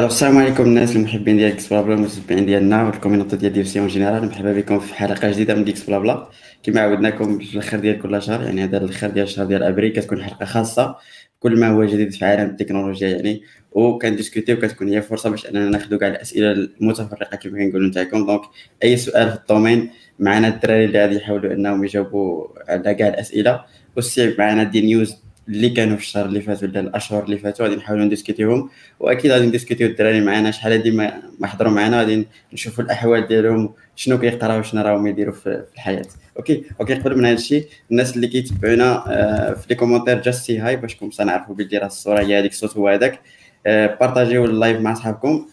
ألو السلام عليكم الناس المحبين ديال Geeksblabla المتابعين ديالنا وال community ديال DevC en général مرحبا بكم في حلقه جديده من Geeksblabla كما عودناكم في الآخر ديال كل شهر يعني هذا الآخر ديال الشهر ديال ابريل كتكون حلقه خاصه كل ما هو جديد في عالم التكنولوجيا يعني وكنديسكوتي وكتكون هي فرصة باش أننا ناخذوا كاع الأسئلة المتفرقة كما كنقولوا نتاعكم donc أي سؤال في ال domaine معنا الدراري اللي غادي يحاولوا أنهم يجاوبوا على كاع الأسئلة. و aussi معنا des news اللي كانوا في الشهر اللي فات ولا الأشهر اللي فاتوا غادي نحاولوا نديسكوتيهم وأكيد غادي نديسكوتيو الدراري معنا شحال هادي ما حضروا معنا غادي نشوفوا الأحوال ديالهم شنو كيقراو شنو راهم يديروا في الحياة. OK؟ OK قبل من هذا الشيء الناس اللي كيتبعونا آه، في les commentaires just say hi باش كم نعرفوا بلي راه الصورة هي هذيك الصوت هو هذاك. آه، بارطاجيو ال live مع صحابكم.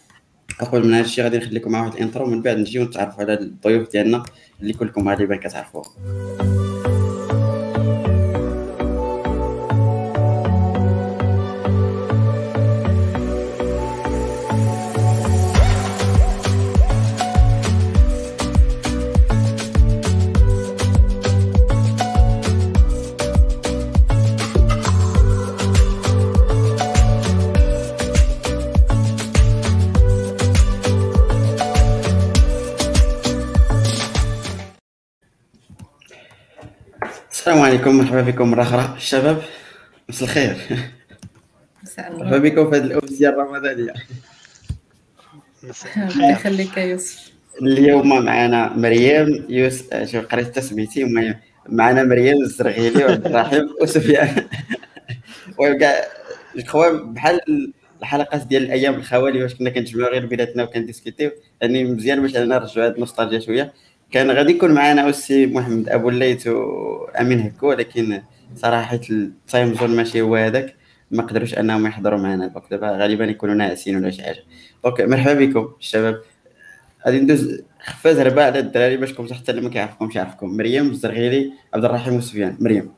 قبل من هذا الشيء غادي نخلي لكم مع واحد ال intro من بعد نجيو نتعرفوا على الضيوف ديالنا اللي كلكم غالبا كتعرفوهم. عليكم مرحبا بكم مرة أخرى. الشباب مساء الخير. مرحبا بكم في هذه الامسيه الرمضانية. الله يخليك يا يوسف. اليوم معنا مريم يوسف شوف قريت تسميتي معنا مريم الزرغيلي وعبد الرحيم وسفيان. وكاع جو بحال الحلقات ديال الأيام الخوالي باش كنا كنتجمعوا غير بيناتنا وكنديسكوتيو. يعني مزيان باش أنا نرجعوا هذه النوستالجيا شوية. كان غادي يكون معنا السي محمد أبو الليث وأمين هكو ولكن صراحة ال time zone ماشي هو هذاك ما قدروش أنهم يحضروا معنا. donc دابا غالبا يكونوا ناعسين ولا شي حاجة. OK مرحبا بكم الشباب. غادي ندوز خفاز ربع على الدراري باش كنتو حتى اللي ما كيعرفكمش يعرفكم. مريم الزرغيلي عبد الرحيم وسفيان. مريم.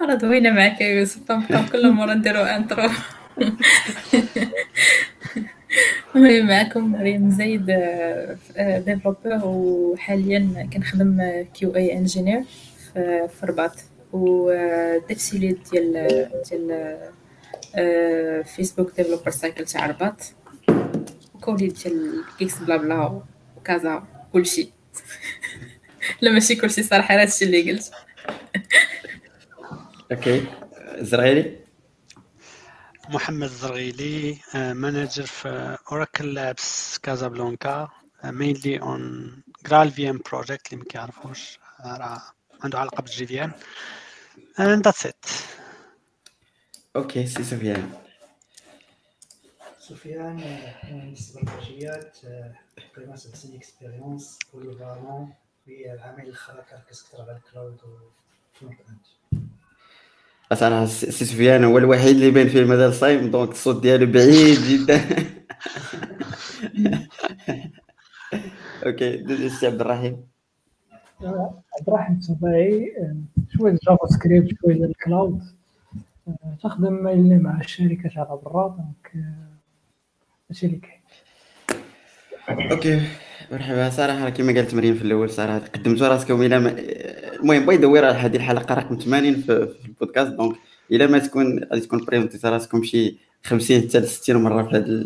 أنا دوينا معك يا يوسف. كل مرة نديرو intro المهم معكم مريم زيد developer آه، وحاليا كنخدم QA engineer في الرباط ودرت co-lead ديال ديال Facebook Developer Circle تاع الرباط و co-lead ديال Geeksblabla وكذا كلشي. لا ماشي كلشي صراحة هادشي اللي قلت. OK. زرعيلي؟ محمد الزرغيلي manager في Oracle Labs Casablanca mainly on GraalVM project اللي ما كيعرفوش راه عنده علاقة بال JVM and that's it. OK سي سفيان سفيان بالنسبة لل projets تقريبا سبع سنين expérience polyvalent في العمل الاخرى كنركز أكثر على ال cloud و front-end أصلا سي سفيان هو الوحيد اللي بين فيه المدى صايم donc الصوت ديالو بعيد جدا. OK دوز السي عبد الرحيم. عبد الرحيم صباعي شوية JavaScript شوية ال cloud تخدم اللي مع الشركات على برا donc هادشي اللي كاين OK. مرحبا صراحة كما قالت مريم في الأول صراحة قدمتوا راسكم إلى ما... المهم بغيت ندوي هذه الحلقة رقم 80 في, ال podcast donc إلى ما تكون غادي تكون présenté راسكم شي 50 حتى 60 مرة في هذا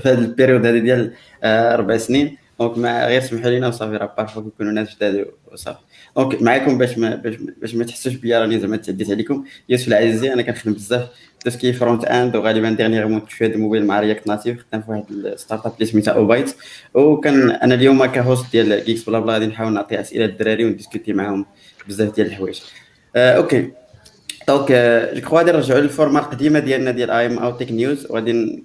في هذا ال période هذه ديال آه، أربع سنين donc مع غير سمحوا لينا وصافي راه parfois كيكونوا ناس جداد وصافي. donc معكم باش ما باش, باش ما تحسوش بيا راني زعما تعديت عليكم. يوسف العزيزي أنا كنخدم بزاف. ce qui front-end وغالبا dernièrement كنت في هذا الموبيل مع React Native خدام في واحد ال startup اللي سميتها اوبايت وكان أنا اليوم ك host ديال Geeks Blabla غادي نحاول نعطي أسئلة للدراري ون discuter معاهم بزاف ديال الحوايج. آه OK. donc je crois غادي نرجعوا لل format القديمة ديالنا ديال AMA و tech news وغادي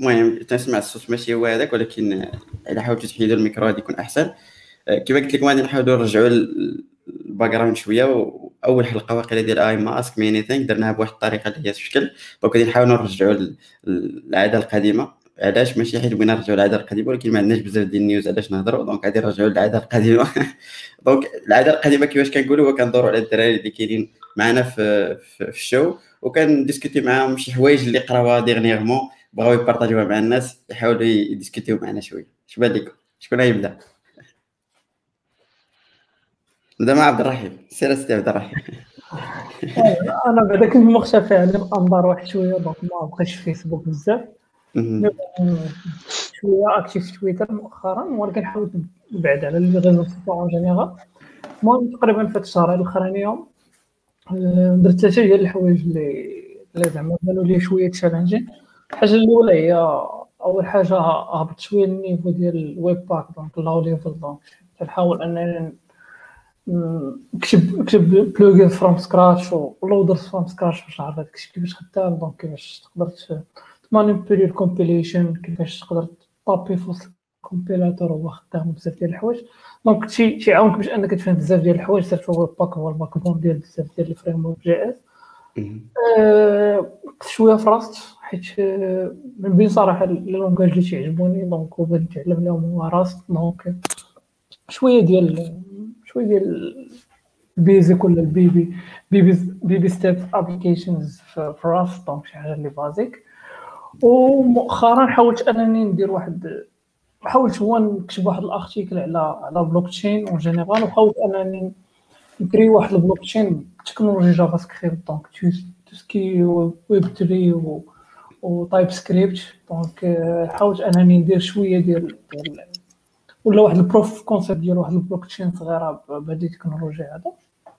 المهم تنسمع الصوت ماشي هو هذاك ولكن الا حاولتوا تحيدوا الميكرو غادي يكون أحسن. كما قلت لكم غادي نحاولوا نرجعوا ال background شوية وأول حلقة واقيلا ديال ask me anything درناها بواحد الطريقة اللي هي الشكل donc غادي نحاولوا نرجعوا العاده القديمة. علاش؟ ماشي حيت بغينا نرجعوا للعادة القديمة ولكن ما عندناش بزاف ديال ال news علاش نهضروا donc غادي نرجعوا للعادة القديمة. donc العادة القديمة كيفاش كنقولوا هو كندوروا على الدراري اللي كاينين معنا في, في, ال show وكن discuter معاهم شي حوايج اللي قراوها dernièrement بغاو يبارطاجيوها مع الناس يحاولوا يديسكوتيو معنا شوية. اش لكم شكون غيبدأ؟ مع عبد الرحيم. سير سيدي عبد الرحيم. أنا بعدا كنت مختفي على الانظار واحد شوية donc ما بقيتش في فيسبوك بزاف. شوية actif في تويتر مؤخرا ولكن حاولت نبعد على les réseaux sociaux général المهم تقريبا في الشهر الاخرانيه آه، درت ثلاثة ديال الحوايج اللي اللي زعما بانوا لي شوية challenging الحاجة الأولى هي أول حاجة هبط شوية ال niveau ديال ال webpack donc low level donc تنحاول أنني نكتب نكتب plugin from scratch و loaders from scratch باش نعرف هذاك الشيء كيفاش خدام donc كيفاش تقدر ت manipuler ال compilation كيفاش تقدر طابي في وسط ال compilateur هو خدام بزاف ديال الحوايج. donc شي تيعاونك باش أنك تفهم بزاف ديال الحوايج surtout هو ال backbone ديال بزاف ديال ال framework JS شوية في Rust حيت من بين صراحة les langages اللي تيعجبوني donc وبغيت نتعلم لهم هو Rust donc شوية ديال شوية ديال ال basic ولا ال baby baby baby step applications في Rust donc شي حاجة اللي basique ومؤخرا حاولت أنني ندير واحد حاولت هو نكتب واحد ال article على على blockchain en général وحاولت أنني ن créer واحد ال blockchain technologie JavaScript donc tout ce qui Web 3 و TypeScript donc حاولت أنني ندير شوية ديال ولا واحد ال proof concept ديال واحد البلوك تشين صغيرة بهذه التكنولوجيا هذا.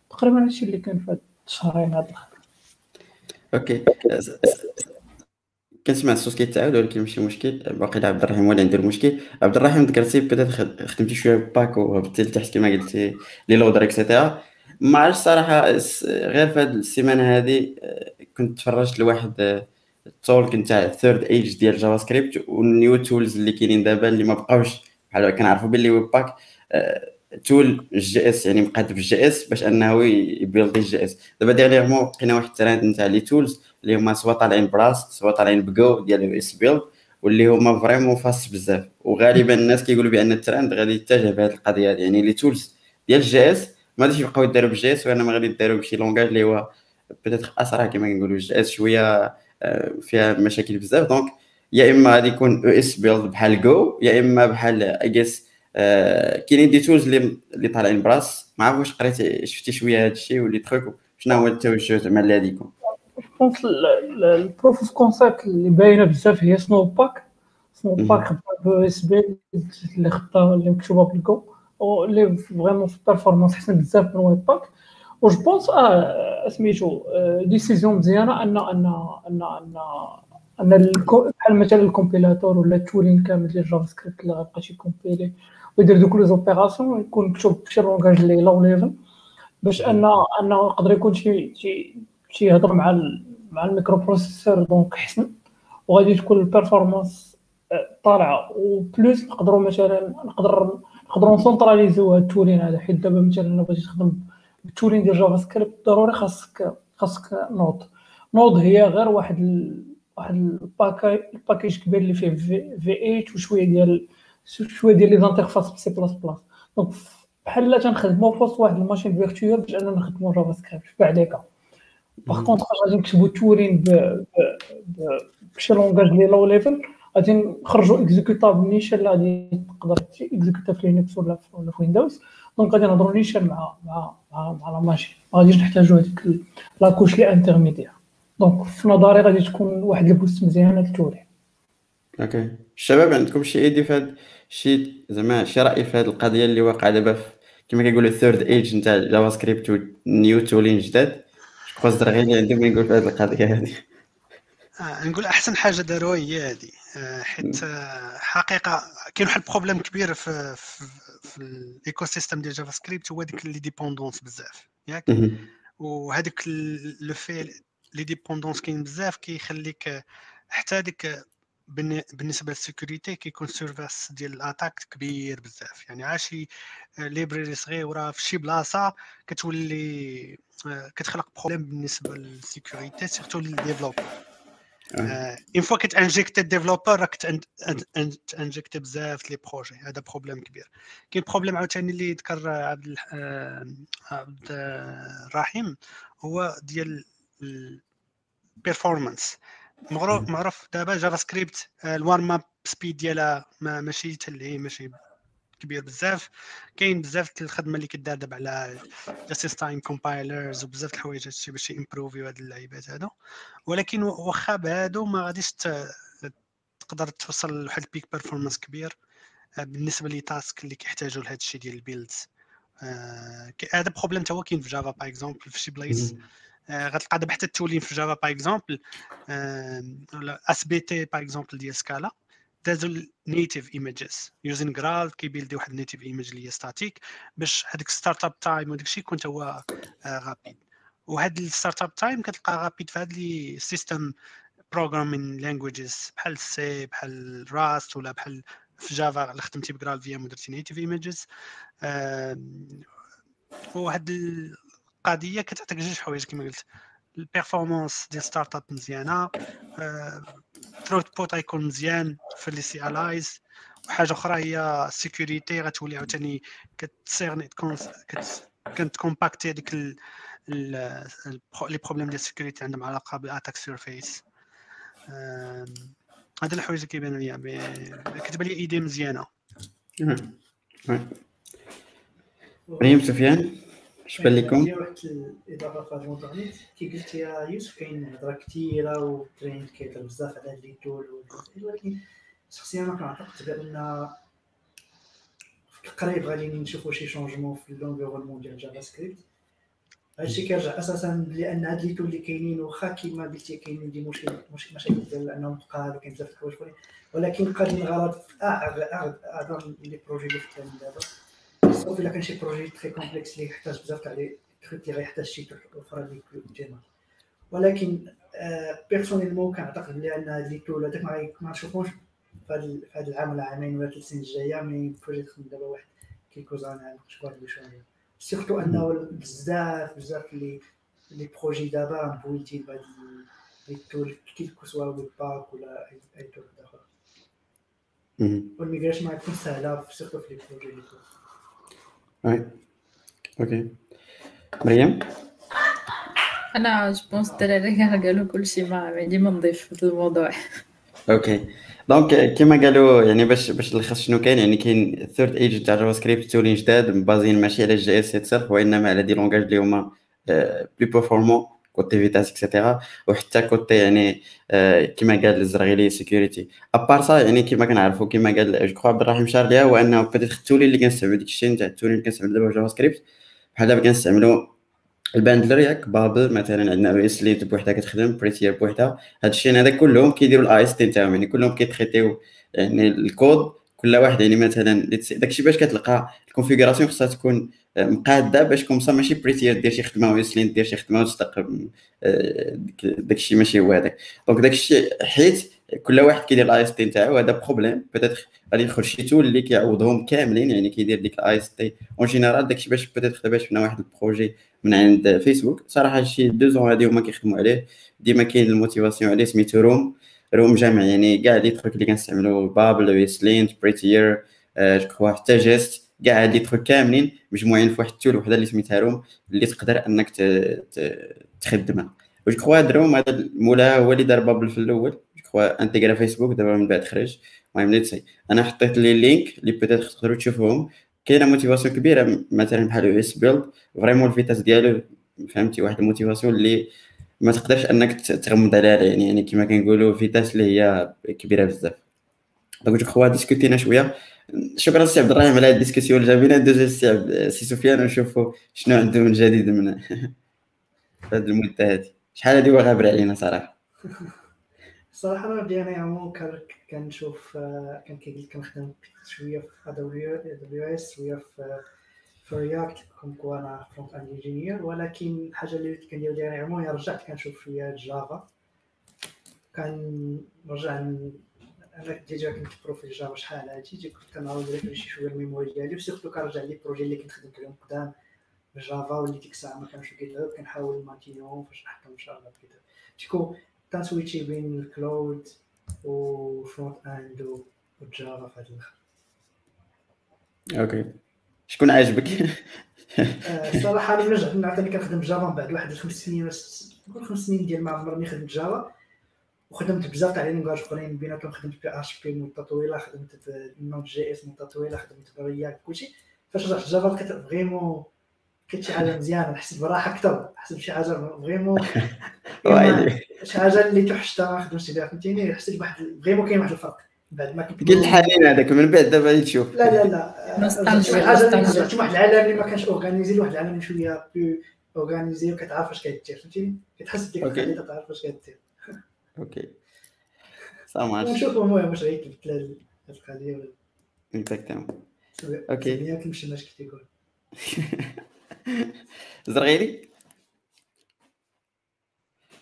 تقريبا هادشي اللي كان في الشهرين هاد OK. كنسمع الصوت كيتعاود ولكن ماشي مشكل. باقي عبد الرحيم ولا ندير مشكل. عبد الرحيم ذكرتي بدات خدمتي شوية back وهبطتي لتحت كما قلتي لي loader et cetera ما عرفتش صراحة غير في هذه السيمانة هذه كنت تفرجت لواحد ال talk نتاع third age ديال JavaScript وال new tools اللي كاينين دابا اللي ما بقاوش بحال كنعرفوا باللي webpack tool JS يعني مقاد بال JS باش أنه يبيلدي ال JS. دابا dernièrement لقينا واحد الترند نتاع les tools اللي هما soit طالعين ب Rust soit طالعين ب Go ديال esbuild واللي هما vraiment fast بزاف. وغالبا الناس كيقولوا بأن الترند غادي يتجه بهذه القضية يعني les tools ديال ال JS ما غاديش يبقاو يداروا بال JS وإنما غادي يداروا بشي langage اللي هو peut-être أسرع كما كنقولوا. ال JS شوية آه، فيها مشاكل بزاف. donc يا إما غادي يكون أو esbuild بحال Go يا إما بحال اي جيس آه، كاينين des tools اللي اللي طالعين ب Rust. ما عرف واش قريتي شفتي شوية هذا الشيء و les trucs شنو هو التوجه زعما اللي غادي يكون؟ je pense ال proof of concept اللي باينة بزاف هي Snowpack Snowpack خدام ب esbuild اللي خدام اللي مكتوبة ب Go اللي vraiment في ال performance حسن بزاف من webpack و je pense آه سميتو décision مزيانة أن أن أن أن أن بحال مثلا ال compilateur ولا ال tooling كامل ديال JavaScript اللي غيبقى compiler ويدير دوك les opérations يكون مكتوب بشي langage اللي low level باش ان انه يقدر يكون شي شي شي يهضر مع مع ال microprocesseur donc حسن وغادي تكون ال performance طالعة و plus نقدروا مثلا نقدر نقدروا ن centraliser يو هاد ال tooling هذا حيت دابا مثلا بغيتي تخدم بال tooling ديال JavaScript ضروري خاصك خاصك نوض نوض هي غير واحد. واحد ال package كبير اللي فيه في, في 8 وشوية ديال شوية ديال les interfaces ب C++. donc بحال تنخدمو في وسط واحد ال machine virtuelle باش أننا نخدمو JavaScript بعديك par contre غادي نكتبو tooling بشي langage لي low level غادي نخرجو exécutable نيشان اللي غادي تقدر exécuta في Linux ولا في Windows donc غادي نهضرو نيشان مع مع مع, مع la machine ما غاديش نحتاجو هذيك la couche لي intermédiaire donc في نظري غادي تكون واحد ال boost مزيانه للتورين أوكي. الشباب عندكم شي idée في هاد شي زعما شي رأي في هاد القضية اللي واقعة دابا كما كيقولوا ال third age نتاع JavaScript و new tooling جداد؟ خاص غير عندي ما نقول في هذه القضية هذه آه نقول أحسن حاجة داروا هي هذه آه حيت آه حقيقة كاين واحد ال problème كبير في في, في ال ecosystem ديال JavaScript هو ديك les dépendances بزاف. ياك؟ وهذاك لو في les dépendances كاين بزاف كيخليك حتى ديك بالنسبة لل security كيكون surface ديال ال attaque كبير بزاف. يعني عاشي library صغيرة في شي بلاصة كتولي آه، كتخلق problème بالنسبة للسيكوريتي سيرتو للديفلوبر. اون فوا كتانجيكتي الديفلوبر راك ت injecter بزاف les projets هذا problème كبير. كاين problème عاوتاني اللي ذكر عبد آه، عبد الرحيم هو ديال ال performance معروف دابا JavaScript ال warm up speed ديالها ماشي تلهي ماشي كبير بزاف. كاين بزاف الخدمة اللي كدار دابا على just in time compilers وبزاف الحوايج هادشي باش y improve ي هاد اللعيبات هادو. ولكن واخا بهادو ما غاديش تقدر توصل لواحد ال peak performance كبير آه، بالنسبة les tasks اللي كيحتاجوا لهذا الشيء ديال ال builds آه، هذا problème تا هو كاين في Java par exemple في شي بلايص غتلقى دابا حتى ال tooling في Java par exemple ولا SBT par exemple ديال Scala دازو native images using Graal كي build ي واحد native image اللي هي static باش هذاك startup time وداك الشيء يكون هو rapide وهاد ال startup time كتلقى rapide في هاد les system programming languages بحال سي بحال راست ولا بحال في Java اللي خدمتي ب GraalVM ودرتي native images وهاد القضية كتعطيك جوج حوايج كما قلت. ال performance ديال startup مزيانه تروت بوت غيكون مزيان في لي سي الايز وحاجة أخرى هي السيكوريتي غتولي عاوتاني كتسيرني كنت كومباكتي هذيك لي بروبليم ديال السيكوريتي عندهم علاقة بالاتاك سيرفيس هذا الحوايج اللي كيبانوا لي كتبان لي ايدي مزيانة. مريم سفيان؟ اش بان لكم؟ واحد الاضافه في هذا الموضوع كي قلت يا يوسف كاين هضره كثيره والتريند كيهضر بزاف على les tools ولكن شخصيا ما كنعتقد بان قريب غادي نشوفوا شي changement في l'environnement ديال JavaScript هادشي كيرجع أساسا لأن هاد les tools اللي كاينين واخا كيما قلتي كاينين des مشكل مشاكل ديال انهم تقال وكاين بزاف الحوايج ولكن قادين الغرض في اعظم les projets اللي خدامين دابا سوف الا كان شي بروجي تري كومبلكس اللي يحتاج بزاف تاع لي تخيط اللي غيحتاج شي أخرى اللي ديما ولكن بيرسونيلمون كنعتقد بلي أن هاد لي تول هذاك ما نشوفوش في هذا العام ولا عامين ولا ثلاث سنين الجاية مي بروجي تخدم دابا واحد كيلكو زان شكون اللي شوية. سيرتو أنه بزاف بزاف لي لي بروجي دابا مبويتين بهاد لي تول كيلكو سوا ويب باك ولا اي تول آخر. وال migration ما تكون سهلة surtout في les projets لي oui OK مريم أنا je pense الدراري قالوا كلشي ما عندي ما نضيف في الموضوع OK donc كيما قالوا يعني باش باش نلخص شنو كاين يعني كاين third age تاع JavaScript tooling جداد م basé ين ماشي على ال JS itself وانما على des langages اللي هما plus performants côté vitesse et cetera وحتى côté يعني كيما قال الزرغيلي security à part ça يعني كيما كنعرفوا كيما قال je crois عبد الرحيم شار ليها هو أنه peut-être ال tooling اللي كنستعملو ديك الشيء نتاع ال tooling اللي كنستعملو دابا JavaScript بحال دابا كنستعملو ال bundler ياك Babel مثلا عندنا أو ESLint بوحدها كتخدم Prettier بوحدها. هاد الشيء هذا كلهم كيديروا ال AST تاعهم يعني كلهم كي traiter يو يعني الكود كل واحد يعني مثلا داكشي باش كتلقى ال configuration خصها تكون مقادة باش comme ça ماشي Prettier دير شي خدمة lint دير شي خدمة وتستقبل داكشي ماشي هو هذاك. donc داكشي حيت كل واحد كيدير ال AST نتاعو هذا problème peut-être غادي يدخل شي tool اللي كيعوضهم كاملين يعني كيدير ديك ال AST en général داكشي باش peut-être دابا شفنا واحد ال projet من عند فيسبوك صراحة شي deux ans هادي هما كيخدموا عليه. ديما كاين ال motivation عليه سميتو Rome Rome جامع يعني كاع les trucs اللي كنستعملو Babel و ESLint Prettier je crois حتى Jest كاع هاد les trucs كاملين مجموعين في واحد ال tool وحده اللي سميتها Rome اللي تقدر أنك تخدمها. je crois هاد Rome هذا مولا هو اللي دار Babel في الأول. je crois intégra Facebook دابا من بعد خرج. المهم ليتسي أنا حطيت les links اللي بيتيت تقدروا تشوفوهم. كاينة motivation كبيرة مثلا بحال esbuild vraiment ال vitesse ديالو فهمتي؟ واحد ال motivation اللي ما تقدرش أنك تغمض عليها يعني يعني كما كنقولوا vitesse اللي هي كبيرة بزاف. donc je crois discuté نا شوية. شكرا سي عبد الرحيم على هذه ال discussion الجميله ندوز سي سي سفيان ونشوفوا شنو عنده من جديد من هذه المدة هذه شحال هذه غابر علينا صراحة؟ الصراحه أنا dernièrement كنشوف كان كيقول كنخدم شوية في اس شوية في في React quoi أنا front end engineer ولكن الحاجة اللي كندير dernièrement هي رجعت كنشوف شوية Java كان رجع أنا déjà كنت prof Java شحال هادي كنت كنعاود refresh ي شوية ال memory ديالي و surtout كنرجع les projets اللي كنت خدمت عليهم قدام Java واللي ديك الساعة ما كانوش في Git كنحاول ن maintenir هم فاش نحطهم إن شاء الله في Git تيكو تن switch ي بين ال cloud و front end و Java في هذا الآخر OK شكون عاجبك؟ الصراحه أنا نرجع نعطيني كنخدم Java من بعد واحد الخمس سنين نقول خمس سنين ديال ما عمرني خدمت Java وخدمت بزاف تاع les langages أخرين بيناتهم خدمت PHP مده طويله خدمت Node.js مده طويله خدمت ب React كلشي. فاش رجعت Java كانت vraiment كانت شي حاجة مزيانة حسيت براحة أكثر حسيت بشي حاجة vraiment. شي حاجة اللي توحشتها ما خدمتش بها فهمتيني؟ حسيت بواحد vraiment كاين واحد الفرق. بعد ما كنت قل الحنين هذاك من بعد دابا تشوف. لا لا لا. اللي واحد العالم اللي ما كانش organisé واحد العالم شوية plus organisé وكتعرف اش كدير فهمتيني؟ كتحس ديك الحاجة كتعرف اش كدير OK. سامعش نشوفوا المهم واش غيكتب هاد القضية exactement OK. هي كنمشي ماش كنت يقول. زرغيري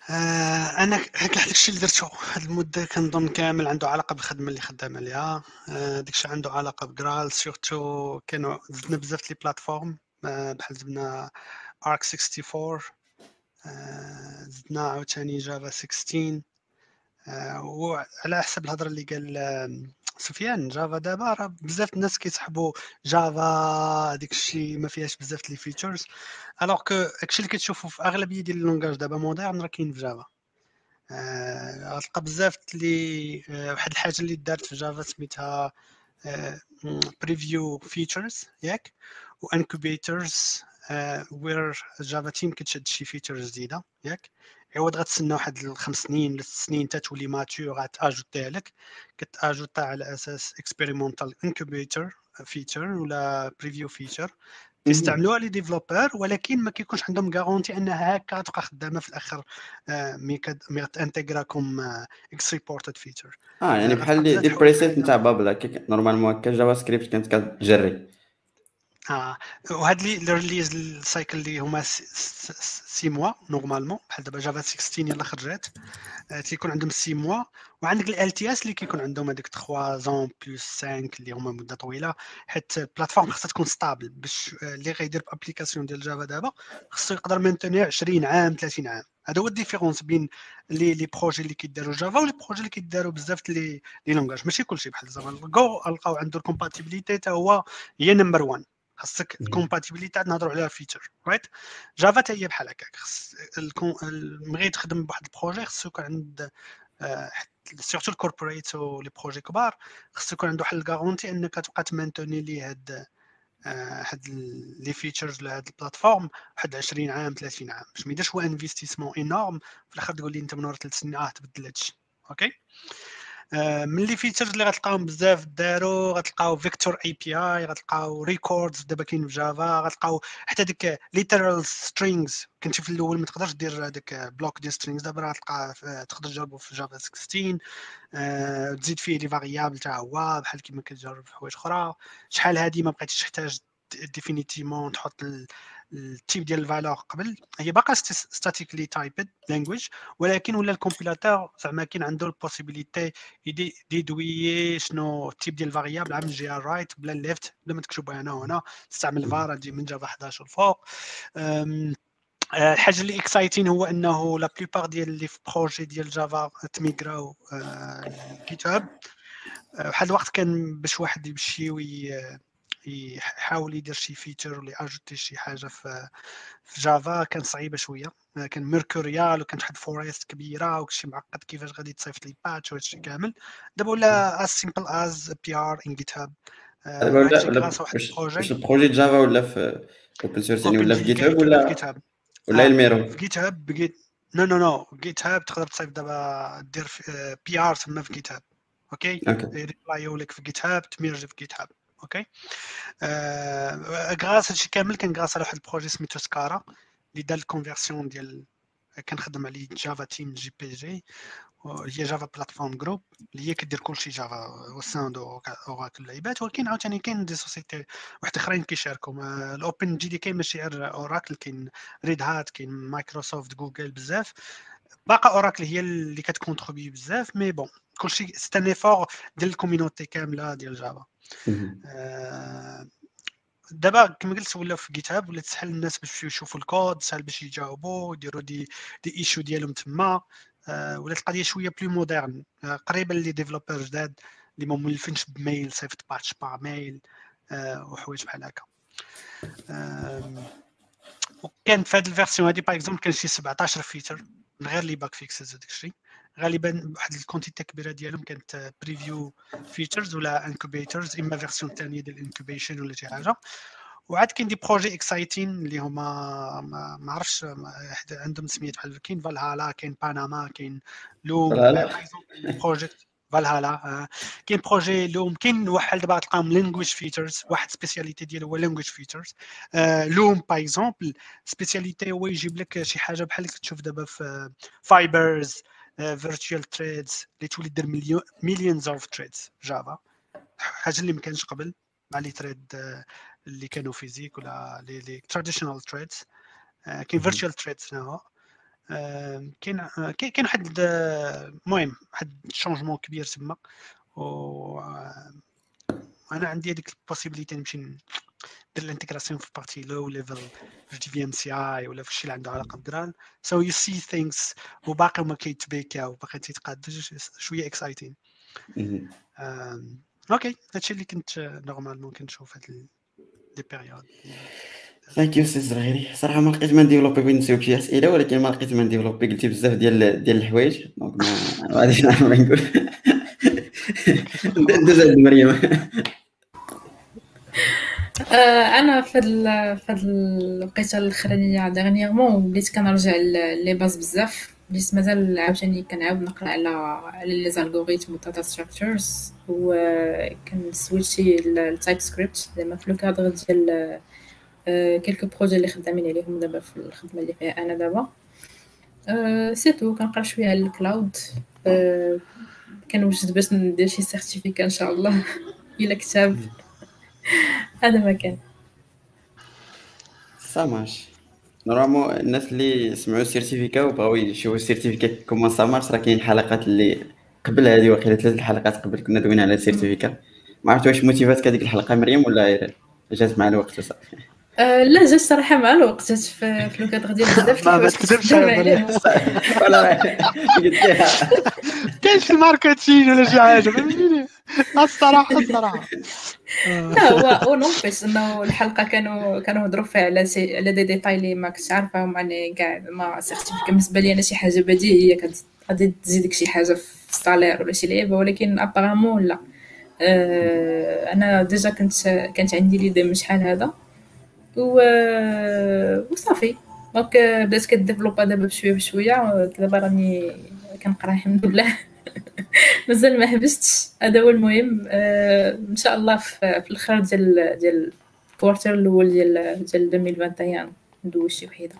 آه أنا هذاك الشيء اللي درته هذه المدة كنظن كامل عنده علاقة بالخدمة اللي خدام عليها آه داك الشيء عنده علاقة ب Graal surtout كانوا زدنا بزاف les plateformes آه بحال زدنا AArch 64 آه زدنا عاوتاني Java 16 آه وعلى حسب الهضرة اللي قال سفيان Java دابا راه بزاف الناس كيسحبوا Java ديك الشيء ما فيهاش بزاف les features alors que داكشي اللي كتشوفوا في أغلبية ديال ال langages دابا modernes راه كاين في Java آه غتلقى بزاف اللي آه واحد الحاجة اللي دارت في Java سميتها preview features ياك؟ و incubators where Java team كتشد شي features جديدة ياك؟ عوض غتسنى واحد الخمس سنين لست سنين تتولي mature غت ajouter ها لك كت ajouter ها على أساس expérimental incubator feature ولا preview feature كيستعملوها les developers ولكن ما كيكونش عندهم garantie أنها هكا تبقى خدامة في الأخر mais mais comme as supported feature آه يعني بحال دي preset نتاع Babel normalement هكا JavaScript كانت كتجري. آه وهاد les ال release ال cycle اللي هما six mois normalement بحال دابا Java 16 يلاه خرجت. آه تيكون عندهم six mois. وعندك LTS اللي كيكون عندهم هذيك 3 ans plus 5 اللي هما مدة طويلة. حيت ال plateforme خاصها تكون stable باش اللي غيدير ب application ديال Java دابا خصو يقدر maintenir 20 عام 30 عام. هذا هو ال différence بين les les projets اللي كيداروا Java و les projets اللي كيداروا بزاف les les langages ماشي كلشي بحال زعما الجو لقاو عنده ال compatibilité حتى هو هي number 1 خاصك ال compatibilité نهضروا عليها feature right Java حتى هي بحال هكاك خص بغيت تخدم بواحد ال projet خصو يكون عند surtout ال corporate و les projets كبار خصو يكون عنده واحد ال garantie أنك تبقى ت maintenir ليه هاد هاد les features لهاد ال plateforme واحد 20 عام 30 عام باش ما يديرش هو investissement énorme في الآخر تقول لي أنت من ورا ثلاث سنين آه تبدل هادشي OK من les features اللي غتلقاهم بزاف داروا غتلقاو Vector API غتلقاو records دابا كاين في Java غتلقاو حتى ديك literal strings كنتي في الأول ما تقدرش دير هذاك block ديال strings دابا راه تلقى تقدر تجربو في Java 16 أه تزيد فيه les variables تاع هو بحال كيما كتجرب في حوايج أخرى. شحال هادي ما بقيتيش تحتاج définitivement تحط ال type ديال ال valeur قبل هي باقا statically typed language ولكن ولا ال compilateur زعما كاين عنده ال possibilité déduire شنو ال type ديال ال variable عامل جي ار right ولا left بلا ما تكتبها هنا وهنا تستعمل فار تجي من Java 11 الفوق. الحاجة اللي exciting هو إنه la plupart ديال les projets ديال Java ت migr او GitHub واحد الوقت كان باش واحد يمشي وي يحاول يدير شي feature ولا ajouter شي حاجة في في Java كان صعيبة شوية. كان Mercurial وكانت واحد forest كبيرة وكلشي معقد كيفاش غادي تصيفط les patches وهادشي كامل. دابا ولا as simple as PR on GitHub واش ال projet Java ولا في open source يعني ولا في GitHub ولا ولا ال mirror في GitHub بقيت non non non GitHub تقدر تصيفط دابا دير PR تما في GitHub okay. يريبلايو لك في GitHub تميرجي في GitHub okay؟ grâce هادشي كامل كان grâce على واحد ال projet سميتو سكارا اللي دار ال conversion ديال كنخدم عليه Java team JPG هي Java Platform Group اللي هي كدير كلشي جافا au sein de Oracle لعيبات ولكن عاوتاني كاين des sociétés واحد آخرين كيشاركوا. ال OpenJDK كاين ماشي غير Oracle كاين Red Hat كاين Microsoft Google بزاف. باقا Oracle هي اللي كتكونتريبي بزاف mais bon كلشي c'est un ديال ال community كاملة ديال Java دابا كما قلت ولاو في GitHub ولا تسهل الناس باش يشوفوا الكود سهل باش يجاوبوا يديروا des des issues ديالهم تما. ولات القضية شوية plus moderne قريبه les développeurs جداد اللي ما مولفينش ب mail صيفط patch par mail وحوايج بحال هكا. وكان في هذه ال version هذه par exemple كان شي 17 features من غير les bug fixes هذاك الشيء غالبا واحد ال quantité كبيره ديالهم كانت preview features ولا incubators إما version ثانية ديال ال incubation ولا شي حاجة. وعاد كاين des projets exciting اللي هما ما عرفتش عندهم سميات بحال كاين فالهالا كاين Panama كاين Loom project Valhalla كاين projet Loom كاين واحد دابا تلقاهم language features واحد spécialité ديالو هو language features Loom par exemple spécialité هو يجيب لك شي حاجة بحال كتشوف دابا في fibers virtual threads اللي تولي دير millions of threads Java حاجة اللي ما كانش قبل مع les threads اللي كانوا physiques ولا les les traditional threads كاين virtual threads هنا كاين كاين واحد المهم واحد ال changement كبير تما. و أنا عندي هذيك ال possibilité نمشي ندير ال intégration في partie low level في جي في ام سي اي ولا في الشيء اللي عنده علاقة ب Graal so you see things وباقي ما كيتبيكاو باقي تيتقاد. شوية exciting okay هادشي اللي كنت normalement كنشوف هاد la période thank you سي زغيري صراحة ما لقيت ما نديفلوبي بغيت نسولك شي اسئله ولكن ما لقيت ما نديفلوبي قلتي بزاف ديال ديال الحوايج. donc ما غاديش نعرف ما نقول. ندوز عند مريم أنا في هاد في الوقيته الاخرانيه dernièrement وليت كنرجع les bases بزاف. وليت مازال عاوتاني كنعاود نقرأ على على les algorithmes وال data structures وكنسويتشي لل TypeScript زعما في le cadre ديال quelques projets اللي خدامين عليهم دابا في الخدمة اللي فيها أنا دابا. c'est tout كنقرأ شوية على ال cloud كنوجد باش ندير شي certificat إن شاء الله. إلى كتاب. هذا ما كان ça marche. normalement الناس اللي سمعوا ال certificat وبغاو يشوفوا ال certificat comment ça marche راه كاين حلقات اللي قبل هذه وقيلة ثلاث الحلقات قبل كنا دوينا على ال certificat. ما عرفت واش موتيفاتك هذيك الحلقة مريم ولا جات مع الوقت وصافي؟ أه لا جات صراحة مع الوقت جات في, في الكادر ديال بزاف ما تكذبش ولا قلت لها كاين شي marketing ولا شي حاجة فهمتيني؟ الصراحة الصراحة. لا هو هو نوفيس إنه الحلقة كانوا كانوا يهضروا فيها على سي على دي ديتاي اللي ما كنتش عارفاهم يعني كاع ما certificat بالنسبة لي أنا شي حاجة بديهية غادي تزيدك شي حاجة في ال salaire ولا شي لعيبة ولكن apparemment لا. أه أنا déjà كنت كانت عندي l'idée من شحال هذا. و وصافي. donc بدأت كديفلوبا دابا بشوية بشوية. دابا راني كنقرا الحمد لله. مازال ما حبستش. هذا هو المهم. آه إن شاء الله في الآخر ديال ديال ال quarter الأول ديال ديال 2021 ندوز شي وحيدة.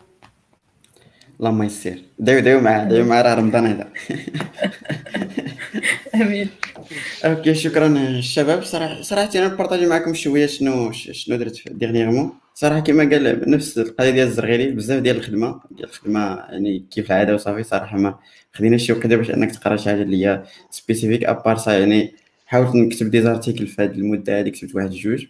اللهم يسير دايو دايو معاه دايو معاه راه رمضان هذا. آمين. okay شكرا الشباب. صراحة صراحة أنا نبارطاجي معكم شوية شنو شنو درت dernièrement صراحة كما قال نفس القضية ديال الزرغيري بزاف ديال الخدمه ديال الخدمة يعني كيف العادة وصافي صراحة ما خدينا شي وقت باش أنك تقرأ شي حاجة اللي هي spécifique à part ça يعني حاولت نكتب des articles في هذه المدة هذه كتبت واحد جوج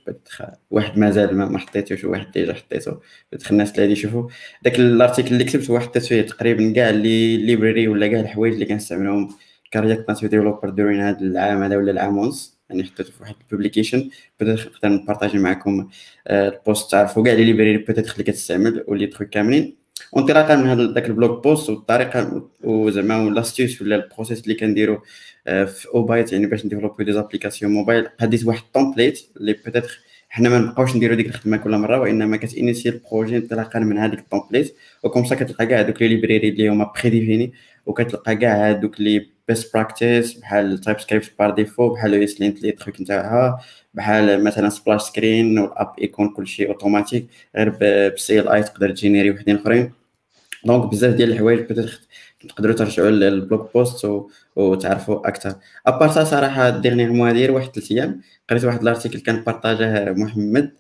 واحد مازال ما حطيتوش وواحد déjà حطيته peut-être الناس اللي يشوفوا داك ال article اللي كتبت هو حطيت فيه تقريبا كاع les librairies ولا كاع الحوايج اللي كنستعملهم ك React Native developer during هذا العام هذا ولا العام ونص. يعني حطيته في واحد ال publication بدات نقدر نبارطاجي معكم ال post تعرفوا كاع les librairies peut-être اللي كتستعمل و les trucs كاملين. وانطلاقا من هذا داك ال blog post والطريقة وزعما l'astuce ولا ال process اللي كنديرو في Obytes يعني باش نديفلوبيو des applications mobiles خديت واحد ال template اللي peut-être حنا ما نبقاوش نديرو ديك الخدمه كل مره وانما كتانيسي ال projet انطلاقا من هذيك ال template وكم كتلقى كاع هذوك les librairies اللي هما prédéfinis وكتلقى كاع هذوك les best practices بحال TypeScript par défaut بحال ESLint les trucs نتاعها بحال مثلا splash screen وال app يكون كلشي اوتوماتيك غير ب CLI تقدر تجينيري وحدين اخرين donc بزاف ديال الحوايج peut-être تقدروا ترجعوا لل blog post و... وتعرفوا أكثر à part ça صراحة dernièrement داير واحد ثلاث أيام قريت واحد ال article كان بارطاجاه محمد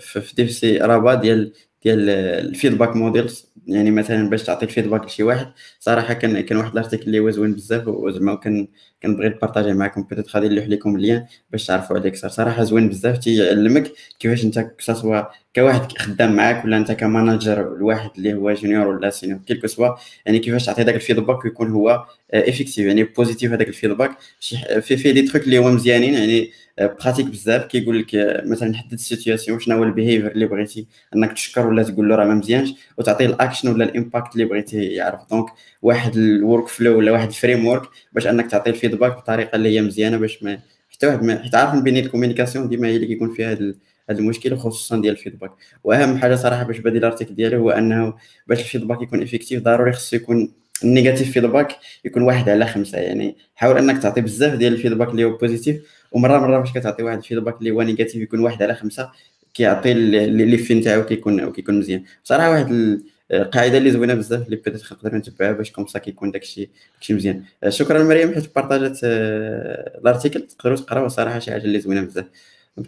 في دي سي رابا ديال ديال ال feedback models يعني مثلا باش تعطي ال feedback لشي واحد صراحة كان كان واحد ال article اللي هو زوين بزاف وزعما كان كنبغي نبارطاجيه معكم peut-être غادي نلوح لكم ال lien باش تعرفوا عليه أكثر صراحة زوين بزاف تيعلمك كيفاش انت que ce soit كواحد خدام معاك ولا انت ك manager الواحد اللي هو junior ولا senior quel que soit يعني كيفاش تعطي داك ال feedback ويكون هو effective يعني positif هذاك ال feedback شي في فيه des trucs اللي هما مزيانين يعني pratique بزاف. كيقول لك مثلا حدد ال situation شنو هو ال behavior اللي بغيتي؟ إنك تشكر ولا تقول له راه ما مزيانش وتعطيه الاكشن ولا ال impact اللي بغيتي يعرف. donc واحد ال workflow ولا واحد ال framework باش إنك تعطي ال feedback بطريقة اللي هي مزيانة باش ما حتى واحد ما حيت عارف بين ال communication ديما هي اللي كيكون فيها هذا هذا المشكل خصوصا ديال ال feedback وأهم حاجة صراحة باش بدي ال article ديالي هو إنه باش ال feedback يكون effective ضروري خصو يكون ال negative feedback يكون واحد على خمسة. يعني حاول أنك تعطي بزاف ديال ال feedback اللي هو positif ومرة مرة باش كتعطي واحد ال feedback اللي هو négatif يكون واحد على خمسة كيعطي l'effet نتاعو كيكون كيكون مزيان. بصراحة واحد القاعدة اللي زوينة بزاف اللي بدات نقدر نتبعها باش comme ça كيكون داكشي داكشي مزيان. شكرا مريم حيت بارطاجات آه، ال article تقدروا تقراوه صراحة شي حاجة اللي زوينة بزاف.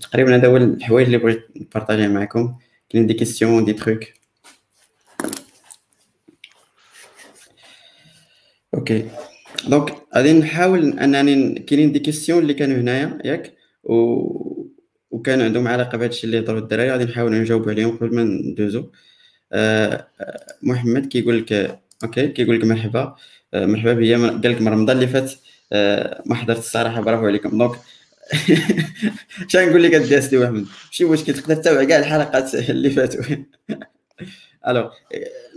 تقريبا هذا هو الحوايج اللي بغيت نبارطاجيها معكم. كاين des questions des trucs okay donc غادي نحاول انني كاينين des questions اللي كانوا هنايا ياك؟ و وكان عندهم علاقة بهذا الشيء اللي هضروا الدراري. غادي نحاول نجاوب عليهم قبل ما ندوزو. آه محمد كيقول لك okay كيقول لك مرحبا. آه مرحبا بيا. قال لك رمضان اللي فات. آه ما حضرت الصراحة برافو عليكم. donc شنو نقول لك الدي محمد؟ ماشي مشكل تقدر تتابع كاع الحلقات اللي فاتوا. alors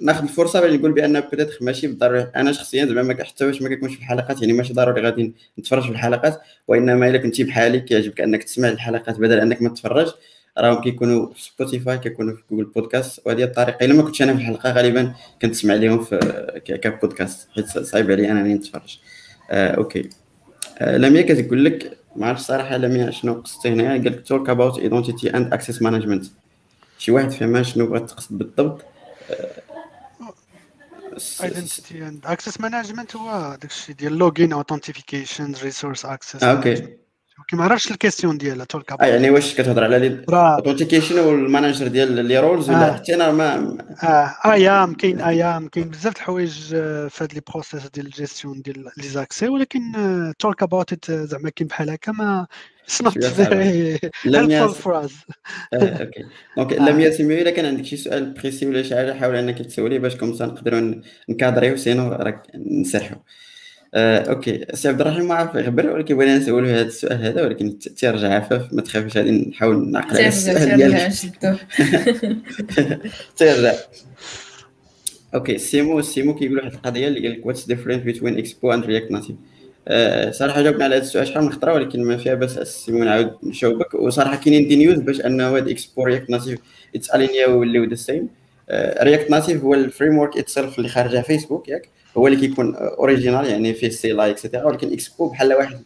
ناخذ الفرصة باش نقول بأن peut-être ماشي بالضروري. أنا شخصيا زعما حتى واش ما كيكونش في الحلقات. يعني ماشي ضروري غادي نتفرج في الحلقات. وإنما إلا كنتي بحالي كيعجبك أنك تسمع الحلقات بدل أنك ما تتفرج. راهم كيكونوا في Spotify كيكونوا في Google Podcast وهذه الطريقة. إلا ما كنتش أنا في الحلقة غالبا كنتسمع لهم في كبودكاست حيت صعيب علي انني نتفرج. آه okay. آه لميا كتقول لك ما عرفتش صراحة لميا شنو قصدتي هنا قال لك talk about identity and access management شي واحد فهم شنو بغات تقصد بالضبط. identity and access management هو داكشي ديال login authentication resource access okay. ما عرفتش ال question ديالها talk آه يعني واش كتهضر على ال authentication وال manager ديال les rôles ولا آه. حتى أنا ما آه أيام كاين أيام كاين بزاف الحوايج آه، في هاد لي بروسيس ديال الجيستيون ديال لي زاكسي ولكن تولك اباوت زعما كاين بحال هكا ما اتس نوت هيلفول فور اس أوكي. دونك لم سيميو الا كان عندك شي سؤال بريسي ولا شي حاجة حاول إنك تسولي باش كومسا نقدروا نكادريو سينو راك نسرحوا آه، أوكي. سي عبد الرحيم ما عرف يخبر ولكن بغينا نسولو هذا السؤال هذا ولكن تيرجع عفاف ما تخافش غادي نحاول نعقل على السؤال ديالك. تيرجع okay. سيمو سيمو كيقول واحد القضية اللي قال لك what's different بين Expo and React Native صراحة جاوبنا على هذا السؤال شحال من خطرة ولكن ما فيها بس سيمو نعاود نشوفك. وصراحة كاينين des news باش أنه هاد Expo React Native يتالينياو ويوليو the same React Native هو ال framework itself اللي خارجة فيسبوك ياك؟ هو اللي كيكون original يعني فيه CLI et cetera ولكن اكسبو بحال واحد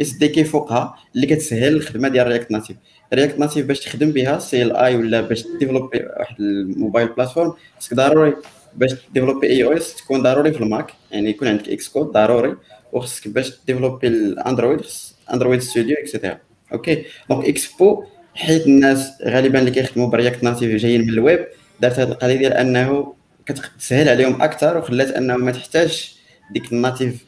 SDK فوقها اللي كتسهل الخدمة ديال React Native React Native باش تخدم بها CLI ولا باش ديفلوبي واحد ال mobile platform خصك ضروري. باش ديفلوبي iOS تكون ضروري في ال Mac يعني يكون عندك Xcode ضروري. وخصك باش ديفلوبي الأندرويد خص Android Studio et cetera okay donc Expo حيت الناس غالبا اللي كيخدموا ب React Native جايين من الويب دارت هذه القضية ديال أنه كتسهل عليهم أكثر وخلات انهم ما تحتاجش ديك ال native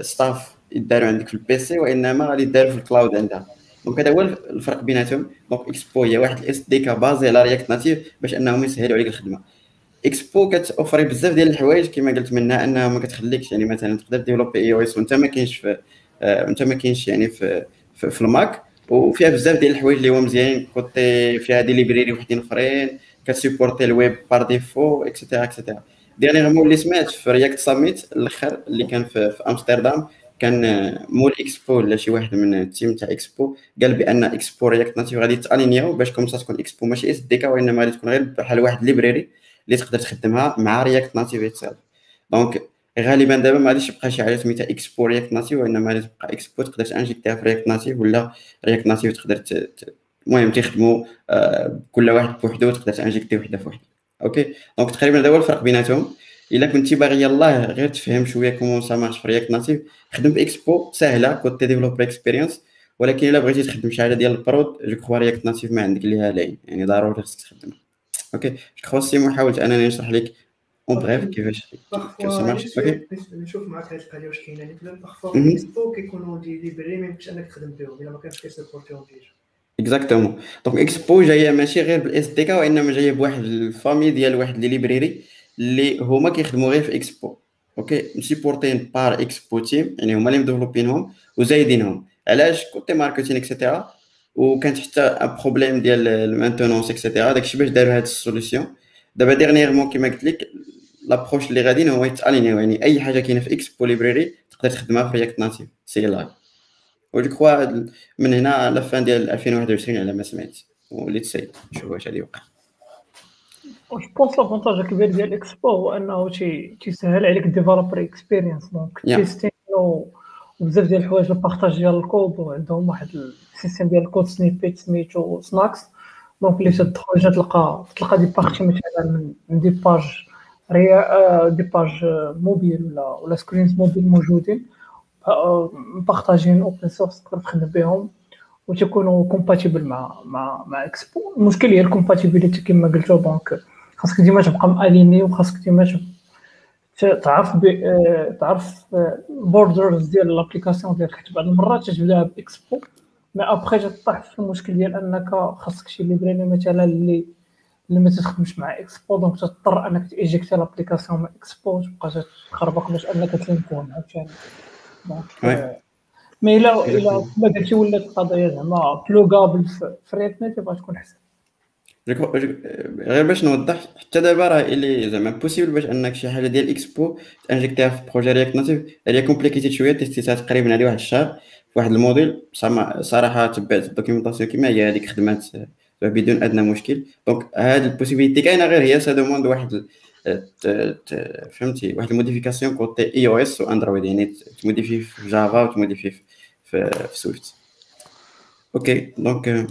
stuff يداروا عندك في ال PC وإنما غادي يداروا في ال cloud عندها. donc هذا هو الفرق بيناتهم. donc Expo هي واحد ال SDK basé على React Native باش أنهم يسهلوا عليك الخدمة. اكسبو كتوفري بزاف ديال الحوايج كما قلت منها انها ما كتخليكش يعني مثلا تقدر ديفلوبي iOS وأنت ما كاينش في وانت ما كاينش يعني في في, في ال Mac. وفيها بزاف ديال الحوايج اللي هما مزيانين côté فيها des librairies وحدين أخرين كتسيبورتي الويب par défaut et cetera et cetera dernièrement اللي سمعت في React Summit الأخر اللي كان في, في أمستردام كان مول اكسبو ولا شي واحد من ال team تاع اكسبو قال بأن Expo React Native غادي تالينياو باش comme ça تكون اكسبو ماشي SDK وإنما غادي تكون غير بحال واحد library اللي تقدر تخدمها مع React Native itself donc غالبا دابا ما غاديش يبقى شي حاجة سميتها Expo React Native وإنما غادي تبقى اكسبو تقدر تانجيكتيها في React Native ولا React Native تقدر المهم تيخدموا آه كل واحد بوحدو تقدر تانجيكتي وحدة في وحدة. okay؟ donc تقريبا هذا هو الفرق بيناتهم. إلا كنتي باغي يلاه غير تفهم شوية comment ça marche في React Native خدم في اكسبو ساهله côté developer experience ولكن إلا بغيتي تخدم شي حاجة ديال ال prod je crois React Native ما عندك ليها لاين يعني ضروري خصك تخدمها. okay سيمو حاولت انني نشرح لك en bref كيفاش كيف ça marche okay نشوف معاك هاد القضية واش كاينة مثلا parfois Expo كيكونوا دي ليبري ما يمكنش انك تخدم بهم الا ما كانش كيسيبورتيهم déjà exactement donc Expo جاية ماشي غير بال SDK وانما جاية بواحد ال famille ديال واحد les librairies اللي هما كيخدموا غير في اكسبو أوكي م supportين par Expo team يعني هما اللي مdéveloppينهم وزايدينهم علاش côté marketing et cetera وكانت حتى un problème ديال ال maintenance et cetera داكشي باش داروا هاد ال solution. دابا dernièrement كيما قلت لك l'approche اللي غاديين هو يت alignيو يعني أي حاجة كاينة في Expo library تقدر تخدمها في React Native c'est live و je crois من هنا la fin ديال 2021 على ما سمعت. وليت سي نشوف واش غادي يوقع. جو pense l'avantage الكبير ديال اكسبو هو أنه تيسهل عليك ال developer experience donc testing وبزاف ديال الحوايج ال partage ديال الكود وعندهم واحد ال système ديال ال code snippet سميتو Snacks donc اللي تدخل تلقى تلقى des parties مثلا من des pages ريا des pages mobile ولا ولا screens mobile موجودين. م partagين open source تقدر تخدم بهم وتكونوا compatible مع مع مع اكسبو المشكل هي ال compatibility كما قلتو. donc خاصك ديما تبقى م aligné وخاصك ديما تعرف تعرف borders ديال l'application ديالك. حيت بعض المرات تجبدها ب Expo mais après تطيح في المشكل ديال أنك خاصك شي librairie مثلا اللي اللي ما تخدمش مع Expo donc تضطر أنك ت ejectي l'application مع اكسبو تبقى تخربق باش أنك ت linkون عرفتي؟ donc mais الا إلا كما قلتي ولات القضية زعما pluggable في React Native غتكون أحسن. غير باش نوضح حتى دابا راه اللي زعما possible باش أنك شي حاجة ديال Expo ت injectيها في projet React Native هي compliquée شوية testيتها تقريبا على واحد الشهر. واحد ال module صراحة تبعت ال documentation كيما هي هذيك خدمات بدون أدنى مشكل. donc هاد ال possibilité كاينة غير هي ça demande واحد فهمتي؟ واحد ال modification côté iOS و Android يعني ت modifier في Java وت modifier في, Swift أوكي donc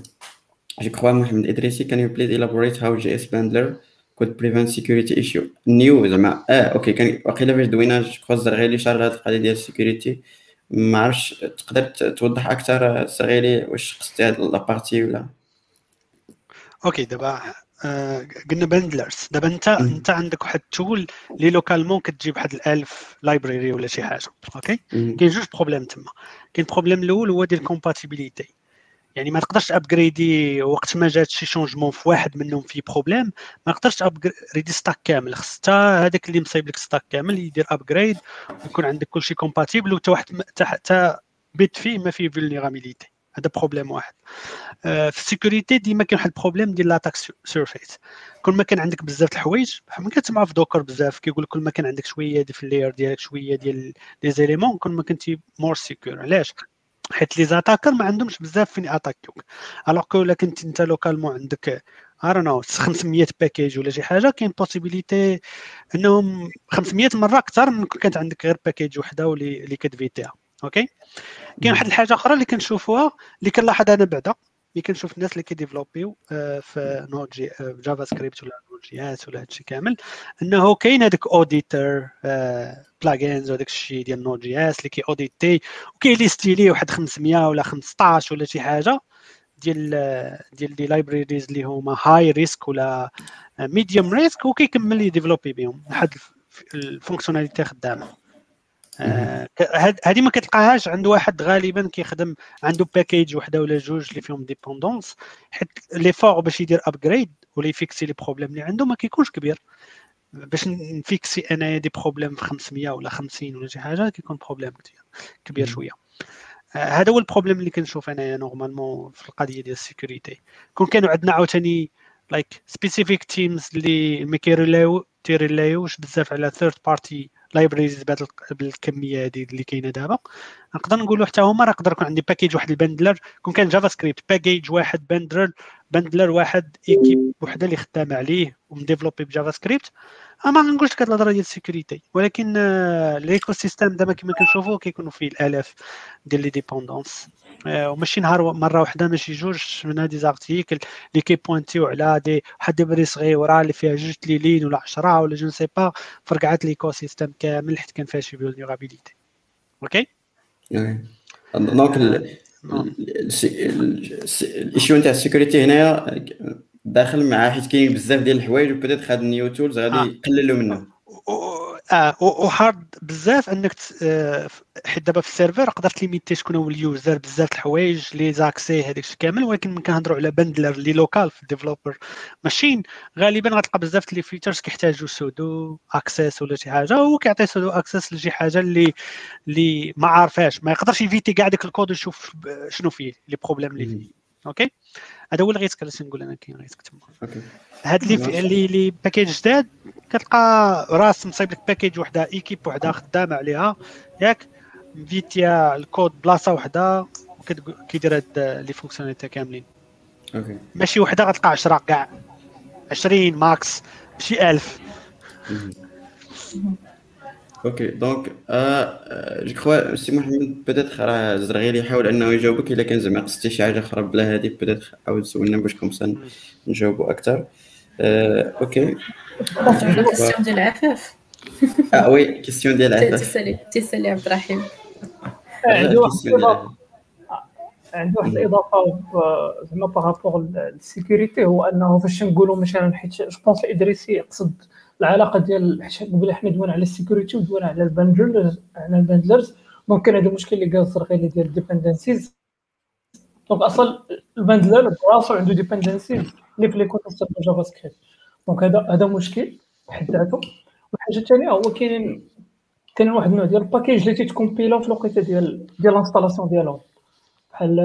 Je crois, Mohamed Idrissi, can you please elaborate how JS Bundler could prevent security issue? New زعما آه أوكي كان واقيلا باش دوينا je crois الزرغيلي شار هاد القضية ديال ال sécurité ما عرفتش تقدر توضح أكثر الزرغيلي واش قصدتي هاد la partie ولا؟ أوكي دابا آه قلنا bundlers. دابا أنت أنت عندك واحد ال tool اللي localement كتجيب واحد الألف library ولا شي حاجة أوكي؟ كاين جوج problèmes تما. كاين ال problème الأول هو ديال ال compatibility يعني ما تقدرش upgradي وقت ما جات شي changement في واحد منهم في problème ما تقدرش upgradي stack كامل خص حتى هذاك اللي مصايب لك stack كامل يدير upgrade ويكون عندك كلشي compatible وتا واحد حتى بيت فيه ما فيه vulnerability هذا problème واحد. آه في ال sécurité ديما كاين واحد ال problème ديال l'attack surface كل ما كان عندك بزاف الحوايج بحال ما كتسمع في Docker بزاف كيقول لك كل ما كان عندك شوية في ال layer ديالك شوية ديال les éléments كل ما كنتي more secure علاش؟ حيت les attackers ما عندهمش بزاف فين ي attaquيوك. alors que الا كنت انت localement عندك ارونو 500 package ولا شي حاجة كاين possibilité إنهم 500 مرة أكثر من كانت عندك غير package وحدة اللي كتفيتيها. أوكي؟ كاين واحد الحاجة أخرى اللي كنشوفوها اللي كنلاحظ أنا بعدا. اللي كنشوف الناس اللي كي développيو آه، في Node.j JavaScript ولا Node.js ولا هادشي كامل إنه كاين هذاك auditor plugins وداك الشيء ديال Node.js اللي كي auditي وكي listي ليه واحد 500 ولا 15 ولا شي حاجة ديال ديال des libraries اللي هما high risk ولا medium risk وكيكمل ي développer بهم لحد ال fonctionnalité خدامة. هذه ما كتلقاهاش. عند واحد غالبا كيخدم عنده package وحده ولا جوج اللي فيهم dépendances حيت l'effort باش يدير upgrade ولا ي fixي les problèmes اللي عنده ما كيكونش كبير. باش ن fixي أنايا des problèmes في 500 ولا 50 ولا شي حاجة كيكون problème كبير شوية. هذا هو ال problème اللي كنشوف أنايا normalement في القضية ديال ال sécurité. كون كانوا عندنا عاوتاني like specific teams اللي ما كيريلاو تيريلايوش بزاف على third party libraries بالكمية هذه اللي كاينة دابا. نقدر نقولوا حتى هما راه يقدر يكون عندي package واحد ال bundler. كون كان JavaScript package واحد bundler bundler واحد équipe وحدة اللي خدامه عليه وم développer ب JavaScript ما نقولش لك الهضره ديال ال sécurité ولكن آه، ال ecosystem دابا كما كنشوفوا كيكونوا فيه الآلاف ديال les dépendances وماشي نهار مرة واحدة ماشي جوج من هاد z'articles اللي كي pointيو على دي واحد دي صغيره اللي فيها جوج lignes ولا 10 ولا je sais pas فرقعت l'écosystème كامل حيت كان فيها شي vulnerability أوكي donc ال issue نتاع ال sécurité هنايا داخل مع حيت كاين بزاف ديال الحوايج وبدات هاد ال new tools غادي يقللوا منهم. آه و hard بزاف انك آه، حيت دابا في ال server قدرت limiterي شكون هو ال user بزاف الحوايج les accès هذاك الشيء كامل ولكن ملي كنهضروا على bundler اللي local في ال developer machine غالبا غتلقى بزاف les features كيحتاجوا sudo access ولا شي حاجة هو كيعطي sudo access لشي حاجة اللي اللي ما عارفاش ما يقدرش يفيتي كاع داك الكود ويشوف شنو فيه les problèmes اللي فيه. أوكي؟ هذا هو ال risk اللي نقول أنا كاين risk تما هاد اللي اللي اللي package جداد كتلقى راس مصايب لك باكيج وحدة ايكيب وحدة خدامة عليها. ياك فيتيا الكود بلاصة وحدة كيدير هاد لي فونكسيوناليتي كاملين. أوكي. ماشي وحدة غتلقى 10 كاع. 20 ماكس بشي 1000 أوكي دونك جو كخوا سي محمد بيتيت راه زرغيلي يحاول أنه يجاوبك إلا كان زعما قصتي شي حاجة أخرى بلا هادي بيتيت عاود سولنا باش كومسا نجاوبوا أكثر OK question ديال العفاف آه oui question ديال العفاف تسالي تسالي عبد الرحيم عندي واحد الاضافه عندي واحد الاضافه زعما par rapport لل sécurité هو انه فاش نقولوا مثلا حيت je pense ادريسي يقصد العلاقة ديال قبل حنا دوينا على ال sécurité ودوينا على ال bundlers على ال bundlers donc كان هذا المشكل اللي قال الزرقيلي ديال ال dependencies donc أصلا ال bundler براسو عنده dependencies اللي في les contextes ديال JavaScript. donc هذا هذا مشكل بحد ذاته. والحاجة الثانية هو كاين كاين واحد النوع ديال ال package اللي تيتكومبيلو في الوقيتة ديال ديال ال installation ديالهم بحال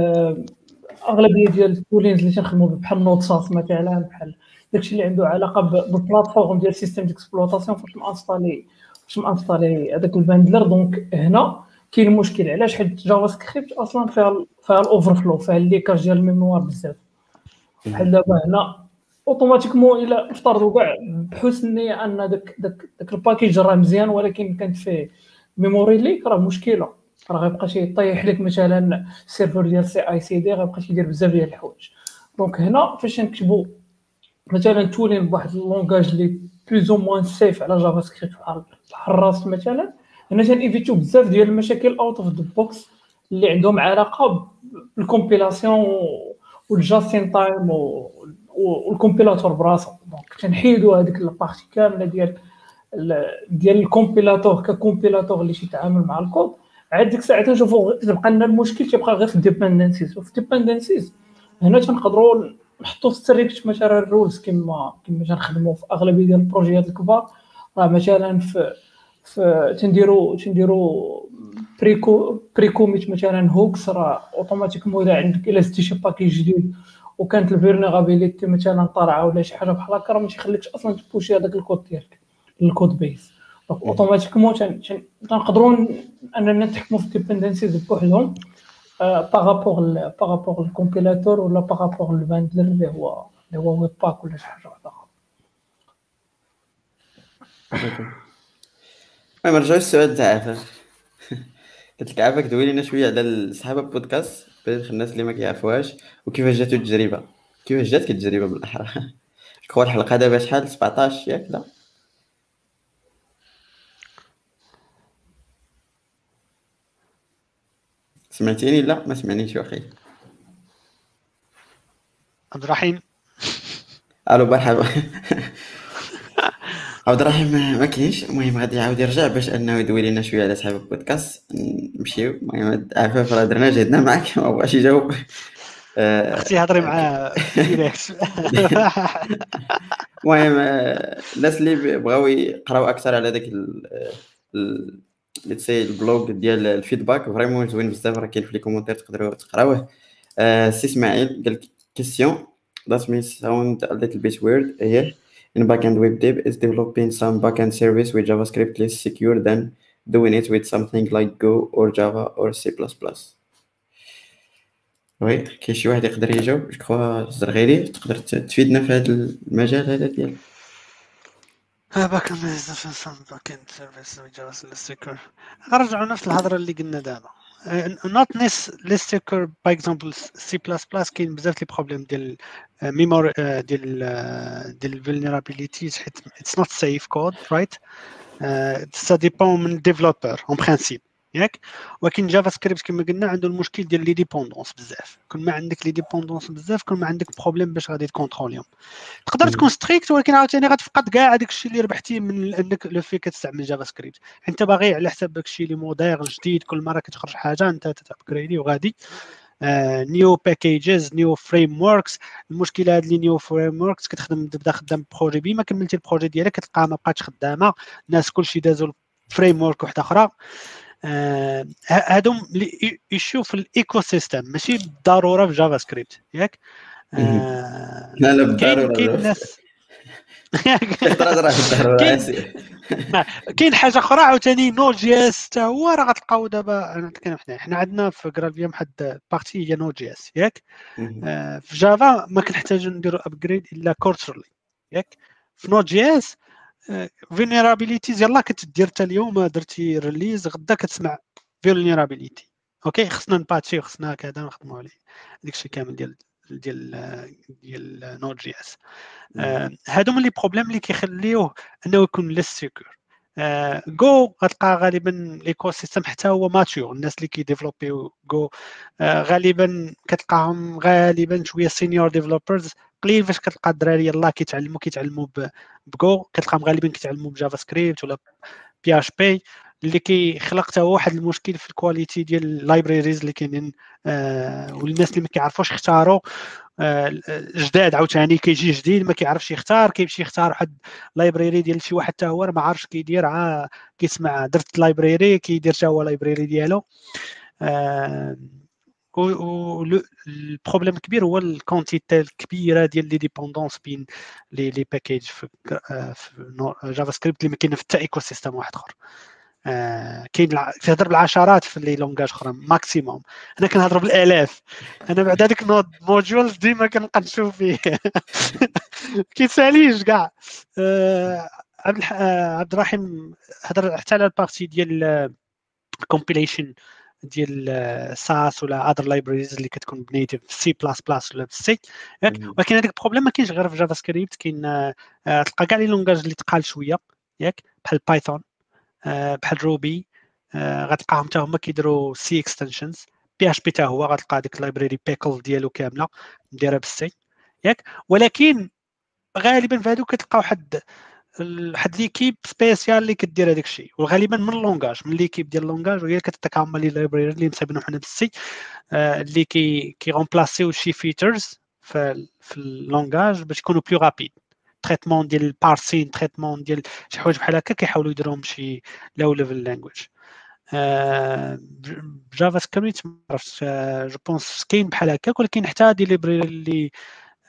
أغلبية ديال ال toolings اللي تنخدموا بحال node-sass مثلا بحال داكشي اللي عنده علاقة بال plateforme ديال système d'exploitation فاش مانستالي فاش مأنستالي هذاك ال bundler donc هنا كاين مشكل. علاش؟ حيت JavaScript أصلا فيها فيها ال overflow فيها ال leakage ديال ال mémoire بزاف. بحال دابا هنا automatiquement إلا افترضوا كاع بحسن النيه أن داك داك داك ال package راه مزيان ولكن كانت فيه memory leak راه مشكلة. راه غيبقى يطيح لك مثلا ال serveur ديال CI/CD غيبقى يدير بزاف ديال الحوايج. donc هنا فاش نكتبوا مثلا tooling بواحد ال langage اللي plus ou moins safe على JavaScript بحال Rust مثلا هنا تنيفيتيو بزاف ديال المشاكل out of the box اللي عندهم علاقة بال compilation وال just-in-time وال compilateur براسو donc تنحيدوا هذيك ال partie كاملة ديال ديال ال compilateur ك compilateur اللي تيتعامل مع الكود عاد ديك الساعة تنشوفوا تبقى لنا المشكل تيبقى غير في ال dependencies وفي ال dependencies هنا تنقدروا نحطوا strict مثلا ال rules كما كما تنخدموا في اغلبيه ديال ال projetات الكبار راه مثلا في في تنديروا تنديروا pre-co pre-commit مثلا hooks راه automatiquement اذا عندك إلا زدتي شي package جديد وكانت ال vulnérabilité مثلا طالعة ولا شي حاجة بحال هكا راه ما تيخليكش أصلا تبوشي هذاك الكود ديالك ال code base automatiquement تنقدروا أننا نتحكموا في ال dependencies بوحدهم. par rapport par rapport ال compilateur ولا par rapport ال bundler اللي هو اللي هو Webpack ولا شي حاجة واحدة أخرى المهم نرجعو للسؤال تاع عفاف قلت لك عافاك دوي لنا شوية على صحاب البودكاست باش الناس اللي ما كيعرفوهاش وكيفاش جاتو التجربة؟ كيفاش جاتك التجربة بالأحرى؟ كو الحلقة دابا شحال؟ 17 ياك لا؟ سمعتيني؟ لا ما سمعنيش واخي عبد الرحيم. ألو مرحبا. عبد الرحيم ما كاينش. المهم غادي يعاود يرجع باش أنه يدوي لنا شوية على صحاب البودكاست. نمشيو. المهم عفاف راه درنا جهدنا معاك. ما بغاش يجاوب. أختي هضري معاه direct المهم الناس اللي بغاو يقراو أكثر على داك ليتسي ال blog ديال ال feedback vraiment زوين بزاف راه كاين في les commentaires تقدروا تقراوه سي اسماعيل قال question that may sound a little bit weird. Here in backend web dev is developing some backend service with JavaScript less secure than doing it with something like Go or Java or C++ oui كاين شي واحد يقدر يجاوب je crois الزرغيري تقدر تفيدنا في هذا المجال هذا ديال back back-end service JavaScr- نرجعوا نفس الهضره اللي قلنا دابا. not nec- less secure par exemple C++ كاين بزاف les problèmes ديال mémoire ديال ديال ال vulnerabilities حيت it's not safe code right ça dépend من ال developer en principe ياك. ولكن JavaScript كما قلنا عنده المشكل ديال les dépendances بزاف. كل ما عندك les dépendances بزاف كل ما عندك problème باش غادي تكونتروليهم تقدر. تكون strict ولكن عاوتاني غتفقد كاع داك الشيء اللي ربحتي من انك لو في كتستعمل JavaScript. انت باغي على حساب داك الشيء اللي modern جديد كل مرة كتخرج حاجة انت تابجريدي وغادي. new packages new frameworks المشكلة هاد les new frameworks كتخدم تبدا خدام projet بي ما كملتي ال projet ديالك كتلقاها ما بقاتش خدامة. الناس كلشي دازوا framework واحدة أخرى. هادو اللي يشوف ال ecosystem ماشي بالضروره في JavaScript ياك آه، لا لا بالضرورة. كاين بالضرورة كاين- حاجة أخرى عاوتاني Node.js حتى هو راه غتلقاو دابا أنا نتكلم حنا حنا عندنا في جرافيوم واحد partie هي Node.js ياك. آه، في Java ما كنحتاجو نديرو upgrade إلا quarterly ياك؟ في Node.js vulnerabilities يلا كتدير حتى اليوم درتي release غدا كتسمع vulnerability OK خصنا نباتشي خصنا كذا نخدموا عليه داك الشيء كامل ديال ديال ديال Node.js هادو من les problèmes اللي كيخليوه انه يكون less secure Go غتلقى غالبا ال ecosystem حتى هو mature الناس اللي كيديفلوبيو جو غالبا كتلقاهم غالبا شوية senior developers قليل فاش كتلقى الدراري يلاه كيتعلموا كيتعلموا بجو كتلقاهم غالبا كيتعلموا ب JavaScript ولا PHP اللي كيخلق حتى هو واحد المشكل في ال qualité ديال ال libraries اللي كاينين آه والناس اللي ما كيعرفوش يختاروا آه، جداد عاوتاني كيجي جديد ما كيعرفش يختار كيمشي يختار واحد library ديال شي واحد حتى هو ما عارفش كيدير عا كيسمع درت library كيدير حتى هو library ديالو. آه، و ال problème الكبير هو ال quantité الكبيرة ديال les dépendances بين les packages في آه، JavaScript اللي ما كاين في حتى écosystème واحد آخر. آه، كاين الع- كتهضر بالعشرات في les langages أخرى maximum. أنا كنهضر بالآلاف. أنا بعد هذيك node modules ديما كنبقى نشوف فيه. كيتساليش كاع. آه، عبد. آه، عبد الرحيم هضر حتى على ال partie ديال compilation ديال Sass ولا other libraries اللي كتكون بنيتيف سي بلاس بلاس ولا ياك؟ مم. ولكن هذاك ال problème ما كاينش غير في JavaScript كاين آه، آه، تلقى كاع les langages اللي تقال شوية. ياك؟ بحال Python بحال Ruby غتلقاهم حتى هما كيديروا C extensions PHP حتى هو غتلقى ديك ال library بيكل ديالو كاملة مديرة ب ال C ياك؟ ولكن غالبا في هادو كتلقى واحد واحد l'équipe spéciale اللي كدير هذاك الشيء. وغالبا من ال langage من l'équipe ديال ال langage وهي كتعطيك هما les library اللي مسمينهم حنا ب ال C آه، اللي كي كي remplaciو شي features في اللونغاج باش يكونوا بلو رابيد تريتمون ديال البارسين تريتمون ديال شي حوايج بحال هكا كيحاولوا يديروهم شي لو ليفل لانجويج جافا سكريبت ما عرفتش جو بونس كاين بحال هكاك ولكن حتى هادي ليبراري اللي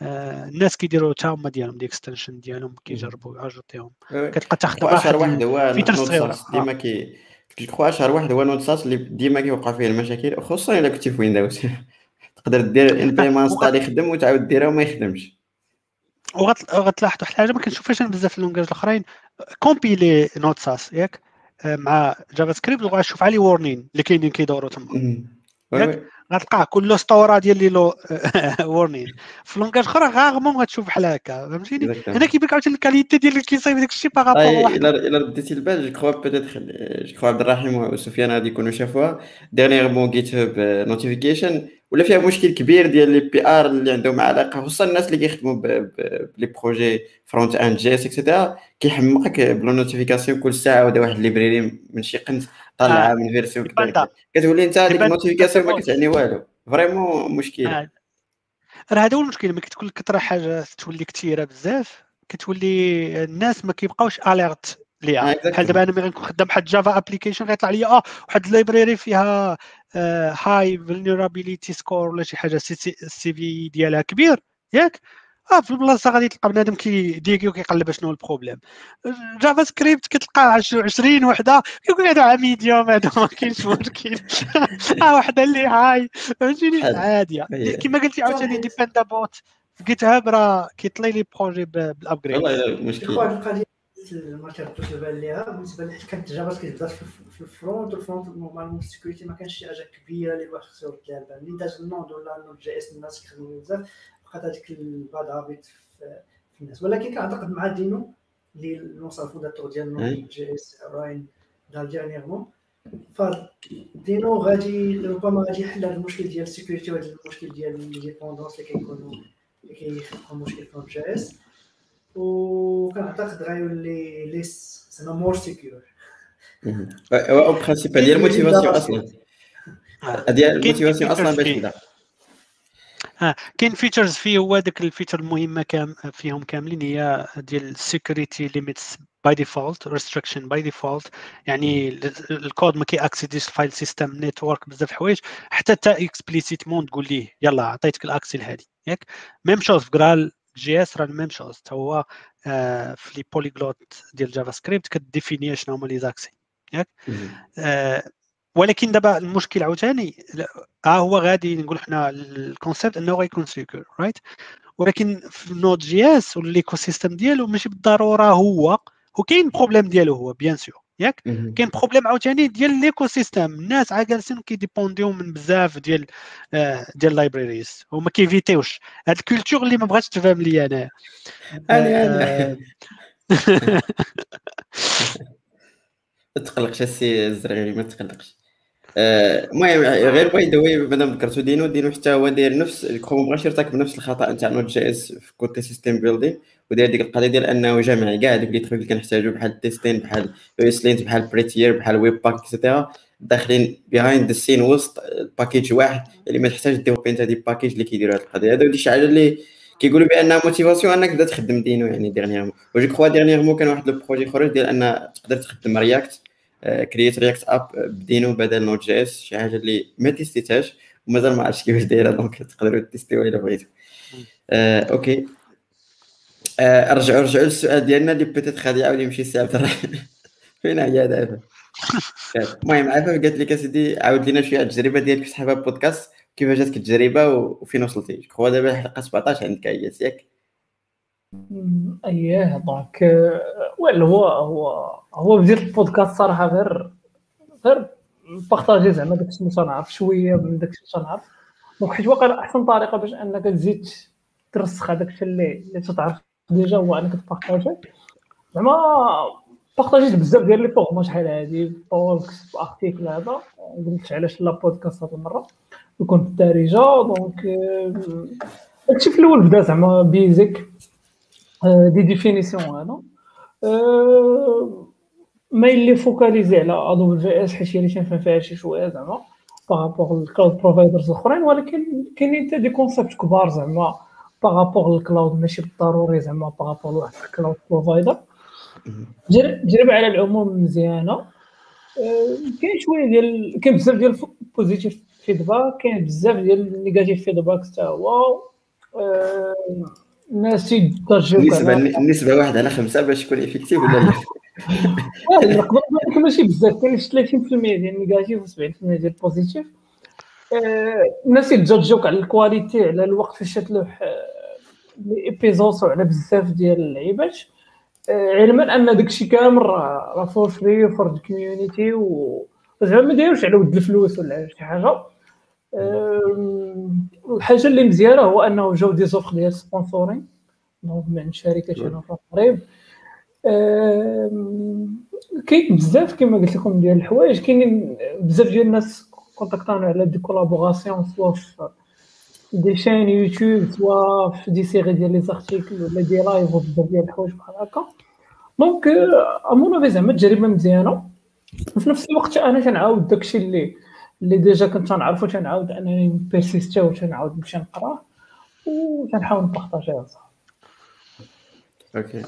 آه، الناس كيديروا حتى هما ديالهم دي اكستنشن ديالهم كيجربوا ياجوتيهم كتلقى تاخذ أشهر واحد واحد هو. ساس ديما كي جو أشهر واحد هو ساس اللي ديما كيوقع فيه المشاكل خصوصا إلا كنتي في ويندوز تقدر دير انبليمون ستال يخدم وتعاود ديرها وما يخدمش. وغت- وغتلاحظ واحد الحاجة ما كنشوفهاش أنا بزاف في اللونجاج الأخرين. كومبيلي نوت ساس ياك؟ مع جافا سكريبت وغتشوف عليه وورنين اللي كاينين كيدوروا تما. ياك؟ غتلقاه كل اسطوره ديال لي لو وورنين في لونجاج أخرى غارمون غتشوف بحال هكا. فهمتيني. هنا كيبان عاوتاني الكاليتي ديال اللي كيصايب داك الشيء باغابور أي واحد. الا إلا رديتي البال جو كخوا بيتيتر جو كخوا عبد الرحيم وسفيان غادي يكونوا شافوها ديرنيغمون جيت هاب نوتيفيكيشن ولا فيها مشكل كبير ديال لي بي ار اللي عندهم علاقة خصوصا الناس اللي كيخدموا بلي بروجي فرونت اند جي اس اكسيتيرا كيحمقك بلو نوتيفيكاسيون كل ساعة ودا واحد ليبريري من شي قنت. طالعه آه. من فيرسيون. كتولي انت هذيك النوتيفيكاسيون ما. كتعني والو فريمون مشكلة آه. راه هذا هو المشكل ملي كتكون كثره حاجة تولي كثيره بزاف كتولي الناس ما كيبقاوش alerte آه، ليها. بحال دابا أنا ملي غنكون خدام واحد Java application غيطلع لي آه واحد ال library فيها high vulnerability score ولا شي حاجة ال CV ديالها كبير ياك آه في البلاصة غادي تلقى بنادم كيديكي وكيقلب شنو ال problème. JavaScript كتلقى 20 وحدة كيقول هذا medium هذا ما كاينش مشكل. آه وحدة اللي high. فهمتيني. عادية. هي. كما قلتي عاوتاني Dependabot في جيت هاب راه كيطلي لي بروجي بالابجريد والله واحد مشكل. القضية ما كنردوش البال ليها. بالنسبة لي حيت كانت جافا سكريبت بدات في الفرونت والفرونت نورمالمون السيكوريتي ما كانش شي حاجة كبيرة اللي الواحد خصو يرد لها البال ملي داز النود ولا النود جي اس الناس كيخدموا بزاف. بقات هذيك الباد هابيت في في الناس. ولكن كنعتقد مع دينو اللي نوصل الفونداتور ديال أي. نود جي إس راين دار ديرنيغمون فدينو غادي ربما غادي يحل هذا المشكل ديال السيكوريتي وهذا المشكل ديال الديبوندونس اللي كيكونوا اللي كيخلقوا مشكل في JS. وكنعتقد غيولي ليس زعما more secure هو principal ديال ال motivation أصلا. ديال ال motivation أصلا باش تبدا آه كاين features فيه هو داك ال feature المهمه كام فيهم كاملين هي ديال ال security limits by default restriction by default يعني الكود ما كيaccédيش ال file system network بزاف الحوايج حتى تا اكسبليسيتمون تقول ليه يلا عطيتك الاكسي لهادي ياك؟ ميم شوز في جرال جي اس راه ميم شوز حتى هو آه في لي بوليغلوت ديال جافا سكريبت كديفيني شنو هما لي زاكسي ياك؟ آه ولكن دابا المشكل عاوتاني ها هو غادي نقول حنا الكونسيبت إنه غيكون سيكور رايت ولكن في نوت جي اس والايكو سيستم ديالو ماشي بالضرورة هو وكاين بروبليم ديالو هو بيان سور ياك؟ كاين بروبليم عاوتاني ديال ليكو سيستم الناس عا جالسين كيديبونديو من بزاف ديال آه ديال اللايبريريز وما كيفيتيوش. هاد الكولتور اللي ما بغاتش تفهم لي أنا. أنا ما تقلقش السي الزرغيري ما تقلقش. المهم غير باي ذا واي مادام ذكرتو دينو دينو حتى هو داير نفس الكروم بغاش يرتكب نفس الخطأ نتاع نوت جي اس في كوتي سيستم بيلدين وداير ديك القضية ديال أنه جامع كاع دوك les trucs اللي كنحتاجو بحال testing بحال lint بحال Prettier بحال Webpack et cetera داخلين behind the scene وسط package واحد اللي ما تحتاج développer انت des packages اللي كيديروا هاد القضية. هذا شي حاجة اللي كيقولوا بانها motivation أنك تبدأ تخدم Deno يعني dernièrement و je crois dernièrement كان واحد le projet خرج ديال أن تقدر تخدم React Create React App ب Deno بدل Node.js شي حاجة اللي ما testيتهاش ومازال ما عرفتش كيفاش دايرة donc تقدروا testيوها إلا بغيتو آه، OK. آه، رجعوا رجعوا للسؤال ديالنا اللي بيتيت غادي يعاود يمشي السي عبد فين هي دابا؟ المهم عافاك قالت لك اسيدي عاود لينا شوية التجربة ديالك في صحاب البودكاست كيفاش جاتك التجربة وفين وصلتي؟ كخوا دابا الحلقة 17 عندك هي ياك اييه donc well هو هو هو بديت البودكاست صراحة غير غير بارطاجي زعما داك الشيء اللي تنعرف شوية من داك الشيء اللي تنعرف. donc حيت واقع أحسن طريقة باش أنك تزيد ترسخ هذاك الشيء اللي تتعرف déjà هو أنك تبارطاجي. زعما بارطاجيت بزاف ديال les formats شحال هادي blogs articles هذا. قلت علاش لا بودكاست هذه المرة. يكون في الدارجه donc هادشي في الأول بدا زعما basic des définitions هذا. ما اللي focalisé على AWS حيت هي اللي تنفهم فيها شي شوية زعما par rapport لل cloud providers الاخرين ولكن كاينين حتى des concepts كبار زعما par rapport لل cloud ماشي بالضروري زعما par rapport لواحد ال cloud provider تجربه على العموم مزيانة. كاين شوية ديال كاين بزاف ديال positive feedback كاين بزاف ديال ال negative feedback حتى هو. الناس يضجوا النسبة النسبة واحد على خمسة باش يكون effectif ولا لا؟ ماشي بزاف كاين 30% ديال ال negative و70% ديال ال positive الناس يتجوجوك على ال qualité على الوقت فاش تلوح les épisodes وعلى بزاف ديال اللعيبات علما ان داكشي كامل راه for free for ال community و زعما ما دايروش على ود الفلوس ولا شي حاجة الحاجة اللي مزيانه هو انه جاو des offres ديال sponsoring donc من شركه هنا في القريب كاين بزاف كما قلت لكم ديال الحوايج كاينين بزاف ديال الناس كونتاكتانا على des collaborations soit في des chaînes YouTube soit في des séries ديال les articles ولا des lives وبزاف ديال الحوايج بحال هكا. donc à mon avis زعما تجربة مزيانة. وفي نفس الوقت أنا تنعاود داكشي اللي اللي déjà كنت تنعرفو تنعاود أنني نبيرسيستا وتنعاود نمشي نقراه وتنحاول نبارطاجيه OK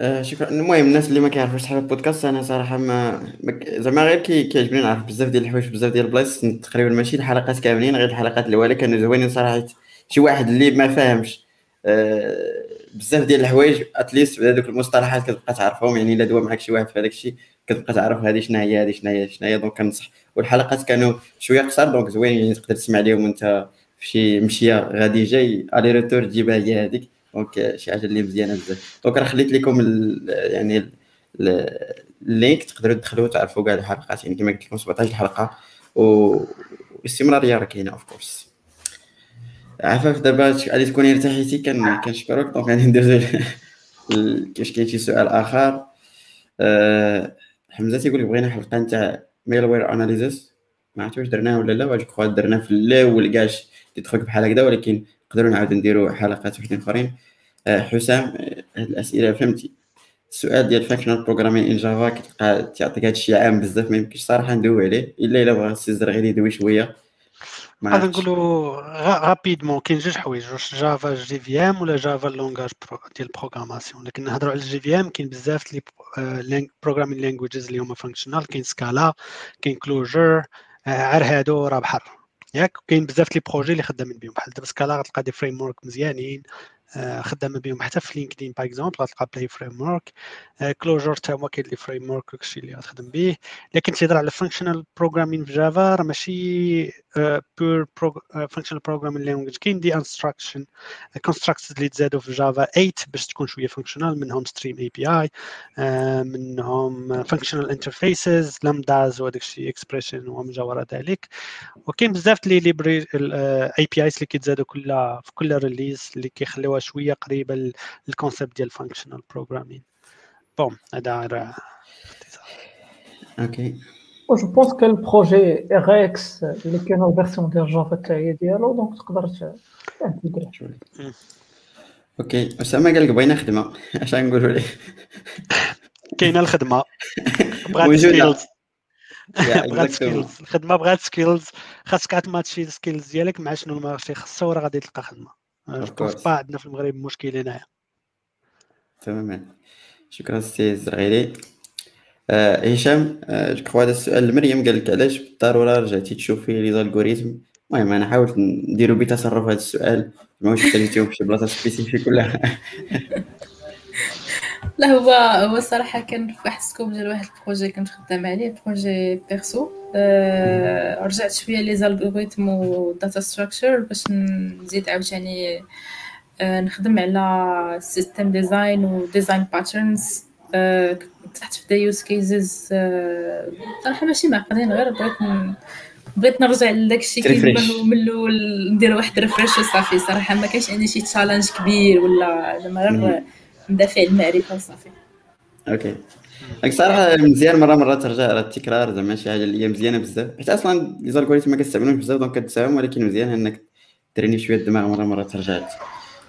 آه شكرا. المهم الناس اللي ما كيعرفوش صحاب البودكاست أنا صراحة ما زعما غير كي كيعجبني نعرف بزاف ديال الحوايج بزاف ديال البلايص تقريبا ماشي الحلقات كاملين غير الحلقات الاولى كانوا زوينين صراحة. شي واحد اللي ما فاهمش آه بزاف ديال الحوايج at least هذوك المصطلحات كتبقى تعرفهم. يعني إلا دوا معك شي واحد في هذاك الشيء كتبقى تعرف هذه شنو هي هذه شنو هي شنو هي. donc كنصح. والحلقات كانوا شوية قصار donc زوين يعني تقدر تسمع ليهم وأنت في شي مشية غادي جاي aller-retour تجيبها هي هذيك. donc شي حاجة اللي مزيانة بزاف. donc راه خليت لكم يعني ال link تقدروا تدخلوا وتعرفوا كاع الحلقات. يعني كما قلت لكم 17 حلقة واستمرارية راه كاينة of course عفاف دابا غادي تكوني ارتحيتي كنشكرك. donc غادي ندوزو كاش كاين شي سؤال آخر. أه حمزة تيقول بغينا حلقة نتاع malware analysis ما عرفتش واش درناه ولا لا واش كخوا درنا في الأول كاع دي تخوك بحال هكذا ولكن نقدروا نعاودو نديرو حلقات وحدين آخرين. آه، حسام آه، الأسئلة فهمتي؟ السؤال ديال functional programming in Java كتلقى تعطيك هذا الشيء عام بزاف ما يمكنش صراحة ندوي عليه إلا إلا بغى السي الزرعيلي يدوي شوية. غادي نقولوا rapidement كاين جوج حوايج واش Java JVM ولا Java langage ديال ال programmation لكن نهضروا على ال JVM كاين بزاف les programming languages اللي هما functional كاين Scala كاين Clojure عار هادو راه بحر. ياك؟ كاين بزاف les projets اللي خدامين بهم. بحال دابا Scala غتلقى des frameworks مزيانين. آه، خدامة بهم حتى في LinkedIn par exemple غتلقى Play Framework Clojure حتى كاين les frameworks داكشي اللي غتخدم به. لكن تهضر على functional programming في Java راه ماشي pure functional programming language كاين des instructions constructs اللي تزادوا في Java 8 باش تكون شوية functional منهم Stream API منهم functional interfaces lambdas وداك الشيء expression وما وراء ذلك. وكاين بزاف les libraries APIs اللي كيتزادوا كل في كل release اللي كيخليوها شوية قريبة لل concept ديال functional programming هذا OK je pense كان ال projet Rx اللي كاين ال version ديال Java حتى هي ديالو donc تقدر OK اسامه قال لك بغينا خدمه اش غنقولوا ليه كاينة الخدمه بغات skills بغات skills الخدمه بغات skills خاصك تماتشي ال skills ديالك مع شنو ال marché خاصو راه غادي تلقى خدمه جو با عندنا في المغرب مشكل هنايا تماما شكرا سي الزرعيلي آه هشام آه جو هذا السؤال لمريم قال لك علاش بالضرورة رجعتي تشوفي les algorithmes؟ المهم أنا حاولت نديرو بتصرف هذا السؤال ما واش خليتيهم في شي بلاصة spécifique ولا لا هو هو الصراحه كان في واحد scope ديال واحد ال projet كنت خدام عليه projet perso أه رجعت شوية les algorithmes و data structure باش نزيد عاوتاني أه نخدم على system design و design patterns تحت في use cases صراحة ماشي معقدين غير بغيت بغيت نرجع لداك الشيء كيما من الأول ندير واحد refresh وصافي صراحة ما كاينش عندي شي challenge كبير ولا زعما غير ندافع المعرفة وصافي OK داك صراحة مزيان مرة مره ترجع على التكرار زعما شي حاجة اللي هي مزيانة بزاف. حيت أصلا les algorithmes ما كتستعملوش بزاف donc كتساهم ولكن مزيان إنك تريني شوية الدماغ مرة مره ترجع. آه،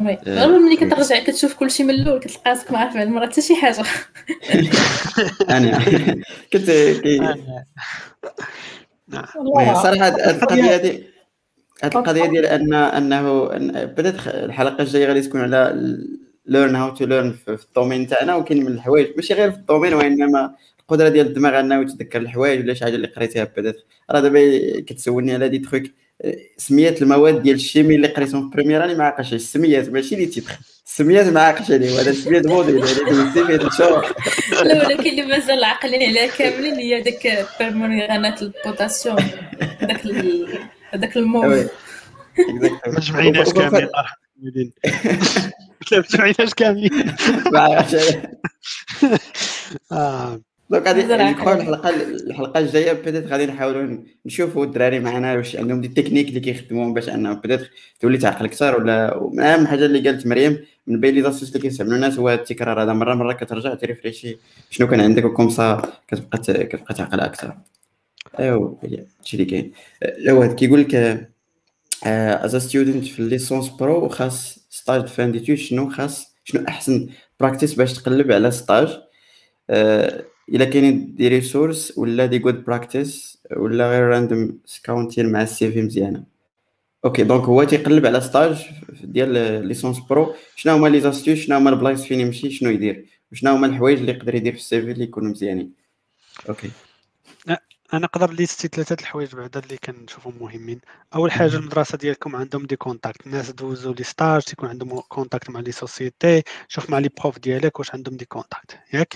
غير ملي كترجع كتشوف كلشي من الأول كتلقى راسك ما عارف بعد المره حتى شي حاجة. أنا. كنت صراحة هذه القضية هذه هذه القضية ديال ان أنه بدأت الحلقة الجاية غادي تكون على learn how to learn في ال domaine تاعنا وكاين من الحوايج. ماشي غير في ال domaine وإنما القدرة ديال الدماغ أنه يتذكر الحوايج ولا شي حاجة اللي قريتيها بدأت. راه دابا كتسولني على دي تخيك سميات المواد ديال ال chimie اللي قريتهم في première راني ما عاقلش السميات ماشي les titres. السميات ما عاقلش عليه هذا سميات موديل هذا سميات الشهر لا ولكن اللي مازال عاقلين عليها كاملين هي داك بيرمونيغانات البوتاسيوم داك هذاك الموف ما جمعيناش كاملين ما جمعيناش كاملين. دونك غادي نكون الحلقة الحلقة الجاية بدات غادي نحاولوا نشوفوا الدراري معنا واش عندهم دي تكنيك اللي كيخدموهم باش انهم بدات تولي تعقل أكثر ولا اهم حاجة اللي قالت مريم من بين les astuces اللي كيستعملوا الناس هو التكرار. هذا مره مرة كترجع ت refreshي شنو كان عندك و comme ça كتبقى كتبقى تعقل أكثر. ايوا هادشي اللي كاين. جواد كيقول لك as student في licence pro خاص stage fin d'études شنو خاص؟ شنو أحسن practice باش تقلب على stage إلا كاينين des ressources ولا des good practice ولا غير random scouting مع ال CV مزيانة. OK donc هو تيقلب على stage ديال licence pro شنو هما les astuces شنو هما البلايص فين يمشي؟ شنو يدير؟ وشنو هما الحوايج اللي يقدر يدير في ال CV اللي يكونوا مزيانين؟ OK أنا نقدر listي ثلاثة الحوايج بعدا اللي كنشوفهم مهمين. أول حاجة المدرسة ديالكم عندهم des contacts. الناس دوزوا les stages تيكون عندهم contact مع les sociétés شوف مع les profs ديالك واش عندهم des contacts. ياك؟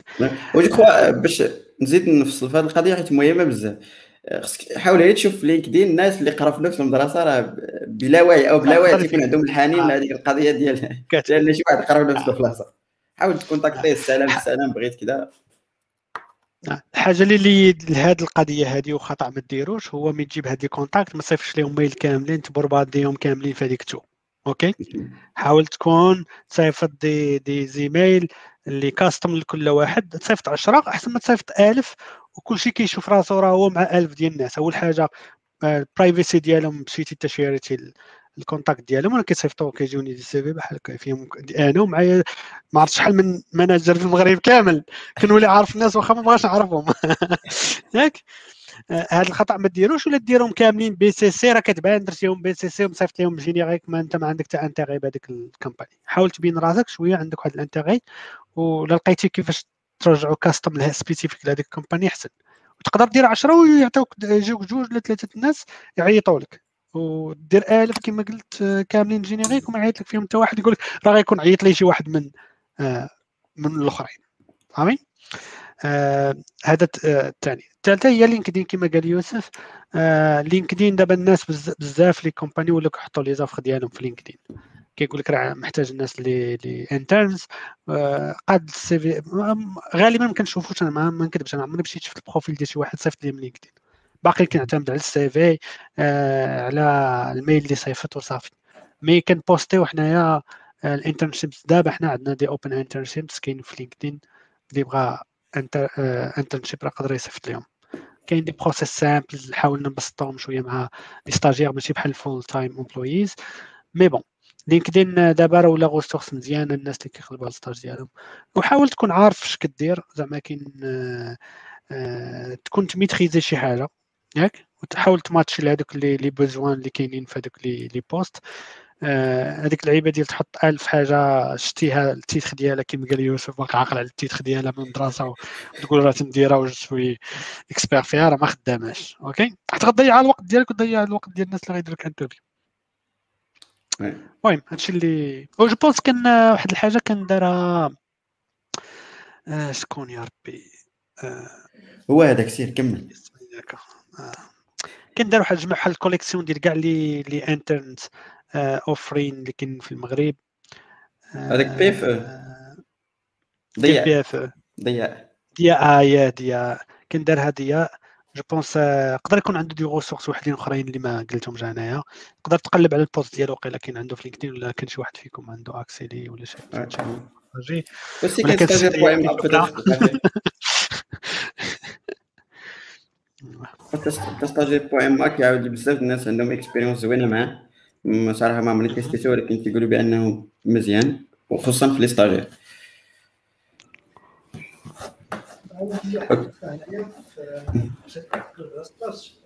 و jo باش نزيد نفصل في هذه القضية حيت مهمة بزاف. خصك حاول غير تشوف في لينكدين الناس اللي قراو في نفس المدرسة راه بلا وعي أو بلا وعي تيكون عندهم الحنين آه. لهذيك القضية ديال لأن شي واحد قراو نفس البلاصة. حاول تكونتاكتيه السلام السلام بغيت كذا الحاجة اللي لهاد القضية هذه وخطأ ما ديروش هو ملي تجيب هاد لي كونتاكت ما تصيفطش لهم ميل كاملين تبرباديهم كاملين في هذيك تو. أوكي؟ حاول تكون تصيفط دي دي زيميل اللي كاستم لكل واحد تصيفط 10 أحسن ما تصيفط 1000 وكلشي كيشوف راسو راه هو مع ألف ديال الناس. أول حاجة ال privacy ديالهم مشيتي انت shareيتي ال contact ديالهم وأنا كيصيفطوا كيجوني des CV بحال هكا فيهم أنا ومعايا ما عرفت شحال من manager في المغرب كامل. كنولي عارف الناس واخا ما بغاش نعرفهم. ياك؟ هذا آه، الخطأ ما ديروش ولا ديرهم كاملين BCC راه كتبان درتيهم BCC ومصيفط لهم générique ما انت ما عندك حتى intérêt بهذيك ال company حاول تبين راسك شوية عندك واحد ال intérêt ولا لقيتي كيفاش ترجعوا custom لها spécifique لهذيك ال company أحسن. وتقدر دير 10 ويعطيوك يجيوك جوج ولا ثلاثة الناس يعيطوا لك ودير آلف كما قلت كاملين générique وما يعيط لك فيهم حتى واحد يقول لك راه غيكون عيط لي شي واحد من آه من الآخرين. فهمي آه هذا الثاني الثالثه هي LinkedIn كما قال يوسف. آه LinkedIn دابا الناس بزاف les compagnies ولاو كيحطوا les offres ديالهم في LinkedIn. كيقول لك راه محتاج الناس اللي اللي interns آه قاد ال CV غالبا ما كنشوفوش أنا ما نكذبش أنا عمري مشيت شفت ال profil ديال شي واحد صيفط لي من LinkedIn. باقي كنعتمد على ال CV آه على ال mail اللي صيفط وصافي mais كن postيو حنايا ال internships دابا حنا عندنا des open internships كاين في LinkedIn اللي بغى internship راه يقدر يصيفط لهم كاين des process simples حاولنا نبسطهم شوية مع لي ستاجير ماشي بحال الفول تايم امبلويز مي بون لينكدين دابا راه ولا غوستورس مزيانة الناس اللي كيخدموا على الستاج ديالهم. وحاول تكون عارف اش كدير زعما كاين آه، آه، تكون تميتريزي شي حاجة. ياك وتحاول تماتشي لهذوك لي لي بوزوان اللي كاينين في هذوك لي لي بوست. هذيك اللعيبة ديال تحط ألف حاجة شتيها التيتخ ديالها كيما قال يوسف باقي عاقل على التيتخ ديالها من المدرسة وتقول راه تنديرها وجد شوي اكسبير فيها راه ما خداماش. أوكي؟ حتى غتضيع الوقت ديالك وتضيع الوقت ديال الناس اللي غيديروا لك انترفيو المهم هادشي اللي و جو بونس كان واحد الحاجة كان دارها آه شكون يا ربي؟ آه هو هذاك سير كمل. آه. كان دار واحد الجمع بحال الكوليكسيون ديال كاع لي لي انترنت اوفرين اللي كاين في المغرب. هذاك بي اف ضيع بي اف ضيع ديا ايا ديا كان دار هذه جو بونس يقدر يكون عنده دي ريسورس وحدين أخرين اللي ما قلتهمش أنايا. تقدر تقلب على البوست ديالو وقيلا كاين عنده في لينكدين ولا كان شي واحد فيكم عنده اكسي لي ولا شي حاجة بس كستاجير بوان ما كيعاود لي بزاف الناس عندهم اكسبيريونس زوينه معاه صراحة ما عمري تيستيتو ولكن كيقولوا بانه مزيان وخصوصا في les stagiaires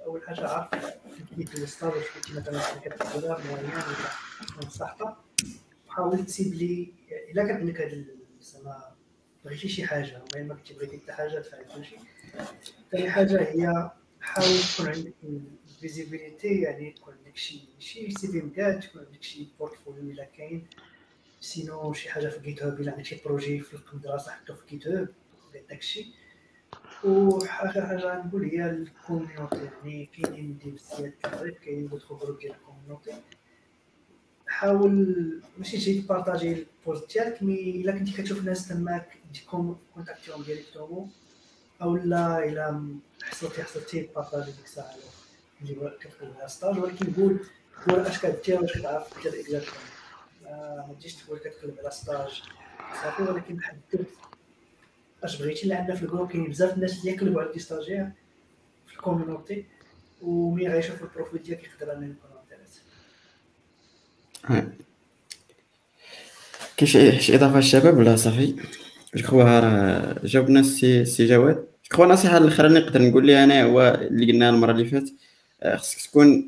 اول حاجة عارف كيف ال stage كنتي مثلا كتقدر معينه ولا صحفه حاول تسيب لي الا كان عندك هذا زعما بغيتي شي حاجة المهم ما كنتي بغيتي حتى حاجة تفعل كلشي ثاني حاجة هي حاول تكون عندك visibilité يعني تكون عندك شي شي CV مقاد تكون عندك شي portfolio إلا كاين. sinon شي حاجة في GitHub إلا عندك شي projet في المدرسة حطو في GitHub داكشي. وحاجه حاجة نقول هي ال community يعني كاينين دي بزاف المغرب كاينين d'autres groupes ديال ال community حاول ماشي تجي تبارطاجي ال post ديالك mais إلا كنتي كتشوف ناس تماك تجيكم كونتاكتيهم directement أو لا الا حصلتي حصلتي بارطاجي ديك الساعة اللي كتقول لها stage ولكن قول قول اش كدير واش كتعرف دير exactement ما تجيش تقول كتقلب على stage. صافي ولكن حدد أش بغيتي اللي عندنا في ال groupe كاين بزاف الناس اللي يقلبوا على stagiaires في ال community و mais غيشوفوا ال profil ديالك يقدر انه يكون intéressé كاين شي إضافة الشباب ولا صافي؟ جو راه جاوبنا السي سي جواد. جو النصيحه الأخرى اللي نقدر نقول لها أنا هو اللي قلناها المرة اللي فاتت. آه، خصك تكون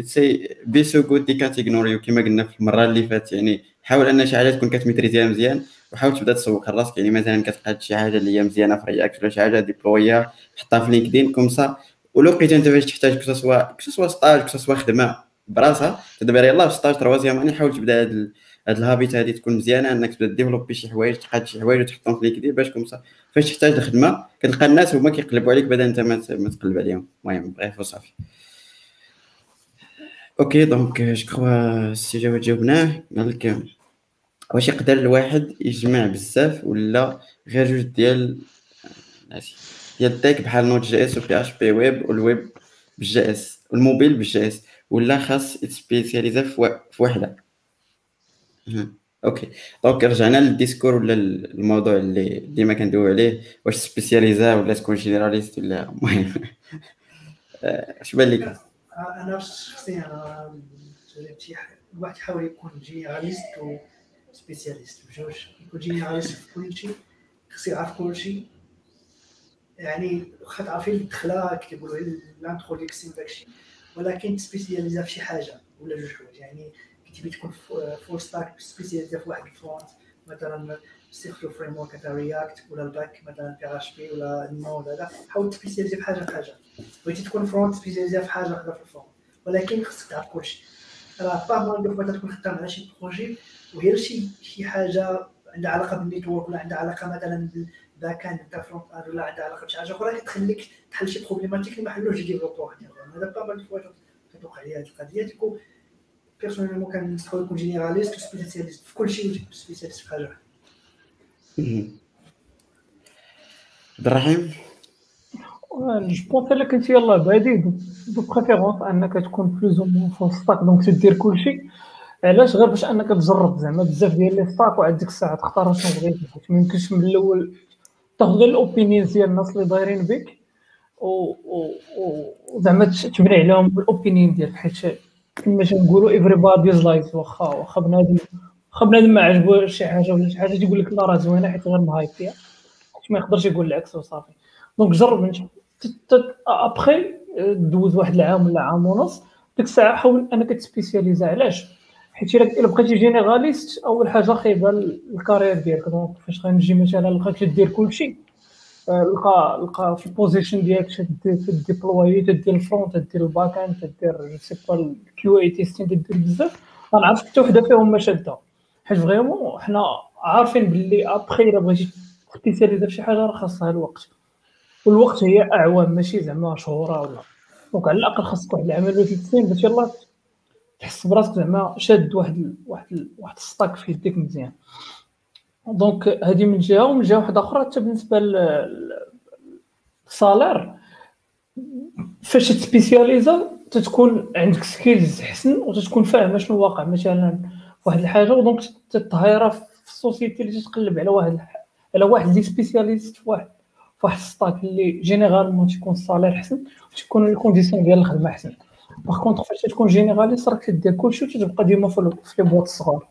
سي بي سو غود دي كاتيغنوري كما قلنا في المرة اللي فاتت. يعني حاول أن شي حاجة تكون كتميتريزيها مزيان وحاول تبدأ تسوق راسك يعني مثلا كتلقى شي حاجة اللي هي مزيانة في React ولا شي حاجة ديبلويها حطها في LinkedIn comme ça. ولو لقيت أنت فاش تحتاج que ce soit que ce soit stage que ce soit خدمة براسها. تدبر يلاه في stage troisième année حاول تبدأ هاد هاد ال habit هادي تكون مزيانة إنك تبدأ développer شي حوايج تقاد شي حوايج وتحطهم في LinkedIn باش comme ça فاش تحتاج الخدمة كتلقى الناس هما كيقلبوا عليك بدل أنت ما تقلب عليهم. المهم bref وصافي. OK donc je crois السي جواد جاوبناه قال لك واش يقدر الواحد يجمع بزاف ولا غير جوج ديال ناسي ديال ال tech بحال Node JS و PHP web وال web بال JS وال mobile بال JS ولا خاص يتسبيسياليزا في وحدة؟ OK. donc رجعنا لل discours ولا الموضوع اللي ديما كندويو عليه واش سبيسياليزا ولا تكون généraliste ولا المهم اش بان لك أنا شخصيا أنا الواحد يحاول يكون généraliste و spécialiste. بجوج يكون généraliste في كل شيء خص يعرف كل شيء. يعني واخا تعرفين الدخله كيقولوا l'introduction داكشي. ولكن سبيسياليزا في شي حاجة ولا جوج حوايج. يعني كتبي تكون full stack سبيسياليزا في واحد ال front مثلا استخدموا framework تاع React ولا ال back مثلا PHP ولا Node هذا حاول تسبيسياليزي في حاجة في حاجة بغيتي تكون front سبيسياليزي في حاجة وحده في ال front ولكن خصك تعرف كلشي راه pas mal de تكون خدام على شي projet وهي شي شي حاجة عندها علاقه بال network ولا عندها علاقه مثلا بال back-end تاع front-end ولا عندها علاقه بشي حاجة أخرى كتخليك تحل شي problématique اللي ما حلوش développeur هذا pas mal de fois كتوقع هذه القضية personnellement كنحاول نكون généraliste و spécialiste في كل شيء spécialiste في حاجة عبد الرحيم je pense الا كنت يلاه بادي de préférence انك تكون plus ou moins full stack donc تدير كلشي علاش غير باش انك تجرب زعما بزاف ديال les stacks وعاد ديك الساعة تختار شنو بغيتي حيت ما يمكنش من الأول تاخذ غير ال opinion ديال الناس اللي دايرين بك وزعما تبني عليهم ال opinion ديالك حيت كما بادي از لايف واخا واخا بنادم واخا بنادم ما عجبوش شي حاجة ولا شي حاجة تيقول لك لا راه زوينة حيت غير مهايب فيها. ما يقدرش يقول العكس وصافي donc جرب انت ابخي دوز واحد العام ولا عام ونص ديك الساعة حاول أنك تسبيسياليزا علاش؟ حيت الا بقيتي généraliste أول حاجة خايبة ال carrière ديالك. donc فاش غنجي مثلا لقاك دير كلشي لقى لقى في ال position ديالك تديبلوي تدير ال front تدير ال back-end تدير c'est ال QA testing تدير بزاف. غنعرف حتى وحدة فيهم ما شاده حيت vraiment حنا عارفين باللي ابخي إلا بغيتي سبيسياليزا في شي حاجة راه خاصها الوقت. والوقت هي أعوام ماشي زعما شهور ولا. donc على الأقل خاصك واحد العام ولا ثلاث سنين باش يلاه تحس براسك زعما شاد واحد واحد واحد ال stack في يديك مزيان. donc هذه من جهة ومن جهة واحدة أخرى حتى بالنسبة لل salaire. فاش تسبيسياليزا تتكون عندك skills حسن وتتكون فاهمة شنو واقع. مثلا واحد الحاجة و donc تطهيرها في ال société اللي تتقلب على واحد على واحد اللي spécialiste في واحد في واحد ال stack اللي généralement تيكون ال salaire حسن وتكون ال conditions ديال الخدمة حسن. par contre فاش تكون généraliste راك تدير كلشي وتتبقى ديما في les boîtes الصغار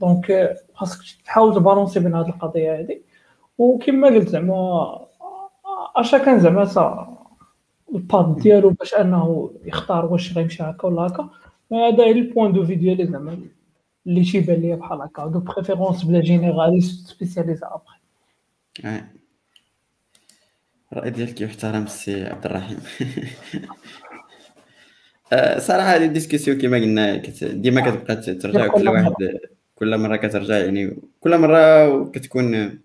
donc خاصك تحاول تبالونسي بين هذه القضية هذه وكما قلت زعما اش كان زعما ال but ديالو باش انه يختار واش غيمشي هكا ولا هكا هذا هي ال point de vue ديالي زعما اللي تيبان ليا بحال هكا de préférence بلا généraliste سبيسياليزا ابخي الراي ديالك يحترم السي عبد الرحيم صراحة هذه ال discussion كما قلنا ديما كتبقى ترجع كل واحد كل مرة كترجع يعني كل مرة كتكون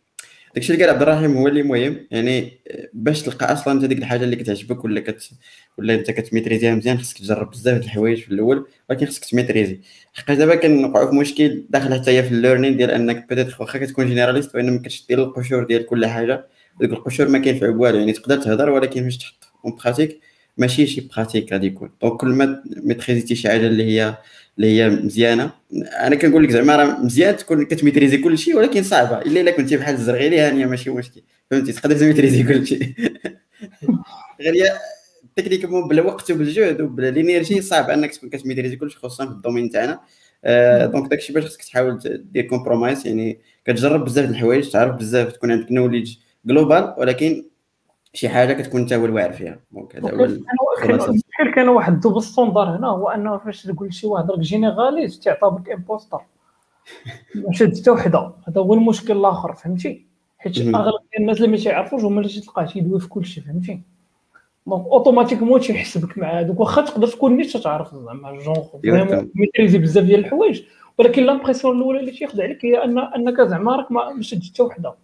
داكشي اللي قال عبد الرحيم هو اللي مهم. يعني باش تلقى أصلا أنت ديك الحاجة اللي كتعجبك ولا كت ولا أنت كت maîtrisey ها مزيان خصك تجرب بزاف د الحوايج في الأول ولكن خصك ت maîtriser. حقاش دابا كنوقعوا في مشكل داخل حتى هي في ال learning ديال أنك petite واخا كتكون généraliste وإنما كتش دير القشور ديال كل حاجة. ديك القشور ما كاين في والو يعني تقدر تهضر ولكن باش تحط. en pratique ماشي شي pratique غادي يكون. donc كل ما maîtrisey تي شي حاجة اللي هي اللي هي مزيانة. أنا كنقول لك زعما راه مزيان تكون كت maîtriser كل شيء ولكن صعبة. إلا إلا كنتي بحال الزرغيلي هانية ماشي مشكل. فهمتي؟ تقدر ت maîtriser كل شيء. غير هي techniquement بالوقت وبالجهد وبال énergie صعب أنك تكون كت maîtriser كلشي خصوصا في ال domaine تاعنا. آه donc داكشي باش خصك تحاول دير compromise يعني كتجرب بزاف د الحوايج تعرف بزاف تكون عندك knowledge global ولكن شي حاجة كتكون انت هو الواعر فيها. donc هذا هو كان واحد ال double standard هنا هو أنه فاش تقول شي واحد راك généraliste تعتبرك imposter شد حتى وحدة. هذا هو المشكل الآخر فهمتي؟ حيت أغلب الناس اللي ما تيعرفوش هما اللي تلقاه تيدوي في كلشي فهمتي؟ دونك automatiquement تيحسبك مع هذوك. واخا تقدر تكون نيت تعرف زعما genre maîtriser بزاف ديال الحوايج. ولكن l'impression الأولى اللي تياخذ عليك هي ان أنك زعما راك ما شدتش حتى وحدة.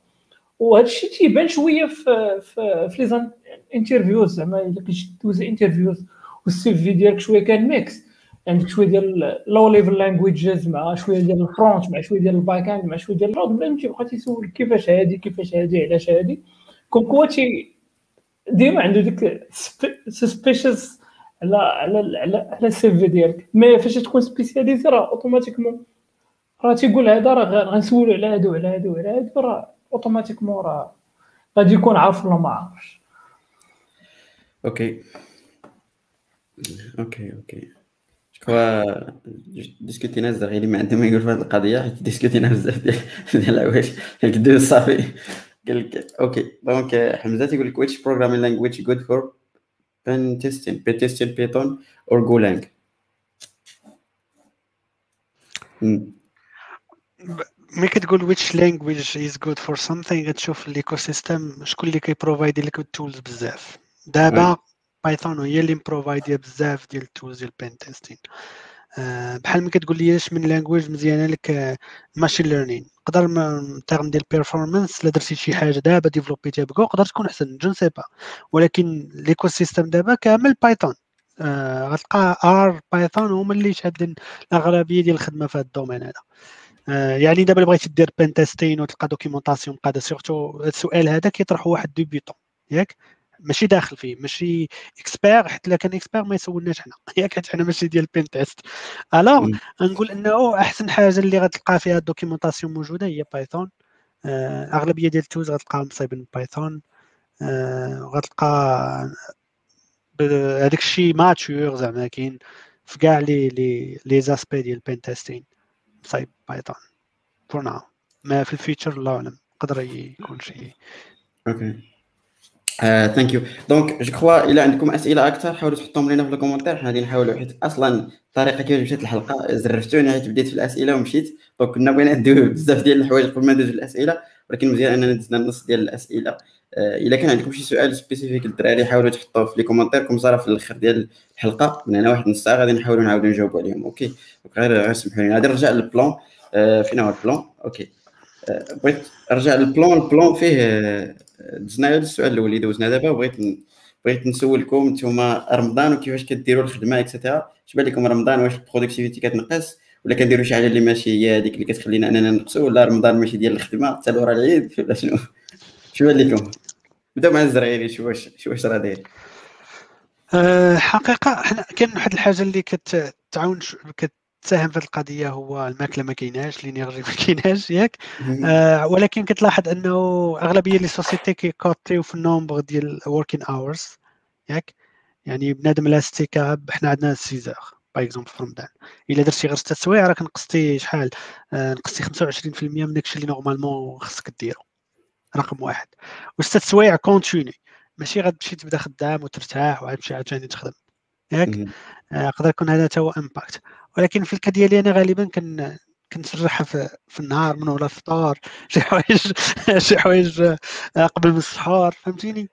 وهذا الشيء تيبان شوية في في في les interviews زعما إلا كنتي دوز interviews وال CV ديالك شوية كان mix عندك شوية ديال low level languages مع شوية ديال ال front مع شوية ديال ال back end مع شوية ديال الرود بلا تيبقى تيسولك كيفاش هادي كيفاش هادي علاش هادي. كون كوا تي ديما عنده ديك suspicious على على على على ال CV ديالك. mais فاش تكون spécialisé راه automatiquement راه تيقول هذا راه غنسولو على هادو على هادو على هادو راه automatiquement راه غادي يكون عارف ولا ما عارفش okay okay okay quoi discuté نا الزغيري ما عنده ما يقول في هذه القضية حيت discuté نا بزاف ديال ديال الحوايج دوز صافي قال لك okay donc حمزه تيقول لك which programming language good for pen testing pen testing python or golang? ملي كتقول which language is good for something كتشوف ال ecosystem شكون اللي كي provide ي لك ال tools بزاف. دابا Python هي اللي م provide ي بزاف ديال ال tools ديال ال pen testing آه، بحال ملي كتقول لي اش من language مزيانة لك machine learning نقدر terme ديال performance إلا درتي شي حاجة دابا développé تيها ب Go تقدر تكون أحسن je sais pas. ولكن l'écosystème دابا كامل Python آه غتلقى R Python هما اللي شادين الأغلبية ديال الخدمة في هذا ال domaine هذا. آه يعني دابا بغيتي دير pen testing وتلقى documentation قاده surtout السؤال هذا كيطرحه واحد débutant ياك؟ ماشي داخل فيه ماشي expert حتى إلا كان expert ما يسولناش حنا. ياك حيت حنا ماشي ديال pen test alors نقول إنه أحسن حاجة اللي غتلقى فيها ال documentation موجودة هي Python آه أغلبية ديال ال tools غتلقاهم مصايبين Python آه غتلقى هذاك الشيء mature زعما كاين في كاع لي لي لي زاسبي ديال pen testing مصايب Python. for now ما في ال future الله أعلم. يقدر يكون شي okay. thank you donc je crois الا عندكم أسئلة أكثر حاولوا تحطوهم لنا في ال commentaire. حنا غادي نحاولوا حيت أصلا الطريقة كيفاش مشات الحلقة. زرفتوني حيت بديت في الأسئلة ومشيت. donc كنا بغينا ندوي بزاف ديال الحوايج قبل ما ندوز الأسئلة ولكن مزيان أننا دزنا النص ديال الأسئلة. إلا كان عندكم شي سؤال spécifique للدراري حاولوا تحطوه في les commentaires comme ça في الآخر ديال الحلقة. من هنا واحد نص ساعة غادي نحاولوا نعاودوا نجاوبوا عليهم okay؟ غير غير سمحوا لي غادي نرجع لل plan آه، فين هو ال plan okay. آه، بغيت نرجع لل plan ال plan فيه دزنا السؤال الأول اللي دوزنا دابا. بغيت بغيت نسولكم نتوما رمضان وكيفاش كديروا الخدمة et cetera اش بان لكم رمضان واش ال productivity كتنقص ولا كنديروا شي حاجة اللي ماشي هي هذيك اللي كتخلينا أننا نقصوا ولا رمضان ماشي ديال الخدمة حتى لورا العيد ولا شنو؟ شو بان لكم نبداو مع الزرعيري شو واش شو واش راه داير؟ أه حقيقة حنا كاين واحد الحاجة اللي كتعاون كتساهم في القضية هو الماكلة ما كايناش l'énergie ما كايناش ياك. أه ولكن كتلاحظ أنه أغلبية les sociétés كي couper و في ال nombre ديال working hours ياك. يعني بنادم الاستيكاب حنا عندنا six heures par exemple في رمضان إلا درتي غير ست سوايع راك نقصتي شحال؟ نقصتي 25% من داكشي اللي normalement خصك ديرو. رقم واحد. وست سوايع continu. ماشي غتمشي تبدا خدام وترتاح وعاد تمشي عاوتاني تخدم. ياك؟ يقدر يكون هذا تا هو impact ولكن في ال cas ديالي أنا غالبا كن كنسرحها في, في النهار من ولا الفطار. شي حوايج شي حوايج قبل من السحور فهمتيني؟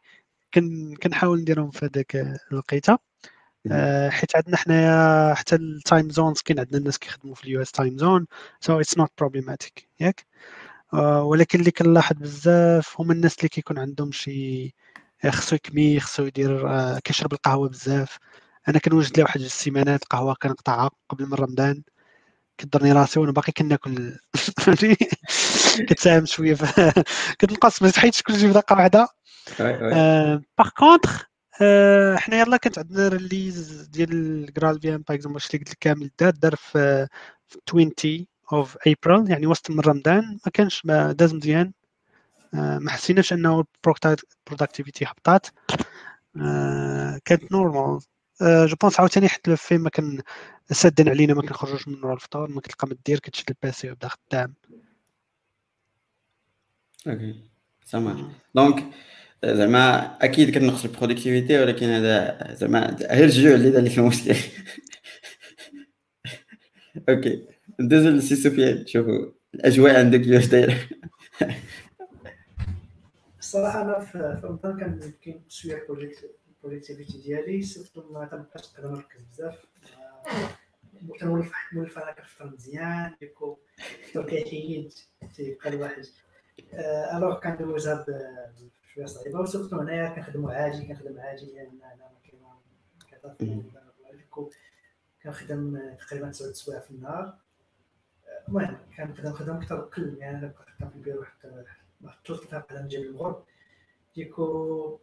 كن كنحاول نديرهم في هذاك الوقيتة. حيت عندنا حنايا حتى ال time zones كاين عندنا الناس كيخدموا في ال US time zone so it's not problematic ياك؟ ولكن اللي كنلاحظ بزاف هما الناس اللي كيكون عندهم شي خصو يكمي خصو يدير كيشرب القهوة بزاف. أنا كنوجد لي واحد السيمانات قهوة كنقطعها قبل من رمضان. كضرني راسي وأنا باقي كناكل. فهمتي كتساهم شوية كتنقص ما حيتش كلشي في دقة واحدة. par contre حنا يلا كانت عندنا release ديال GraalVM par exemple اللي قلت لك كامل دار دار في 20 of April يعني وسط من رمضان ما كانش ما داز مزيان. ما حسيناش أنه ال productivité هبطات. كانت normal je pense عاوتاني حتى فين ما كان سادين علينا ما كنخرجوش من ورا الفطور ما كتلقى ما دير كتشد ال PC ويبدا خدام. okay سامع donc زعما أكيد كنقص ال productivité ولكن هذا زعما غير الجوع اللي دار لك المشكل. okay ندوزو لسي سفيان. شوفوا الأجواء عندك كيفاش دايرة. الصراحة أنا في رمضان كان كاين شوية ال productivité ديالي surtout ما تنبقاش نقدر نركز بزاف. كنولف نولف أنا كنفطر مزيان du coup الفطور كيحيد تيبقى الواحد. alors كندوزها شوية صعيبة. و surtout هنايا كنخدمو عادي كنخدم عادي لأن أنا ما كاين كنخدم تقريبا تسعود سوايع في النهار. المهم كنخدم خدم أكثر قل يعني كنخدم في البيرو حتى واحد الثلث كنقدر نجيب المغرب du coup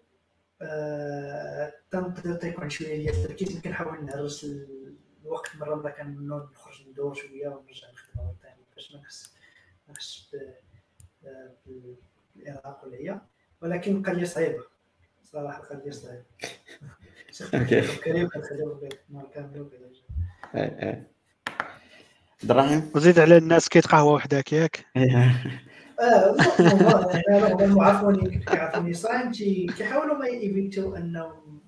تنقدر تيكون شوية ديال التركيز كنحاول نهرس الوقت. مرة مرة كنخرج ندور شوية ونرجع نخدم مره ثانية باش ما نحس ما نحسش بالارهاق ولا هي ولكن قضيه صعيبة. صراحة قضيه صعيبة. كريم كامل وكذا دراهم وزيد على الناس كيت قهوة وحدك ياك؟ آه عفوني كيعرفوني صايم كيحاولوا ما يفيتوا انهم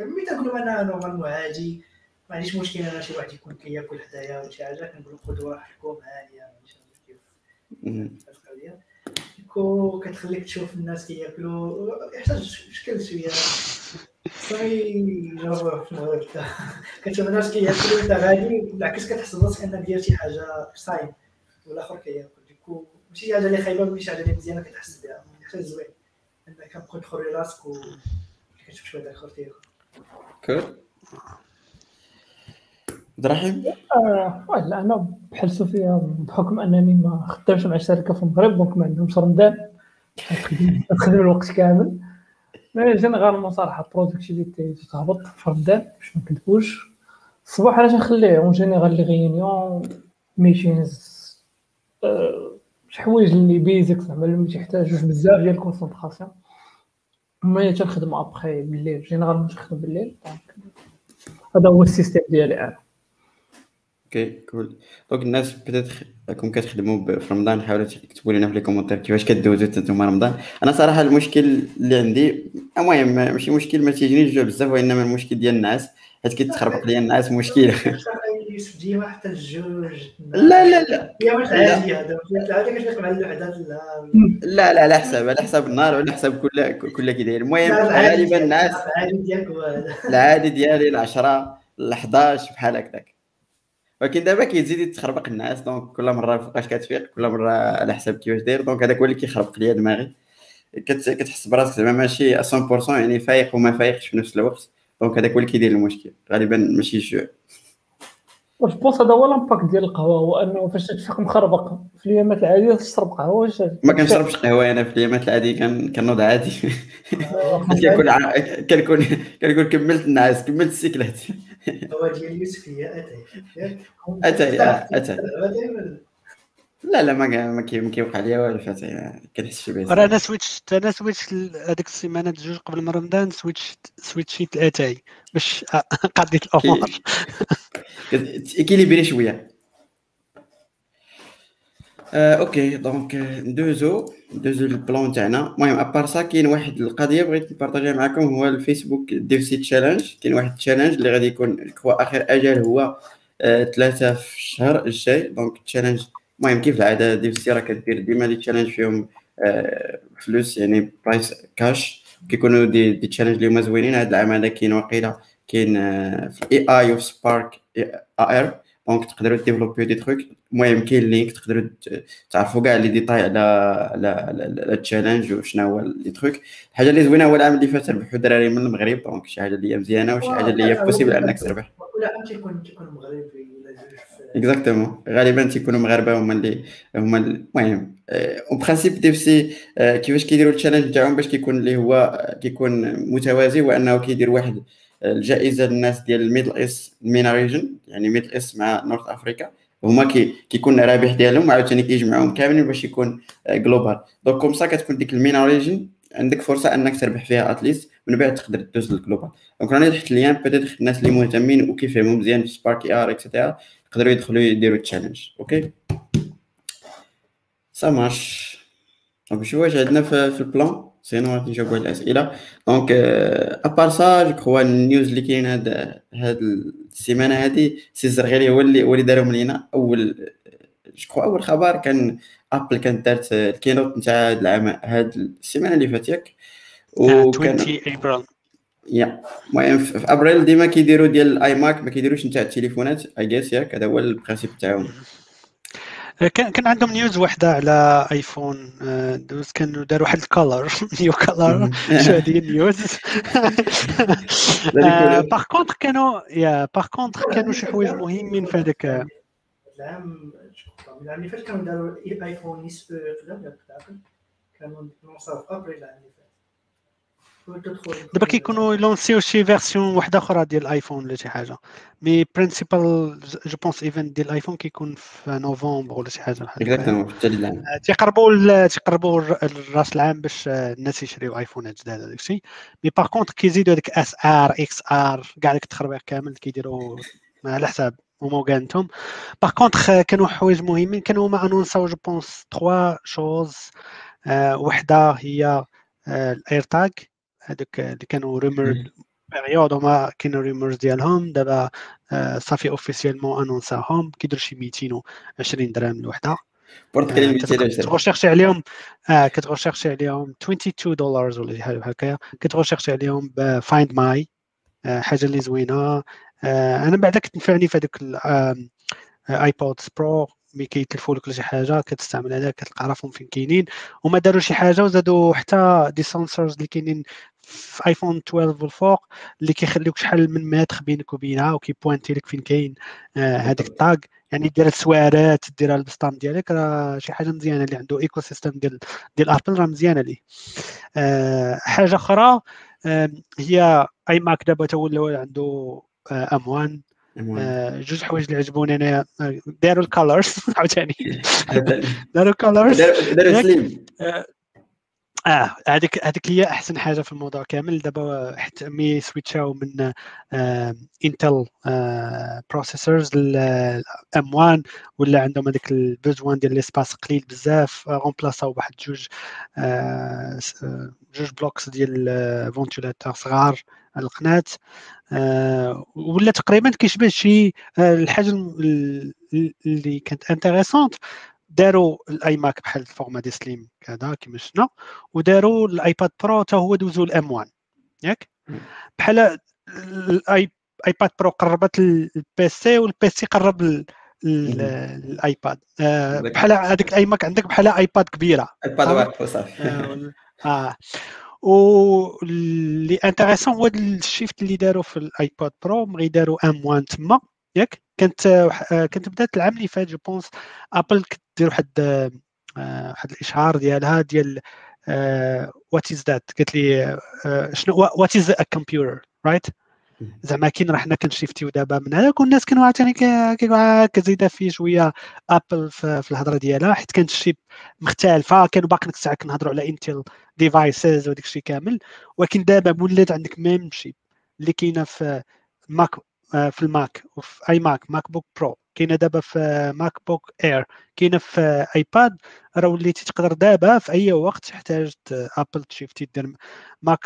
ملي أنا نورمالمون عادي ما عنديش مشكل أنا شي واحد يكون كياكل حدايا ولا شي حاجة كنقول قدوه حكم هانيه كيف كتخليك تشوف الناس كياكلوا يحتاج شكل شوية. صافي جربوه في المغرب كتشوف الناس كياكلوا انت غادي بالعكس كتحس براسك انك دير شي حاجة صايم والآخر كياكل. ديكو ماشي شي حاجة اللي خايبة ماشي شي حاجة اللي مزيانة كتحس بها. حتى زوين. انك كتبقى تخري راسك و كتشوف شوية داك الآخر تياكل cool براهيم آه لا أنا بحال سفيان بحكم أنني ما خدامش مع شركة في المغرب donc ما عندهمش رمضان تخدم الوقت كامل. mais généralement صراحة ال productivité تهبط في رمضان باش ما نكذبوش الصباح أنا تنخليه en général les réunions meetings شي حوايج اللي basic زعما اللي ما بزاف ديال ال concentration mais تنخدم ابخي بالليل généralement تنخدم بالليل هذا هو ال système ديالي أنا. okay cool donc الناس بدات راكم كتخدموا في رمضان حاولوا تكتبوا لنا في les commentaires كيفاش كدوزوا نتوما رمضان أنا صراحة المشكل اللي عندي المهم ماشي مشكل ما تيجينيش الجوع بزاف وإنما المشكل ديال النعاس. حيت كيتخربق ليا النعاس مشكل. ديما حتى الجوج لا لا لا. هي واش عادي هذا العاده مع لا. لا على حساب على حساب النهار وعلى حساب كل كل كي داير. المهم غالبا النعاس العادي ديالك العادي ديالي ال 10 ل 11 بحال هكذاك. ولكن دابا كيزيد يتخربق النعاس donc كل مرة فوقاش كتفيق كل مرة على حساب كيفاش داير donc هذاك هو اللي كيخربق ليا دماغي. كتحس براسك زعما ماشي 100% يعني فايق وما فايقش في نفس الوقت دونك هذاك هو اللي كيدير المشكل غالبا ماشي الجوع واش je pense هذا هو l'impact ديال القهوة هو أنه فاش تفيق مخربق في الأيامات العادية تشرب قهوة واش؟ ما كنشربش قهوة أنا في الأيامات العادية كان كنوض عادي. كنكون ع- كنكون كنكون كملت النعاس كملت السيكلات. يوسف هي اتاي آه، اتاي لا لا ما ما كي- ما كيوقع ليا والو فاتي كنحسش به راه أنا switch أنا switch هذيك السيمانات جوج قبل رمضان switch سويتشيت الاتاي باش قضيت الأمور. équilibré شوية. okay donc ندوزو ندوزو لل plan تاعنا المهم à part ça كاين واحد القضية بغيت نبارطاجيها معكم هو الفيسبوك DevC challenge كاين واحد ال challenge اللي غادي يكون هو اخر أجل هو ثلاثة في الشهر الجاي donc ال challenge المهم كيف العاده DevC راه كدير ديما des challenges فيهم فلوس يعني prize cash كيكونوا des des challenges اللي هما زوينين هذا العام هذا كاين وقيله كاين في ال AI وفي Spark AR donc تقدروا ديفلوبيو des trucs. المهم كاين link تقدروا تعرفوا كاع les détails على على ال challenge وشنو هو les trucs. الحاجة اللي زوينة هو العام اللي فات ربحوا دراري من المغرب donc شي حاجة اللي هي مزيانة وشي حاجة اللي هي possible أنك تربح. ولا تيكون تيكون مغربي exactement غالبا تيكونوا مغاربة هما اللي هما ال- المهم en principe DevC آه، كيفاش كيديروا ال challenge تاعهم باش كيكون اللي هو آه، كيكون متوازي هو انه كيدير واحد آه، الجائزة للناس ديال ال Middle East MENA region يعني Middle East مع North Africa. هما كي كيكون الرابح ديالهم عاوتاني كيجمعوهم كاملين باش يكون global donc comme ça كتكون ديك ال MENA region عندك فرصة أنك تربح فيها at least من بعد تقدر تدوز لل global donc راني نحط le lien peut-être الناس اللي مهتمين وكيفهموا مزيان في Spark AR et cetera يقدروا يدخلوا يديروا ال challenge okay ça marche donc شو واش عندنا في ال plan sinon غادي نجاوبوا على الأسئلة. donc à part ça je crois ال news اللي كاين هاد هاد السيمانة هادي سي الزرغيلي هو اللي هو اللي دارهم لينا. اول je crois أول خبر كان Apple كانت دارت ال keynote نتاع هاد العام هاد السيمانة اللي فاتت ياك. وكان 20 ابريل يا. المهم في في أبريل ديما كيديروا ديال ال iMac ما كيديروش نتاع التليفونات I guess ياك. هذا هو ال principe تاعهم. كان كان عندهم news وحدة على iPhone آه، douze كانوا داروا واحد ال couleur new color شو هذه ال news par contre كانوا يا par contre كانوا شي حوايج مهمين في هذاك. العام العام اللي فات كانوا داروا ايفون SE قدام كانوا لونصاو في أبريل العام تدخل دابا كيكونوا يلونسيو شي version واحدة أخرى ديال الايفون ولا شي حاجة. mais principal je pense event ديال الايفون كيكون في نوفمبر ولا شي حاجة. Exactement العام آه، تيقربوا تيقربوا الر- راس العام باش آه، الناس يشريو ايفونات جداد هذاك الشيء مي باغ كونتر كيزيدوا هذيك اس ار إكس ار كاع داك التخربيق كامل كيديروا على حساب هما وكانتهم باغ كونتر كانوا حوايج مهمين. كانوا هما انونساو جو بونس تخوا شوز وحدة هي الاير تاغ هذوك اللي كانوا ريمر بيريود هما كاينوا ريمرز ديالهم. دابا آه، صافي اوفيسيالمون انونساهم كيديروا شي 220 درهم الوحده بيتي كتغوشيرشي عليهم آه كتغوشيرشي عليهم 22 دولار ولا شي حاجة بحال هكايا كتغوشيرشي عليهم ب Find My آه حاجة اللي زوينة. آه أنا بعدا كتنفعني في هذوك ال AirPods Pro ملي كيتلفوا لك شي حاجة كتستعمل هذا كتلقى راسهم فين كاينين. وما داروا شي حاجة وزادوا حتى des sensors اللي كاينين في ايفون 12 والفوق اللي كيخليوك شحال من متر بينك وبينها وكيبوانتي لك فين كاين آه هذاك ال tag. يعني دير السوارت ديرها البسطام ديالك راه شي حاجة مزيانة اللي عنده ecosystem ديال ديال Apple راه مزيانة ليه. آه حاجة أخرى آه هي iMac دابا تا ولاو عنده آه au moins آه جوج حوايج اللي عجبوني أنا. آه، داروا ال colors عاوتاني. داروا ال colors داروا slim. آه هذيك هذيك هي أحسن حاجة في الموضوع كامل. دابا حتى ملي سويتشاو من Intel processors لل M1 ولا عندهم هذاك ال besoin ديال l'espace قليل بزاف رومبلاساو بواحد جوج آه، آه، جوج blocs ديال ventilateur صغار القناة. آه، ولا تقريبا كيشبه شي آه، الحاجة اللي كانت intéressante داروا ال iMac بحال ال format دي slim كذا كيما شفنا وداروا الآيباد برو حتى هو دوزو ال M1 ياك؟ بحال الاي آيباد برو قربت ال PC وال PC قرب. الآيباد. آه، بحال هذيك ال iMac عندك بحال آيباد كبيرة. آيباد؟ واحد وصافي آه، آه. واللي intéressant هو ال shift اللي داروا في الآيباد برو ملي داروا M1 تما ياك؟ كانت آه، كانت بدات العام اللي فات je pense Apple كدير واحد آه، آه، واحد الاشهار ديالها ديال what is that قالت لي آه، شنو what is a computer right زعما كاين راه حنا كنشيفتيو دابا من هذاك والناس كانوا عاوتاني كي- كيقولوا كزيدة فيه شوية Apple في في الهضرة ديالها. حيت كانت ال chip مختلفة كانوا باقي ديك الساعة كنهضروا على Intel devices وداك الشيء كامل. ولكن دابا ولات عندك même chip اللي كاينة في ماك آه، في الماك وفي iMac MacBook Pro. كاينة دابا في MacBook Air. كاينة في آيباد. راه وليتي تقدر دابا في أي وقت احتاجت Apple تشيفتي دير ماك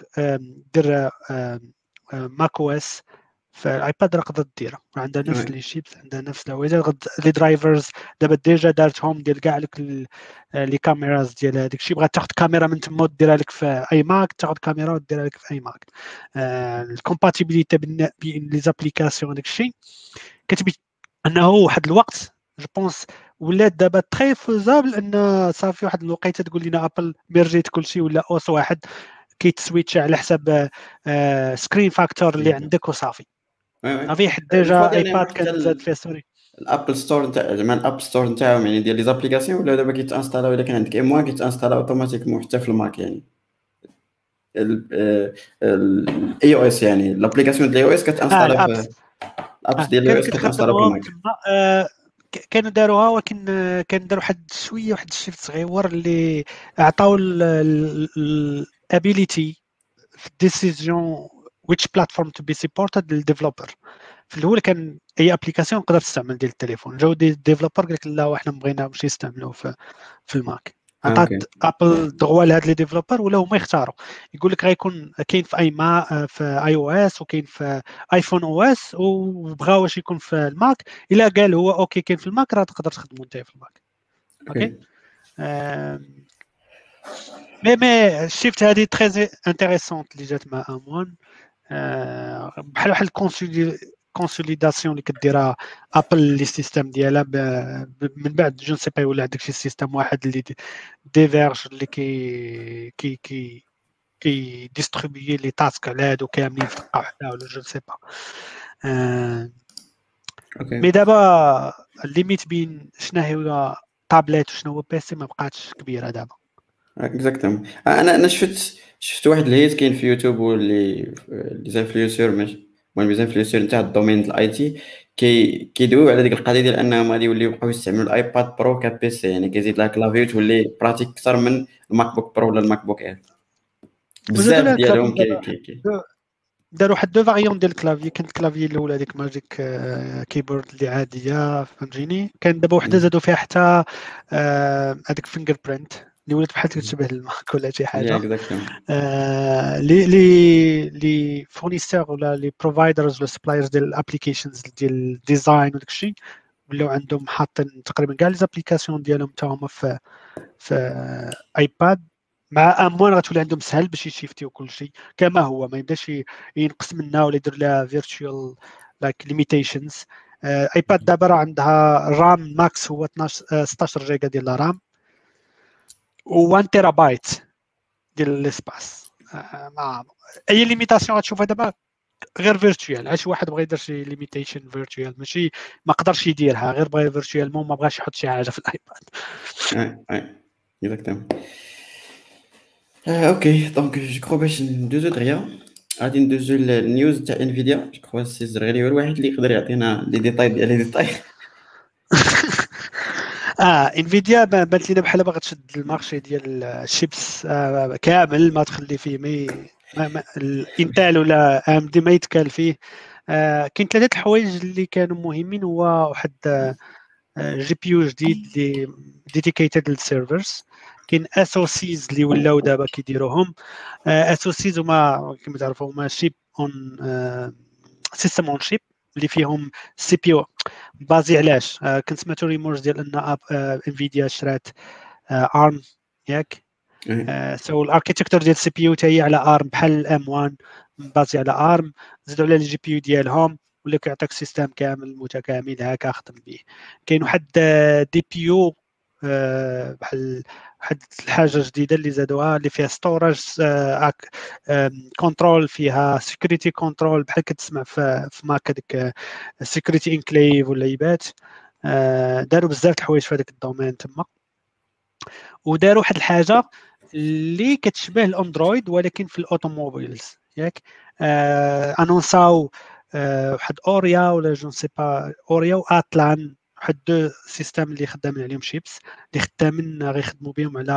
دير macOS فالآيباد راه قدرت ديرها عندها نفس Ouais. les chips عندها نفس les drivers دابا déjà دارتهم ديال كاع لك آه، les caméras ديال هذاك الشيء بغات تاخذ كاميرا من تما وديرها لك في iMac تاخذ كاميرا وديرها لك في iMac ال compatibilité بين les applications هذاك الشيء كتبي أنه واحد الوقت je pense ولات دابا très faisable أن صافي واحد الوقيتة تقول لنا Apple ميرجيت كلشي ولا OS واحد كيتسويتش على حساب screen factor اللي Screen عندك وصافي. la fois déjà إيباد حتى كان ال- زاد فيها ستوري ال Apple Store نتاع زعما ال App Store نتاعهم يعني ديال les applications ولا دابا كيتانستالاو إلا كان عندك M1 كيتانستالاو automatiquement حتى في الماك يعني. ال iOS يعني. l'application ديال ال iOS كتانستالا ال apps في ال apps آه، ديال ال iOS كتانستالا في الماك. آه، كانوا داروها ولكن آه، كان داروا واحد شوية واحد ال shift صغيور اللي عطاو ال ability في ال decision which platform to be supported لل developer في الأول كان أي application تقدر تستعمل ديال التليفون. جاو des développeurs قال لك لا إحنا بغينا باش يستعملوه في في الماك. آه، عطات okay. Apple دغوا لهاد les développeurs ولا هما يختاروا. يقول لك غيكون كاين في اي ما في iOS وكاين في ايفون أو اس وبغا واش يكون في الماك. إلا قال هو okay كاين في الماك راه تقدر تخدمو أنت في الماك. okay؟ آم، mais mais ال shift هذه très intéressante اللي جات مع M1 بحال واحد consolidation اللي كديرها Apple les systèmes ديالها من بعد je sais pas يولي عندك شي système واحد اللي دي- diverge اللي كي كي كي كي distribuer les tasks على هادو كاملين في دقه واحدة ولا je sais pas. okay. mais دابا ال limite بين شنو هو تابلت وشنو هو PC ما بقاتش كبيرة دابا. Exactement أنا أنا شفت شفت واحد الهيت كاين في يوتيوب واللي les influenceurs ماشي المهم les influenceurs نتاع ال domaine ديال ال IT. كي كيدويو على ديك القضية ديال أنهم غادي يوليو يبقاو يستعملوا ال iPad Pro ك PC. يعني كيزيد لها clavier تولي pratique أكثر من ال MacBook Pro ولا ال MacBook Air بزاف ديالهم كي كي كي. داروا واحد deux variantes ديال ال clavier. كان ال clavier الأول هذيك Magic Keyboard اللي عادية فهمتيني؟ كان دابا وحدة زادوا فيها حتى هذيك fingerprint اللي ولات بحال كتشبه ال Mac ولا شي حاجة. آه، les les les fournisseurs ولا les providers ولا suppliers ديال ال applications ديال ال design وداك الشيء ولاو عندهم حاطين تقريبا كاع les applications ديالهم حتى هما في في iPad مع M1 غتولي عندهم سهل باش ي shift يو كل شيء كما هو ما يبداش ينقص منها ولا يدير لها virtual like limitations iPad دابا راه عندها ال RAM max هو 12 16 جيجا ديال ال RAM و1 تيرا بايت ديال ال espace آه، ما اي limitation غتشوفها دابا غير virtuelle شي واحد بغى يدير شي limitation virtuelle ماشي ما قدرش يديرها غير بغى virtuelle ما بغاش يحط شي حاجة في ال iPad exactement OK donc je crois باش ندوزو دغيا غادي ندوزو ال news تاع Nvidia je crois سي الزرغيلي هو الواحد اللي يقدر يعطينا les détails ديال les détails آه Nvidia بانت لينا بحال باغا تشد ال marché ديال الشيبس آه كامل ما تخلي فيه mais ال Intel ولا AMD ما يتكال فيه. آه كاين ثلاثة الحوايج اللي كانوا مهمين هو واحد آه GPU جديد اللي dedicated لل servers كاين اس أو سيز اللي ولاو دابا كيديروهم. اس أو سيز هما كما تعرفوا هما chip on system on chip اللي فيهم CPU. basé علاش؟ آه كنت سمعتو rumors ديال أن آه Nvidia شرات ARM ياك؟ so ال architecture ديال ال CPU هي على ARM بحال ال M1 basé على ARM زادوا على ال GPU ديالهم ولا كيعطيك système كامل متكامل هكا خدم به كاين واحد DPU بحال واحد الحاجة جديدة اللي زادوها اللي فيها storage control فيها security control بحال كتسمع في, Mac هذيك security enclave ولا يبات. داروا بزاف الحوايج في هذاك ال domaine تما. وداروا واحد الحاجة اللي كتشبه ال Android ولكن في ال automobiles. ياك؟ آه annonç او آه واحد Orin ولا je sais pas Orin و Atlan واحد deux systèmes اللي خدامين عليهم شيبس اللي خدامين غيخدموا بهم على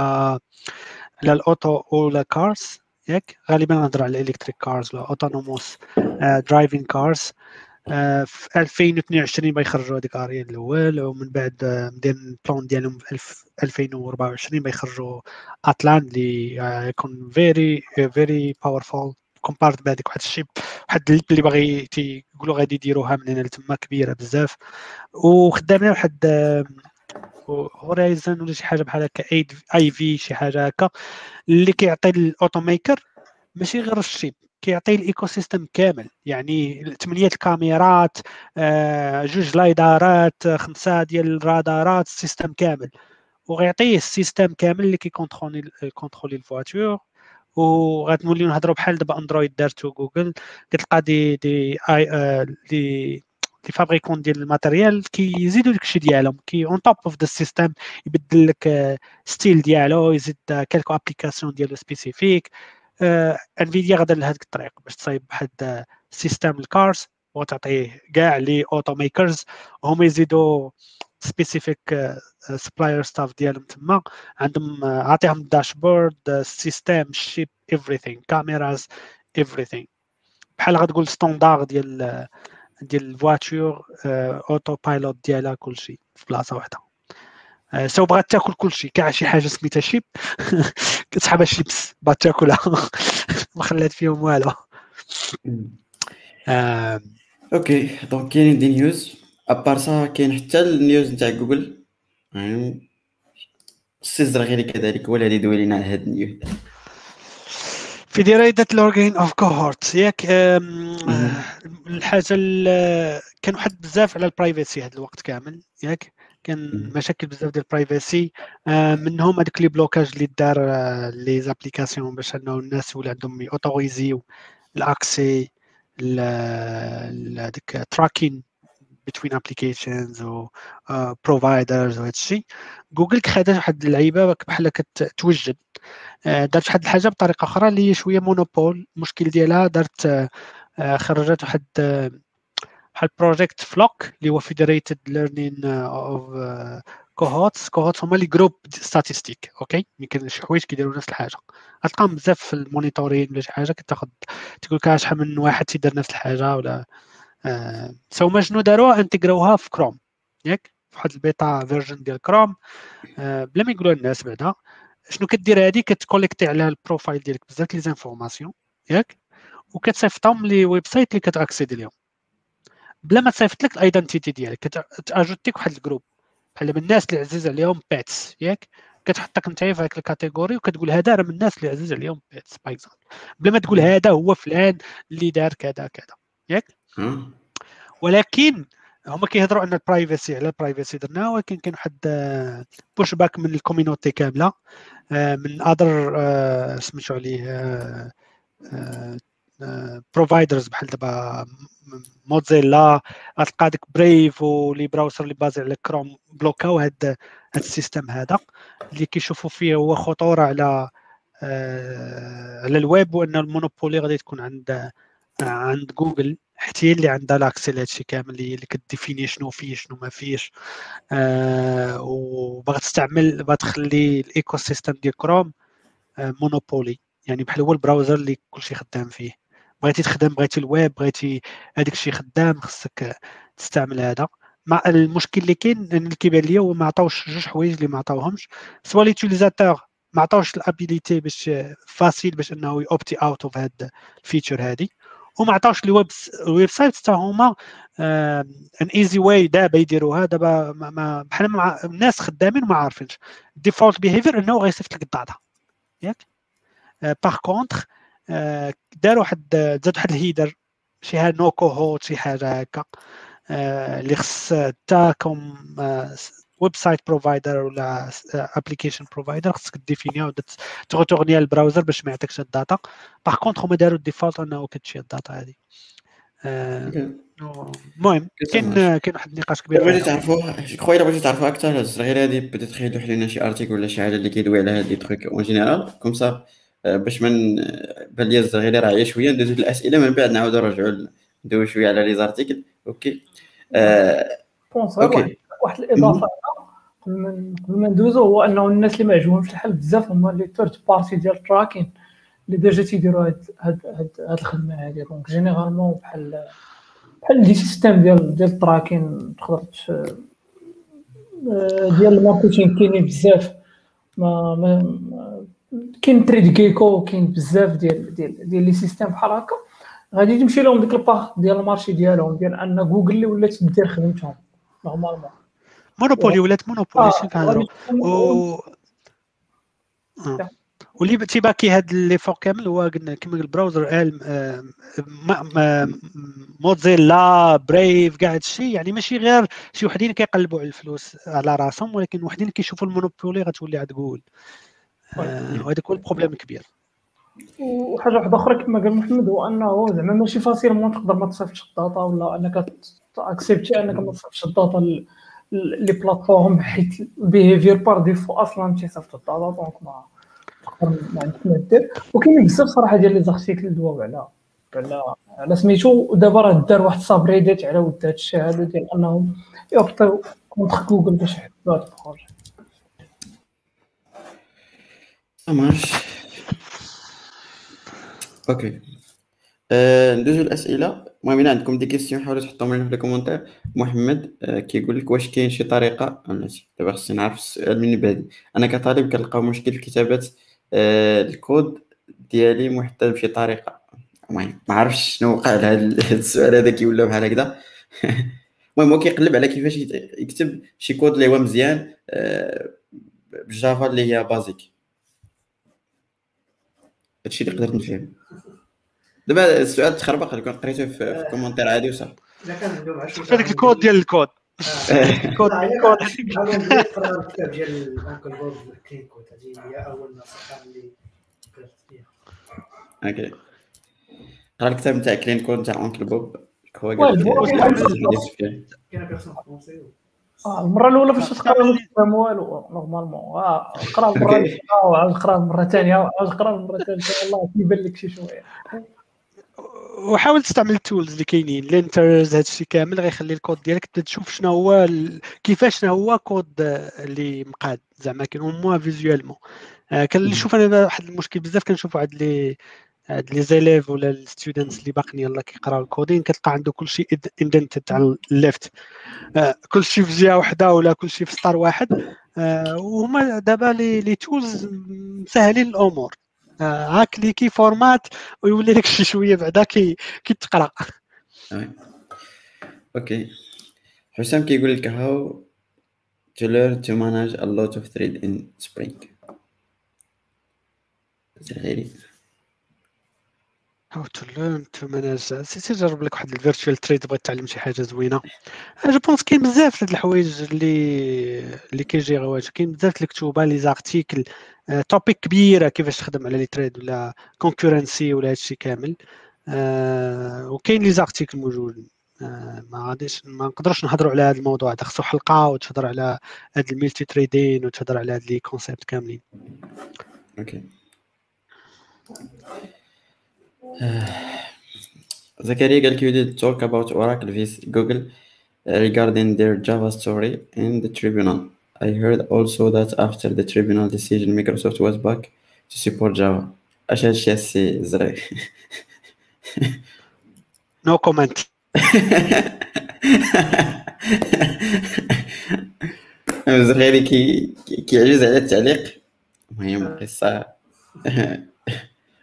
على ال auto ولا cars ياك؟ غالبا نهضر على ال electric cars ولا autonomous driving cars في 2022 بيخرجوا هذيك Orin الأول ومن بعد مدير ال plan ديالهم في 2024 بيخرجوا Atlan اللي يكون very very powerful compared بهذيك واحد ال chip واحد اللي باغي تيقولوا غادي يديروها من هنا لتما كبيرة بزاف. وخدامنا واحد Horizon ولا شي حاجة بحال هكا اي في شي حاجة هكا اللي كيعطي ال auto maker ماشي غير ال chip كيعطي ال ecosystem كامل. يعني ثمانيه الكاميرات آه، جوج lidar ات خمسة ديال الرادارات système كامل. وغيعطيه ال système كامل اللي كيكونترولي كونترولي الفواتور وغنوليو نهضروا بحال دابا Android دارتو جوجل كتلقى des des آي آه des les fabricants ديال ال matériel كيزيدوا داك الشيء ديالهم كي on top of the system يبدل لك style ديالو يزيد quelques applications ديالو spécifiques Nvidia غادا لهذيك الطريق باش تصايب واحد système ال cars وتعطيه كاع les auto makers هما يزيدوا specific supplier stuff ديالهم تما. عندهم عطيهم dashboard system chip everything cameras everything. بحال غتقول standard ديال ديال ال voiture auto pilot ديالها كلشي في بلاصة واحدة so بغات تاكل كلشي. كاع شي حاجة سميتها chip كتسحبها شيبس بغات تاكلها. ما خلات فيهم والو. OK donc كاينين des news à part ça كاين حتى ال news نتاع جوجل. السي الزرغيري كذلك هو اللي يدوي لنا على هاد ال news. Federated Learning of Cohorts ياك الحاجة كان واحد بزاف على ال privacy هذا الوقت كامل. ياك كان مشاكل بزاف ديال ال privacy منهم هذوك les blocages اللي دار les applications باش انه الناس يولي عندهم autoris يو ال accès هذاك tracking بين applications و providers وهذا الشيء جوجل خدات واحد اللعيبة بحال كتوجد دارت واحد الحاجة بطريقة أخرى اللي هي شوية monopole المشكل ديالها دارت خرجت واحد بحال project FLoC اللي هو Federated Learning of Cohorts Cohorts هما les groupes statistiques OK يمكن شي حوايج كيديروا نفس الحاجة. غتلقاهم بزاف في ال monitoring ولا شي حاجة كتاخد تقول لك شحال من واحد تيدير نفس الحاجة ولا آه so شنو داروها intégr وها في كروم ياك؟ في واحد ال beta version ديال كروم آه بلا ما يقولوا الناس بعدا شنو كدير هادي؟ كت collect ي على ال profile ديالك بزاف les informations ياك؟ وكتصيفطهم les websites اللي كت accédi ليهم بلا ما تصيفط لك ال identité ديالك كتاجوتيك واحد الجروب بحال من الناس اللي عزيز عليهم pets ياك؟ كتحطك انت في هذيك ال catégorie وكتقول هذا راه من الناس اللي عزيز عليهم pets par exemple بلا ما تقول هذا هو فلان اللي دار كذا كذا ياك؟ ولكن هما كيهضروا ان ال privacy على ال privacy درنا ولكن كاين واحد push آه، back من ال community كاملة آه، من other آه، سميتو عليه providers بحال دابا موزيلا غتلقى ديك Brave و les browsers اللي basés على كروم bloquaو هاد هاد ال system هذا. اللي كيشوفوا فيه هو خطورة على على الويب وأن ال monopoly غادي تكون عند عند جوجل حتى هي اللي عندها l'accès لهادشي كامل اللي كت définit شنو فيه شنو ما فيهش آه وبغات تستعمل بغات تخلي ال ecosystem ديال كروم آه monopoly. يعني بحال هو ال browser اللي كلشي خدام فيه. بغيتي تخدم بغيتي الويب بغيتي هذاك الشيء خدام خصك تستعمل هذا. مع المشكل اللي كاين اللي كيبان ليا هو ما عطاوش جوج حوايج اللي ما عطاوهمش. soit l'utilisateur ما عطاوش ال ability باش facile باش إنه y opt-ي out of هاد ال feature هادي. وما عطاوش les web ال website حتى هما an easy way دابا يديروها دابا بحال مع الناس خدامين وما عارفينش. ال default behavior إنه غيصيفط لك ال data. ياك؟ par contre داروا واحد زاد واحد ال header شي حاجة no cohort شي حاجة هكا. اللي خص تا comme website provider ولا application provider خصك définiها ت retourniها ال browser باش ما يعطيكش ال data. باغ كونتخ هما داروا الديفولت أنه كتشي الداتا هذه. المهم كاين كاين واحد النقاش كبير بغيتي تعرفوا خويا بغيتي تعرفوا أكثر؟ الصغيرة هذه بدأت تخيلوا حلينا شي ارتيكل ولا شي حاجة اللي كيدوي على هاد لي تروك اون جينيرال كوم سا باش من بان لي الزغيره راه شوية ندوزو الاسئله من بعد نعاودو نرجعو ندوي شوية على لي زارتيكل أوكي. آه أوكي. واحد الإضافة قبل ما قبل ما ندوزو هو أنه الناس اللي ما عجبهمش الحل بزاف هما لي ثيرد بارتي ديال التراكين اللي déjà تيديروا هاد هاد هاد, هاد الخدمة هادي. donc généralement بحال بحال les systèmes ديال ديال ال tracking تقدر ديال ال marketing كاينين بزاف. ما, ما كاين تريد كيكو كاين بزاف ديال ديال ديال les systèmes بحال هكا. غادي تمشي لهم ديك الباغ ديال ال marché ديالهم ديال أن جوجل اللي ولات دير خدمتهم normalement. monopoly ولات monopoly شنو كنهضروا و واللي تي backي هاد لي فوق كامل هو قلنا كما ال browser موزيلا Brave كاع هادشي يعني ماشي غير شي وحدين كيقلبوا على الفلوس على راسهم ولكن وحدين كيشوفوا ال monopoly غتولي عند جوجل آه، وهذا هو ال problème الكبير. وحاجة واحدة أخرى كما قال محمد هو أنه زعما ماشي facilement تقدر ما تصيفطش ال data ولا أنك ت acceptي أنك ما تصيفطش ال data les plateformes حيت ال behavior par défaut أصلا تيصيفط ال data donc ما ما عندك ما دير وكاين بزاف صراحة ديال les articles دواو على على على سميتو ودابا راه دار واحد subreddit على ود الشيء هذا ديال أنهم y optيو contre جوجل باش يحطوا هذا ال projet. okay ندوزو الاسئله المهم إلا عندكم des questions حاولوا تحطوهم لنا في ال commentaire محمد آه كيقول لك واش كاين شي طريقة؟ ناسي دابا خصني نعرف السؤال من بادي أنا كطالب كنلقى مشكل كتابة آه الكود ديالي محدد بشي طريقة. المهم ما عرفتش شنو وقع لهذا السؤال هذا كيولى بحال هكذا. المهم هو كيقلب على كيفاش يكتب شي كود اللي هو مزيان آه ب Java اللي هي basique هادشي اللي قدرت نفهم. دابا السؤال تخربق اللي كنت قريته في commentaire عادي وصح هذاك الكود ديال الكود. ال code ال code الكتاب ديال Uncle Bob Clean Code هذه هي أول نصيحه اللي قريت فيها okay. قرأ الكتاب نتاع Clean Code نتاع Uncle Bob هو آه، المرة الأولى فاش تقرأ ما تفهم والو normalement. آه، قرا المرة فاتت وعاود قرا المره الثانية وعاود قرا المره الثالثه والله كيبان لك شي شوية. وحاول تستعمل ال tools اللي كاينين. linters هادشي كامل غيخلي الكود ديالك تشوف شنو هو ال... كيفاش شنو هو كود اللي مقاد زعما كاين au moins visuellement كنشوف أنا واحد المشكل بزاف كنشوف هاد لي هاد les élèves ولا ال students اللي باقيين يلاه كيقراو ال coding كتلقى عنده كلشي indented على ال left. كلشي في جهة وحدة ولا كلشي في سطر واحد. آه، وهما دابا لي les tools مسهلين الأمور. آه، ها cliquer format ويولي لك شي شوية بعدا كي كيتقرا okay. حسام كيقول لك how to learn to manage a lot of thread in Spring. how to learn to manage سي تجرب لك واحد ال virtual thread بغيت تعلم شي حاجة زوينة. je pense كاين بزاف د الحوايج اللي اللي كيجيروها كاين بزاف الكتوبة les articles توبيك كبيرة كيفاش تخدم على les threads ولا concurrency ولا هادشي كامل. آه، وكاين les articles موجودين آه، ما غاديش ما نقدرش نهضروا على هذا الموضوع هذا. خصو حلقة وتهضر على هاد ال multithreading وتهضر على هاد les concepts كاملين. Okay. Zakaria قال لك you did talk about Oracle vs Google uh, regarding their Java story in the tribunal. I heard also that after the tribunal decision Microsoft was back to support Java. اش هادشي السي زري نو كومنت زغيري كي كي- كيعجز على التعليق المهم قصة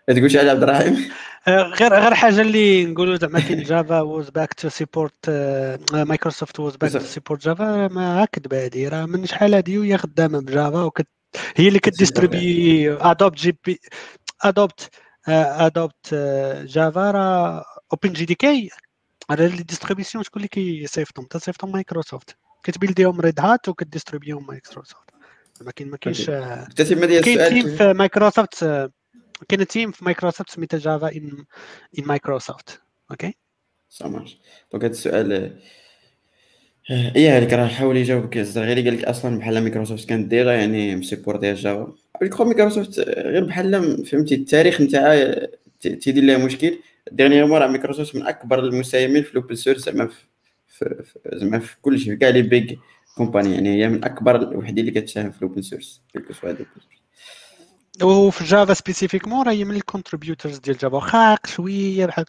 تقول شي حاجة عبد الرحيم آه، غير غير حاجة اللي نقولوا زعما كاين جافا ووز باك تو سيبورت مايكروسوفت ووز باك تو. سيبورت جافا ما كذبه هادي. راه من شحال هادي وهي خدامة بجافا وكت هي اللي كديستريبي ادوبت جي بي ادوبت ادوبت جافا راه اوبن جي دي كي راه لي ديستريبيسيون شكون اللي كيصيفطهم تصيفطهم مايكروسوفت كتبيلديهم ريد هات وكديستريبيهم مايكروسوفت ما كاين ما كاينش آه، كاين team في مايكروسوفت كاين team في مايكروسوفت سميتها Java in in Microsoft. Okay؟ ça marche donc هذا السؤال آه، إيه هذيك راه حاول يجاوبك الزرغيري قال لك أصلا بحال مايكروسوفت كانت déjà يعني م supporter Java. Microsoft آه، غير بحال فهمتي التاريخ نتاعها ت- تيدير لها مشكل. dernièrement راه مايكروسوفت من أكبر المساهمين في ال open source زعما في زعما في كل شيء في كاع les big company يعني هي من أكبر الوحدين اللي كتساهم في الأوبن سورس وفي Java spécifiquement راه هي من ال contributors ديال Java واخا شوية بحال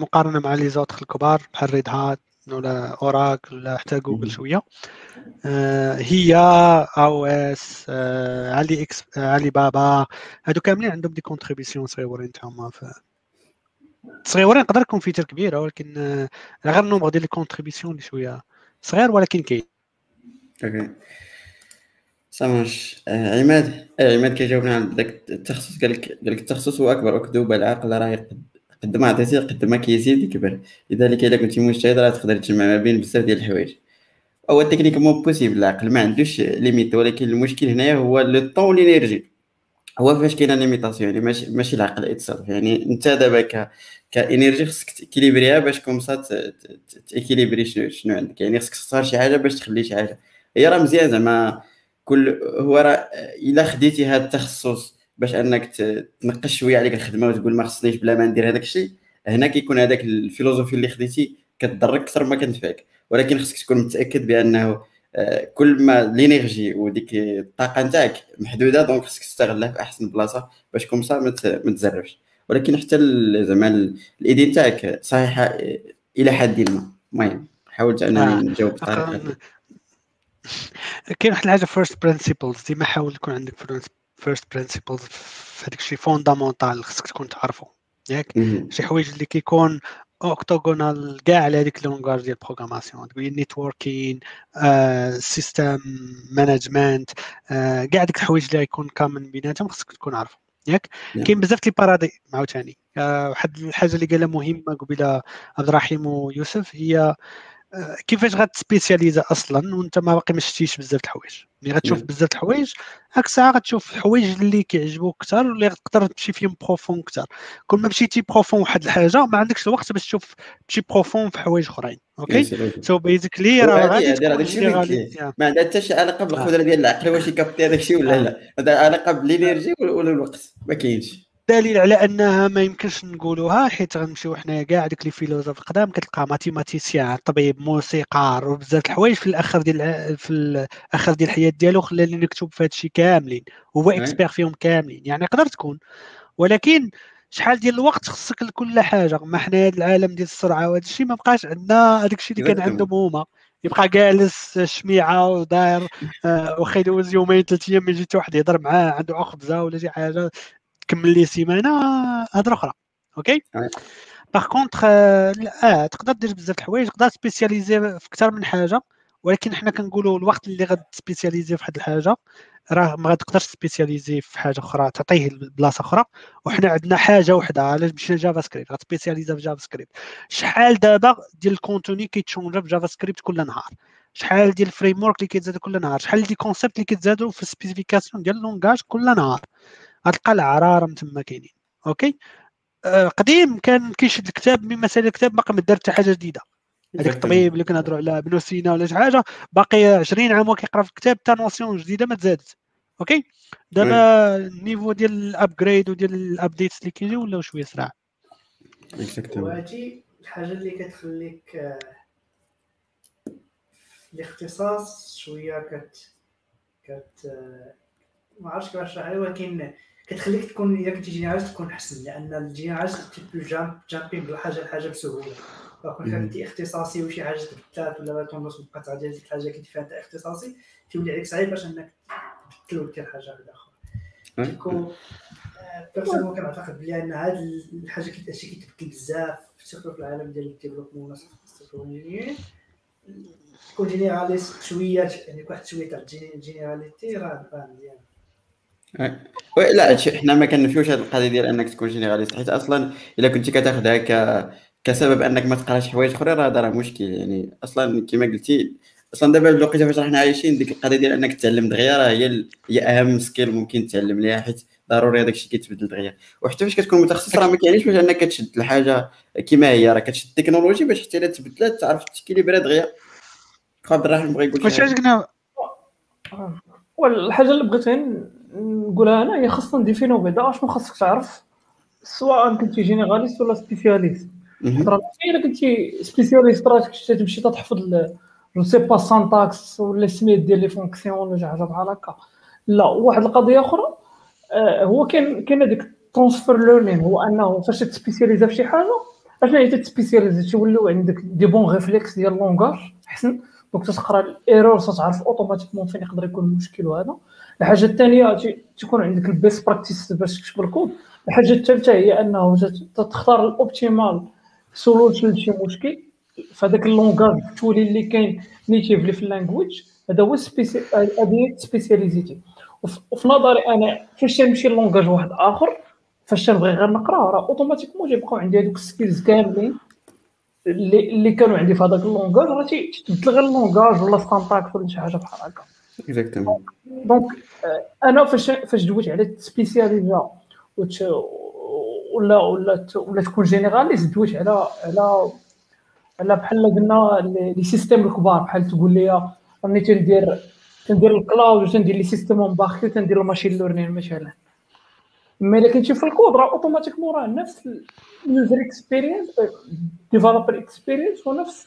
مقارنة مع les autres الكبار بحال Red Hat ولا Oracle ولا حتى جوجل. شوية. آه، هي OS علي إكس آه، علي بابا هادو كاملين عندهم des contributions صغيورين تاهما. في صغيورين يقدر يكون feature كبيرة ولكن آه، غير ال nombre ديال ال contributions اللي شوية صغير ولكن كاين. ça marche عماد آه عماد كيجاوبنا على ذاك التخصص قال لك قال لك التخصص هو أكبر اكذوبة العاقل راه قد ما عطيتي قد ما كيزيد يكبر. لذلك إلا كنتي مجتهد راه تقدر تجمع ما بين بزاف ديال الحوايج. هو techniquement possible العقل ما عندوش limites ولكن المشكل هنايا هو le temps l'énergie هو فاش كاينة limitation يعني ماشي ماشي العقل يتصرف يعني أنت دابا ك énergie خصك équilibrerها باش comme ça ت équilibrer شنو شنو عندك. يعني خصك تختار شي حاجة باش تخلي شي حاجة. هي راه مزيان زعما كل هو راه إلا خديتي هذا التخصص باش أنك تنقش شوية عليك الخدمة وتقول ما خصنيش بلا ما ندير هذاك الشيء هنا كيكون هذاك ال philosophie اللي خديتي كتضرك أكثر ما كتنفعك. ولكن خصك تكون متأكد بأنه آه، كل ما l'énergie وديك الطاقة نتاعك محدودة donc خصك تستغلها في أحسن بلاصة باش comme ça ما ت- ما تزرفش ولكن حتى زعما ال- الإيدي idée نتاعك صحيحة آه، إلى حد ما. المهم حاولت آه، انني نجاوب بطريقة كاين واحد الحاجة first principles ديما حاول يكون عندك first principles في هذاك الشيء fondamental خصك تكون تعرفه ياك. شي حوايج اللي كيكون orthogonal كاع على هذيك ال langages ديال ال programmation تقول networking system management كاع ديك الحوايج اللي غيكون commun بيناتهم خصك تكون عارفه ياك؟ نعم. كاين بزاف les paradigmes عاوتاني. آه، واحد الحاجة اللي قالها مهمة قبيلة عبد الرحيم ويوسف هي كيفاش غت spécialiserا أصلا وأنت ما باقي ما شفتيش بزاف د الحوايج؟ ملي غتشوف. بزاف د الحوايج هاك الساعة غتشوف الحوايج اللي كيعجبوك أكثر واللي تقدر تمشي فيهم profond أكثر كل ما مشيتي profond واحد الحاجة ما عندكش الوقت باش تشوف تمشي profond في حوايج أخرين. Okay؟ so basically راه غادي ما عندها حتى شي علاقة بالقدرة ديال العقل واش ي capter هذاك الشيء ولا لا. عندها علاقة بال énergie ولا الوقت ما كاينش. دليل على أنها ما يمكنش نقولوها حيت غنمشيو حنا كاع ديك les philosophes القدام كتلقى mathématicien طبيب موسيقار وبزاف الحوايج في الأخر ديال في الأخر ديال الحياة ديالو خلى نكتب في هذا الشيء كاملين هو expert فيهم كاملين يعني يقدر تكون. ولكن شحال ديال الوقت خصك لكل حاجة ما حنا هذا العالم ديال السرعة وهذا الشيء ما بقاش عندنا هذاك الشيء اللي كان عندهم هما. يبقى جالس شميعة وداير آه واخا يدوز يومين ثلاث أيام يجي واحد يهضر معاه عنده خبزة ولا شي حاجة. تكمل لي سيمانة هضرة أخرى Okay؟ par contre آه تقدر دير بزاف الحوايج تقدر spécialiser في أكثر من حاجة ولكن حنا كنقولوا الوقت اللي غت spécialiser في واحد الحاجة راه ما غتقدرش spécialiser في حاجة أخرى تعطيه بلاصة أخرى وحنا عندنا حاجة وحدة علاش مشينا JavaScript غت spécialiser في JavaScript شحال دابا ديال ال contenu كيت changerا في JavaScript كل نهار؟ شحال ديال ال framework اللي كيتزادوا كل نهار؟ شحال des concepts اللي كيتزادوا في ال spécification ديال ال langage كل نهار؟ غتلقى العرارم تما كاينين. Okay؟ آه قديم كان كيشد الكتاب من مسائل الكتاب باقي ما دار حتى حاجة جديدة. هذاك الطبيب اللي كنهضروا على ابن سينا ولا شي حاجة باقي 20 عام وكيقرا في الكتاب حتى notion جديدة ما تزادت. Okay؟ دابا ال niveau ديال ال upgrade وديال ال updates اللي كيجيو ولاو شوية سرعة وهادي الحاجة اللي كتخليك آه، الاختصاص شوية كت كت آه، ما عرفتش كيفاش ولكن كتخليك تكون الا كنتي généraliste تكون أحسن لأن ال généraliste تيبو jump jumping من حاجة لحاجة بسهولة. كون كنتي اختصاصي وشي حاجة تبدلات ولا maintenance بقات غادي ديك الحاجة كنتي فيها انت اختصاصي تولي عليك صعيب باش إنك تبدل ودير حاجة واحدة أخرى du coup personnel كنعتقد بلي إن هاد الحاجة كي كيتبدل بزاف surtout في العالم ديال ال développement والناس تكون généraliste شوية يعني واحد شوية تاع ال généralité راه مزيان لا حنا ما كنفيوش هذه القضية ديال أنك تكون généraliste حيت أصلا إلا كنتي كتاخذها ك كسبب أنك ما تقراش حوايج أخرى راه راه مشكل. يعني أصلا كما قلتي أصلا دابا الوقيته فاش راحنا عايشين ديك القضية ديال أنك تتعلم دغيا راه هي هي أهم skill ممكن تتعلم ليها حيت ضروري هذاك الشيء كيتبدل دغيا. وحتى فاش كتكون متخصص راه ما كاينش باش أنك تشد الحاجة كما هي راه كتشد التكنولوجي باش حتى إلا تبدلات تعرف تكيليبري دغيا. عبد الرحمن بغى يقول واش قلنا الحاجة اللي بغيت نقولها أنا هي خاصنا نديفينو بعدا شنو خاصك تعرف. سواء كنتي généraliste ولا spécialiste. راه الا كنتي spécialiste راه تمشي تحفظ je sais pas syntaxe ولا سميت ديال les fonctions ولا شي حاجة بحال هكا. لا واحد القضية أخرى آه هو كاين كاين هذيك transfer learning هو أنه فاش تسبيسياليزا في شي حاجة اشنا هي تسبيسياليزا؟ تيوليو عندك des bons réflexes ديال ال langage احسن donc تقرا ال error تعرف automatiquement فين يقدر يكون المشكل وهذا. الحاجة الثانية تكون عندك ال best practice باش تكتب الكود الحاجة الثالثة هي أنه تختار ال optimal solution لشي مشكل. فهذاك ال langage تولي اللي كاين natively في ال language هذا هو spécialité وفي نظري أنا فاش تمشي langage واحد آخر فاش تنبغي غير نقرأ راه automatiquement تيبقاو عندي هذوك ال skills كاملين اللي اللي كانوا عندي في هذاك ال langage راه تبدل غير ال langage ولا syntaxe ولا شي حاجة بحال هكا. exactement donc أنا فاش فاش دويت على سبيسياليزا ولا ولا ولا تكون généraliste دويت على على على بحال قلنا les systèmes الكبار بحال تقول لي راني تندير تندير ال cloud وتندير les systèmes embarqués وتندير ال machine learning مثلا mais الا كنتي في الكود راه automatiquement راه نفس ال user experience developer experience ونفس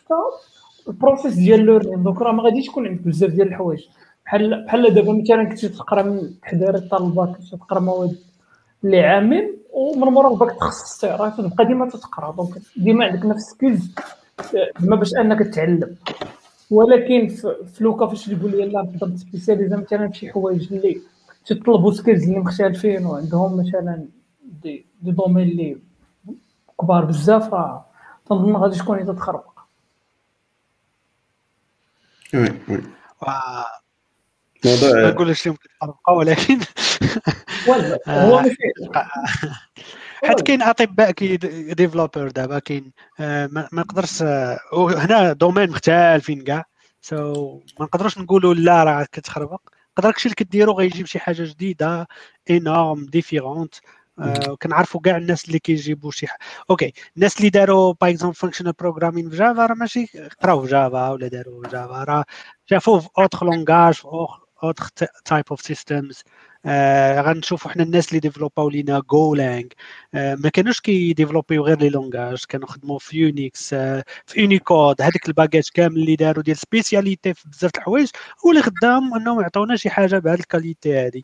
ال process ديال learning donc راه ما غاديش تكون عندك بزاف ديال الحوايج بحال بحال دابا مثلا كنتي تقرأ من تحضير الطلبه كنتي تقرأ مواد اللي عامين ومن مورا باك تخصصتي راه تبقى ديما تتقرأ. donc ديما عندك نفس skills ديما باش أنك تتعلم. ولكن في le cas فاش تقول لي لا نقدر نسبيسياليزا مثلا في شي حوايج اللي تطلبوا skills اللي مختلفين وعندهم مثلا des, des domaines اللي كبار بزاف راه تنظن غادي تكون انت تخربق oui. oui موضوع ما نقولش لهم تخربقوا ولكن هو حيت كاين أطباء كي ديفلوبر دابا كاين آه، ما نقدرش آه، هنا دومين مختلفين كاع. سو ما نقدروش نقولوا لا راه كتخربق. نقدر داكشي اللي كديرو غيجيب شي حاجة جديدة انورم ديفيرونت آه كنعرفوا كاع الناس اللي كيجيبوا شي حاجة أوكي الناس اللي داروا باغ اكزومبل فانكشنال بروغرامين في جافا راه ماشي قراو في Java ولا داروا في Java راه شافوه في autre langage في other type of systems آه غنشوفوا حنا الناس اللي ديفلوباو لينا Golang آه ما كانوش كيديفلوبيو غير لي لونغاج كانوا خدموا في Unix آه في يونيكود هذاك ال package كامل اللي داروا ديال spécialité في بزاف الحوايج هو اللي خدام إنهم يعطونا شي حاجة بهذه ال qualité هذه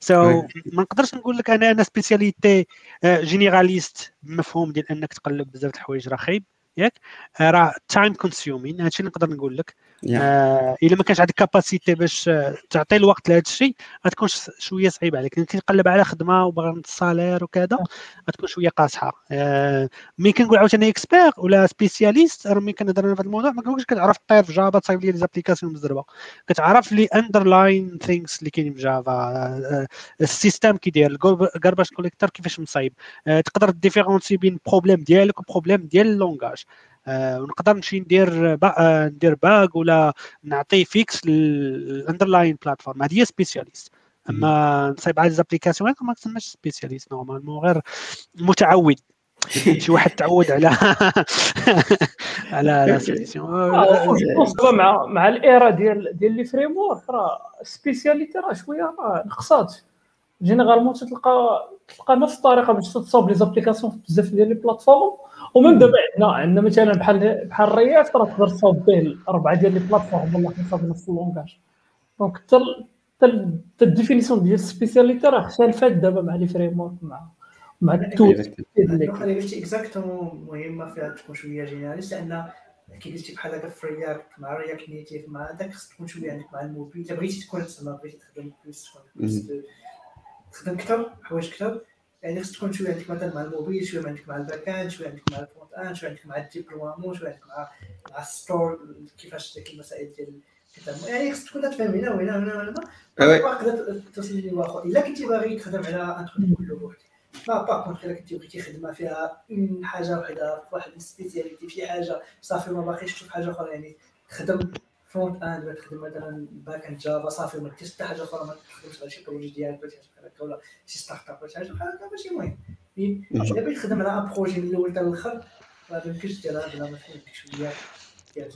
so so, ما نقدرش نقول لك أنا أنا spécialité généraliste بمفهوم ديال إنك تقلب بزاف الحوايج راه خايب ياك؟ آه، راه time consuming هادشي اللي نقدر نقول لك. آه إلا ما كانش عندك capacité باش آه، تعطي الوقت لهذا الشيء غتكون شوية صعيبة عليك. انت تقلب على خدمة وباغي ال salaire وكذا غتكون شوية قاصحة. آه mais كنقول عاوتاني expert ولا spécialiste راه ملي كنهضر في هذا الموضوع ما كنقولش كتعرف غير في Java تصايب les applications مزربه كتعرف les underlying things اللي كاينين في Java آه ال system كي داير ال garbage collector كيفاش مصايب. آه تقدر différencier بين problème ديالك و problème ديال ال langage. آه، ونقدر نمشي ندير آه، ندير bug ولا نعطي fix لل underlying platform هذه هي spécialiste أما نصايب على applications ما تسماش spécialiste normalement غير متعود. شي واحد تعود على على على solution آه، مع مع ال era ديال ديال les frameworks راه spécialité راه شوية راه نقصات. généralement تلقى تلقى نفس الطريقة باش تصاوب les applications في بزاف ديال les plateformes ومن دابا عندنا عندنا مثلا بحال بحال ال React راه تقدر تصاوب به أربعة ديال les plateformes والله حسب نفس ال langage donc حتى حتى ال définition ديال ال spécialité راه اختلفت دابا مع les frameworks مع مع ال tool. اللي قلتي exactement مهمه فيها تكون شوية généraliste لأن كي قلتي بحال هكا في React مع React Native مع داك خصك تكون شوية عندك مع الموبيل. الا بغيتي تكون تسمى بغيتي تخدم plus تخدم أكثر حوايج أكثر يعني خص تكون شوية عندك مثلا مع الموبيل شوية عندك مع ال back end شوية عندك مع ال front end شوية عندك مع ال déploiement شوية عندك مع مع ال store كيفاش ديك المسائل ديال يعني خص تكون تفهم هنا وهنا وهنا وهنا. تقدر توصل ل niveau اخر إلا كنتي باغي تخدم على ان تخدم كله بوحدك mais par contre إلا كنتي بغيتي خدمة فيها un حاجة وحدة واحد ال spécialité في حاجة. صافي ما باغيش تشوف حاجة أخرى. يعني خدم front end ولا تخدم مثلا back end Java صافي ما ديرش حتى حاجة أخرى ما تخدمش على شي projet ديالك ولا شي حاجة هكا ولا شي startup ولا شي حاجة هكا ماشي مهم الا بغيت تخدم على un projet من الأول حتى الآخر ما يمكنش ديرها بلا ما تكون شوية ديال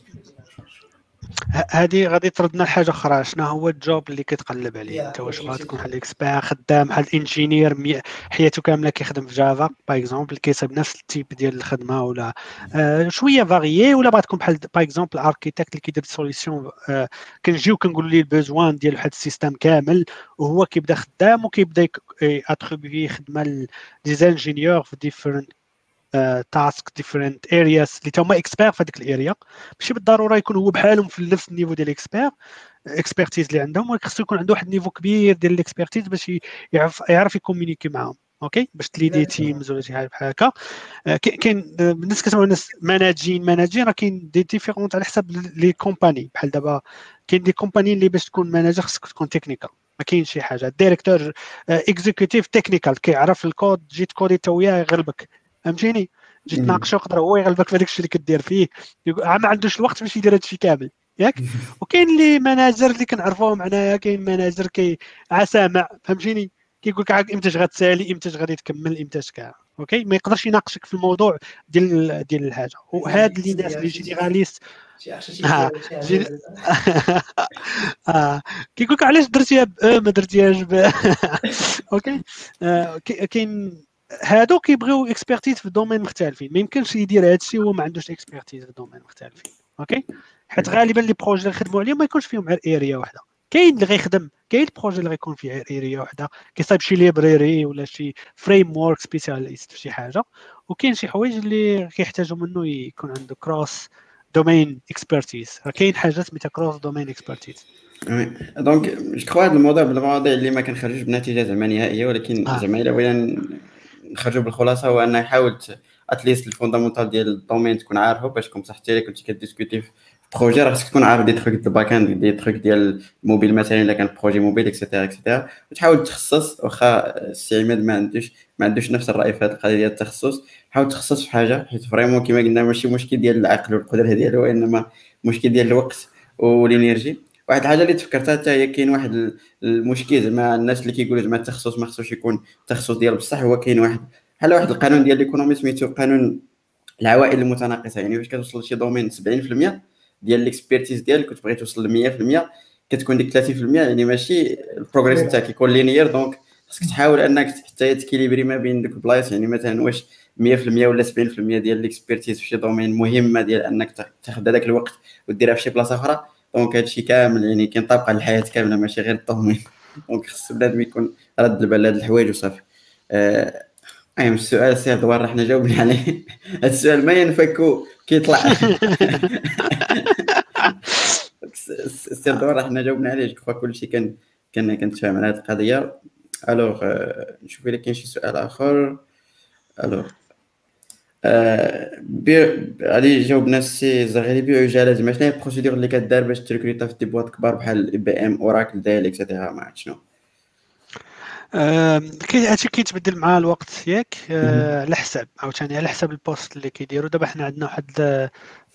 هذه غادي تردنا لحاجة أخرى. شنو هو ال job اللي كتقلب عليه؟ أنت واش بغا تكون بحال expert خدام؟ بحال ingénieur حياته كاملة كيخدم في Java par exemple كيصيب نفس ال type ديال الخدمة ولا آه شوية varié ولا بغا تكون بحال par exemple architecte اللي كيدير solutions آه كنجيو كنقولوا ليه ال besoin ديال واحد ال système كامل وهو كيبدا خدام وكيبدا attribuer خدمة لي في different tasks different areas اللي هما experts في هذيك ال area ماشي بالضرورة يكون هو بحالهم في نفس ال niveau ديال ال expert expertise اللي عندهم ولكن خصو يكون عنده واحد ال niveau كبير ديال ال expertise باش يعرف يعرف ي communiquer معاهم. okay باش ت lead ي teams ولا شي حاجة بحال هكا. آه، كاين آه، الناس كتسمعوا الناس managing managing راه كاين des différentes على حسب les compagnies بحال دابا كاين des compagnies اللي باش تكون manager خصك تكون technical ما كاينش شي حاجة. ال director executive technical كيعرف الكود جيت coder تا وياه يغلبك. فهمتيني؟ جيت تناقشوا يقدر هو يغلبك في هذاك الشيء اللي كدير فيه. ما عندوش الوقت باش يدير هذا الشيء كامل. ياك؟ وكاين اللي manager اللي كنعرفوهم معناها كاين manager كي سامع فهمتيني؟ كيقول لك عاد إمتى غتسالي إمتى غادي تكمل إمتى كاع. okay؟ ما يقدرش يناقشك في الموضوع ديال ديال الحاجة. وهاد اللي ناس اللي généralistes آه. آه. كيقول لك علاش درتيها ب ما درتيهاش ب okay؟ آه، كاين هادو كيبغيو expertise في domaines مختلفين ما يمكنش يدير هذا الشيء وهو ما عندوش expertise في domaines مختلفين okay حيت غالبا les projets اللي خدموا عليهم ما يكونش فيهم غير area واحدة كاين اللي غيخدم كاين ال projet اللي غيكون فيه area واحدة كيصايب شي library ولا شي framework spécialiste في شي حاجة وكاين شي حوايج اللي كيحتاجوا منه يكون عنده cross domain expertise كاين حاجات سميتها cross domain expertise donc je crois هذا الموضوع بالمواضيع اللي ما كنخرجوش بنتيجه زعما نهائيه ولكن آه. زعما الا بغينا نخرجوا بالخلاصة هو أنه يحاول at least ال fondamental ديال ال domaine تكون عارفه باش كون صحتي لك كنتي ك discuter projet راه خصك تكون عارف des trucs ديال ال back-end des trucs ديال الموبيل مثلا إلا كان projet mobile et cetera et cetera وتحاول تخصص واخا السي عماد ما عندوش ما عندوش نفس الرأي في هذه القضية ديال التخصص حاول تخصص في حاجة حيت vraiment كما قلنا ماشي مشكل ديال العقل والقدرة ديالو وإنما مشكل ديال الوقت وال energy. واحد الحاجة اللي تفكرتها حتى هي كاين واحد المشكل زعما الناس اللي كيقولوا زعما التخصص ما خصوش يكون تخصص ديال بصح هو كاين واحد بحال واحد القانون ديال l'économie سميتو قانون العوائد المتناقصة يعني فاش كتوصل لشي domaine 70% ديال l'expertise ديالك وتبغي توصل ل 100% كتكون ديك 30% يعني ماشي ال progrès تاعك يكون linéaire donc خصك تحاول أنك حتى ت équilibrer ما بين دوك البلايص يعني مثلا واش 100% ولا 70% ديال l'expertise في شي domaine مهمة ديال أنك تاخذ هذاك الوقت وديرها في شي بلاصة أخرى. donc هادشي كامل يعني كينطبق على الحياة كاملة ماشي غير ال domaine donc خص بنادم يكون رد البال لهاد الحوايج وصافي. آه، المهم السؤال سي دوار حنا جاوبنا عليه. هاد السؤال ما ينفكو كيطلع. السي دوار حنا جاوبنا عليه. جو كلشي كان كان كنتفاهم على هاد القضية. alors نشوف الا كاين شي سؤال آخر. alors غادي جاوبنا السي زغيري بيو جاله زعما شنو هي ال procédure اللي كدار باش ت recruter في des boîtes كبار بحال IBM Oracle Dell et cetera ما عرفت شنو. هادشي كيتبدل مع الوقت ياك. آه، على حساب عاوتاني على حساب ال poste اللي كيديروا دابا حنا عندنا واحد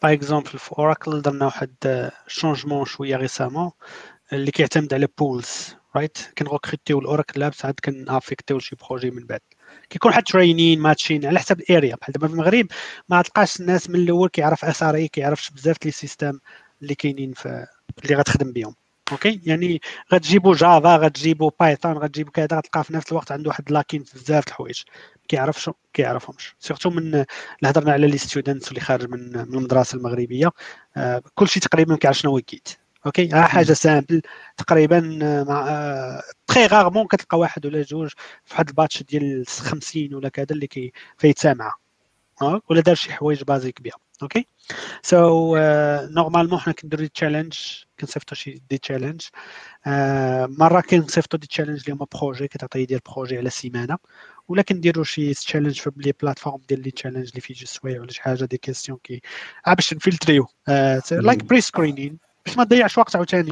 par exemple في Oracle درنا واحد changement شوية récemment اللي كيعتمد على بولز رايت كنغوكريتيو الاوراكل لابس عاد كنافيكتيو شي بروجي من بعد. كيكون حد ترينين ماتشين على حسب الاريا بحال دابا في المغرب ما تلقاش الناس من الأول كيعرف اس ار اي كيعرفش بزاف لي سيستم اللي كاينين في اللي غتخدم بهم أوكي يعني غتجيبوا جافا غتجيبوا بايثون غتجيبوا كذا غتلقى في نفس الوقت عنده واحد لاكين في بزاف الحوايج. كيعرفش كيعرفهمش. سيرتو من اللي هضرنا على لي ستودنتس اللي خارج من من المدرسة المغربية. آه كلشي تقريبا كيعرف شنو هو okay؟ ها حاجة simple. تقريبا آه، مع très rarement كتلقى واحد ولا جوج في واحد ال batch ديال 50 ولا كذا اللي كي فيتسامع ولا دار شي حوايج basic بها okay؟ so normalement حنا كنديرو des challenges كنصيفطو شي des challenges مرة كنصيفطو des challenges اللي هما projets كتعطي ديال projets على سيمانة. ولا كنديرو شي challenge في les plateformes ديال les challenges اللي فيه جوج سوايع ولا شي حاجة des questions كي باش ن filtrer يو. like pre-screening باش ما تضيعش وقت عاوتاني.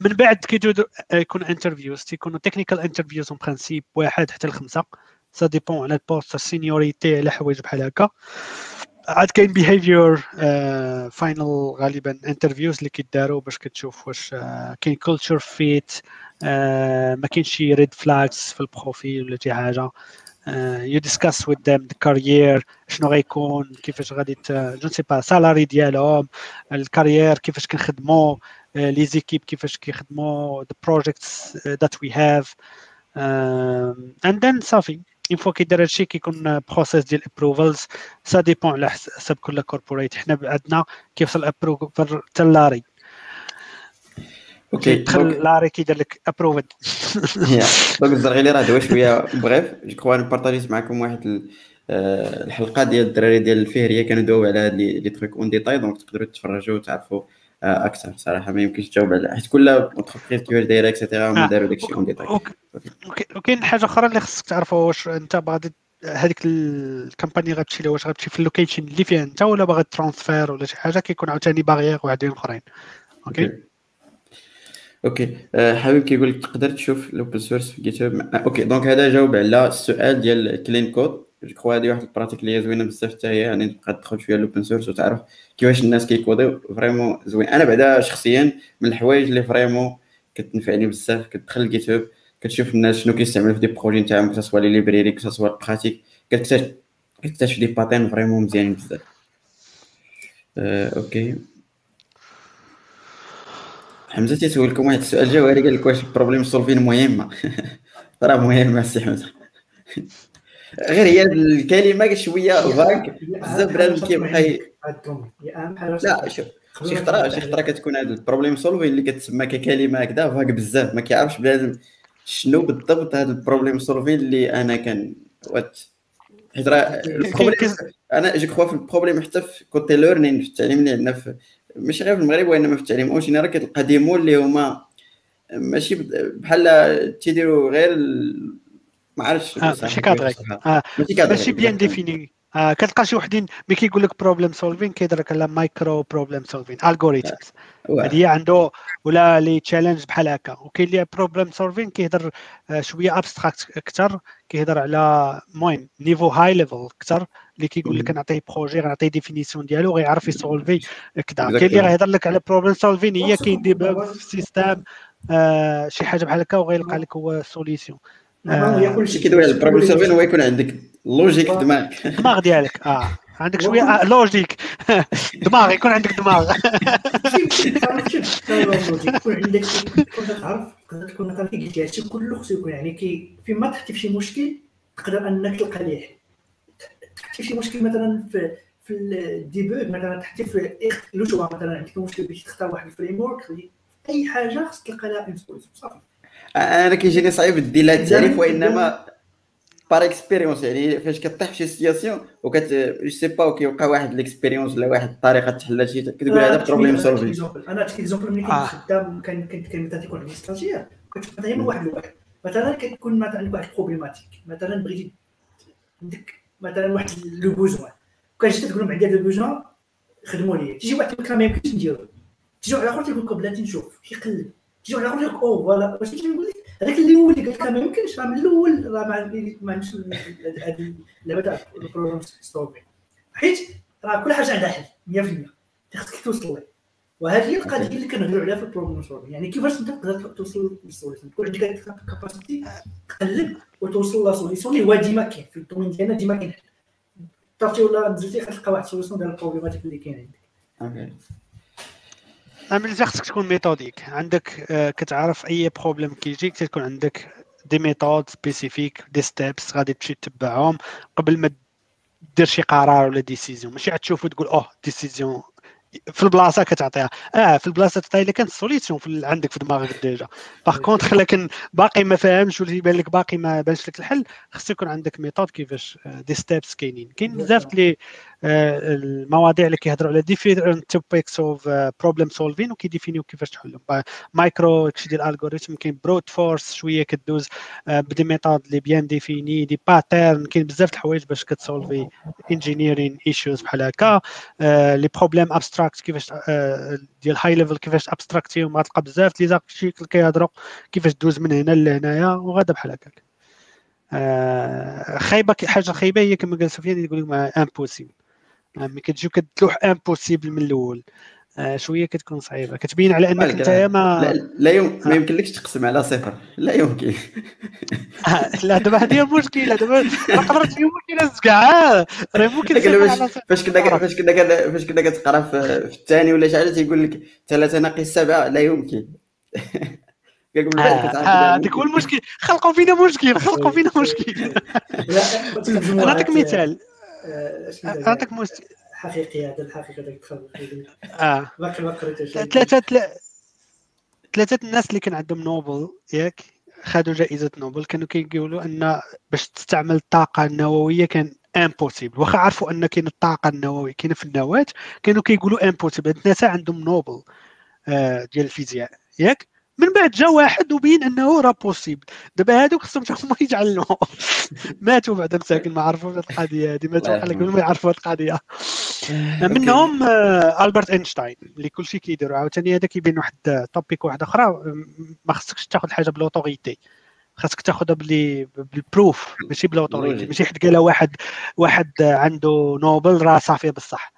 من بعد كيجيو يكون interviews تيكونوا technical interviews en principe واحد حتى لخمسه ça dépend على ال poste ال seniority على حوايج بحال هكا. عاد كاين behavior final غالبا interviews اللي كيداروا باش كتشوف واش uh, كاين culture fit ما كاينش شي red flags في ال profil ولا شي حاجة. you discuss with them ال career شنو غيكون كيفاش غادي je sais pas سالاري ديالهم ال career كيفاش كنخدموا les équipes كيفاش كيخدموا the projects that we have and then صافي une fois كيدير هادشي كيكون process ديال approvals ça dépend على حسب كل corporate حنا عندنا كيوصل approval حتى Larry okay تدخل Larry كيدير لك approved دونك الزرغيلي راه دوا شوية bref je crois ان partagيت معكم واحد الحلقة ديال الدراري ديال الفهرية. كانوا داو على هاد لي truc en détail دونك تقدروا تتفرجوا وتعرفوا أكثر. صراحة ما يمكنش تجاوب على حيت كل entreprise كيفاش دايرة et cetera هما داروا داكشي en détail وكاين حاجة أخرى اللي خصك تعرفها واش أنت باغي هذيك ال compagnie غتمشي لها واش غتمشي في ال location اللي فيها أنت ولا باغي transfer ولا شي حاجة كيكون عاوتاني باغيير واحدين أخرين. Okay. Okay حبيب كيقول لك تقدر تشوف ال open source في GitHub okay donc هذا جاوب على السؤال ديال clean code je crois هذه واحد ال pratique اللي هي زوينه بزاف حتى هي يعني تبقى تدخل شوية ال open source وتعرف كيفاش الناس كي codيو vraiment زوين أنا بعدا شخصيا من الحوايج اللي vraiment كتنفعني بزاف كتدخل GitHub كتشوف الناس شنو كيستعملوا في des projets نتاعهم كسوا les librairies كسوا ال pratique كتكتشف كتكتشف des patterns vraiment مزيانين بزاف أه، okay حمزة تيسولكم واحد السؤال جوهري قال لك واش ال problem solving مهمه راه مهمه السي حمزة. غير هي الكلمة شوية vague بزاف بنادم كيبقى لا شوف شي خطرة شي خطرة كتكون هاد ال problem solving اللي كتسمى ككلمة هكذا vague بزاف. ما كيعرفش بنادم شنو بالضبط هاد ال problem solving اللي أنا كان what؟ حيت راه أنا je crois في ال problème حتى في côté learning في التعليم اللي عندنا في ماشي غير في المغرب وإنما في التعليم en général كتلقى des mots اللي هما ماشي بحال تيديروا غير ما عرفتش آه ماشي cadré آه ماشي bien défini. آه كتلقى شي وحدين ملي كيقول لك problem solving كيهضر لك على micro problem solving algorithms هذه عنده ولا les challenges بحال هكا. وكاين اللي problem solving كيهضر آه، شوية abstract أكثر كيهضر على المهم niveau high level أكثر اللي كيقول لك نعطيه projet غنعطيه définition ديالو غيعرف ي solvي كذا كاين اللي غيهضر لك على problem solving هي كاين des في ال system آه شي حاجة بحال هكا وغيلقى لك هو solution هي كلشي كيدوي على ال problem solving هو يكون عندك logique في دماغك. الدماغ ديالك آه. عندك شوية آه logique دماغ يكون عندك دماغ. يكون عندك تكون تعرف تقدر تكون مثلا كي قلت هادشي كله خصو يكون يعني كي فيما تحتي في شي مشكل تقدر أنك تلقى ليه. حل تحتي في شي مشكل مثلا في في ال debug مثلا تحتي في le choix مثلا عندك مشكل باش تختار واحد ال framework أي حاجة خصك تلقى لها une solution صافي. أنا كيجيني صعيب دير لها التعريف وإنما par expérience يعني فاش كطيح في شي situation وكت je sais pas وكيوقع واحد l'expérience ولا واحد الطريقة تحل شي كتقول هذا problem solving أنا عطيك exemple ملي كنت خدام كان كان كان مثلا تيكون عندي stagiaire كنت دائما واحد الواحد مثلا كتكون مثلا عندك واحد problématique مثلا بغيتي عندك مثلا واحد le besoin. كنجي تقول لهم عندي هذا ال besoin خدموا لي تيجي واحد تقول لك ما يمكنش نديرو. تيجي واحد آخر تيقول لك بلاتي نشوف. كيقلب تيجي واحد آخر يقول oh voilà. واش نقول لك؟ هذاك اللي هو اللي قلت لك ما يمكنش راه من الأول راه ما عندوش هذه اللعبة تاع ال problem solving حيت راه كل حاجة عندها حل 100% خصك توصل ليه. وهذه هي القضية اللي كنهضروا عليها في ال problem solving يعني كيفاش انت تقدر توصل لل solution تكون عندك هذيك ال capacité تقلب وتوصل ل solution اللي هو ديما كاين. في ال domaine ديالنا ديما كاين. طرتي ولا نزلتي غتلقى واحد ال solution ديال ال problématique اللي كاين عندك. من خصك تكون méthodique. عندك آه، كتعرف أي problème كيجيك تكون عندك des méthodes spécifiques des steps غادي تمشي تتبعهم قبل ما دير شي قرار ولا décision ماشي تشوف وتقول أوه décision في البلاصة كتعطيها. آه في البلاصة تعطيها إلا كانت solution عندك في دماغك déjà. par contre لكن باقي ما فاهمش ولا يبان لك باقي ما بانش لك الحل خص يكون عندك méthode كيفاش des steps كاينين. كاين بزاف les آه، المواضيع اللي كيهضروا على different topics of problem solving وكي définiو كيفاش تحلهم. مايكرو كشي ديال ال algorithm كاين brute force شوية كدوز آه، ب des méthodes اللي bien définies des patterns كاين بزاف الحوايج باش كت solvي engineering issues بحال هكا. les problèmes abstraits كيفاش آه، ديال high level كيفاش abstractيهم غتلقى بزاف les articles كيهضروا كيفاش دوز من هنا لهنايا وغادا بحال هكاك. خايبة حاجة خايبة هي كما قال سفيان يقول لك impossible ملي كتجيو كتلوح impossible من الأول. آه شوية كتكون صعيبة. كتبين على أنك أنت ما لا, لا يوم ما يمكنلكش تقسم على صفر. لا يمكن. آه لا دابا هذه المشكلة دابا قدرت يمكن كاع راه ممكن فاش كنا فاش كنا فاش كنا كتقرا في الثاني ولا شي حاجة تيقول لك ثلاثة ناقص سبعة. لا يمكن. هذاك هو المشكل. خلقوا فينا مشكل خلقوا فينا مشكل. نعطيك مثال. نعطيك حقيقي هذا الحقيقة ذاك آه ثلاثة ثلاثة الناس اللي كان عندهم نوبل ياك خدوا جائزة نوبل. كانوا كيقولوا أن باش تستعمل الطاقة النووية كان impossible واخا عرفوا أن كاين الطاقة النووية كاينة في النواة كانوا كيقولوا impossible الناس عندهم نوبل آه ديال الفيزياء ياك؟ من بعد جا واحد وبين انه راه possible دابا هادوك خصهم هما يجعلوا ماتوا بعد مساكن ما عرفوش القضية هذه ماتوا بحال قبل ما يعرفوا القضية. منهم آه ألبرت إينشتاين اللي كلشي كيديروا عاوتاني هذا كيبين واحد topic واحد أخرى. ما خصكش تاخذ حاجة ب l'autorité خاصك تاخذها بلي بال preuve ماشي ب l'autorité ماشي حيت قالها واحد واحد عنده نوبل راه صافي بصح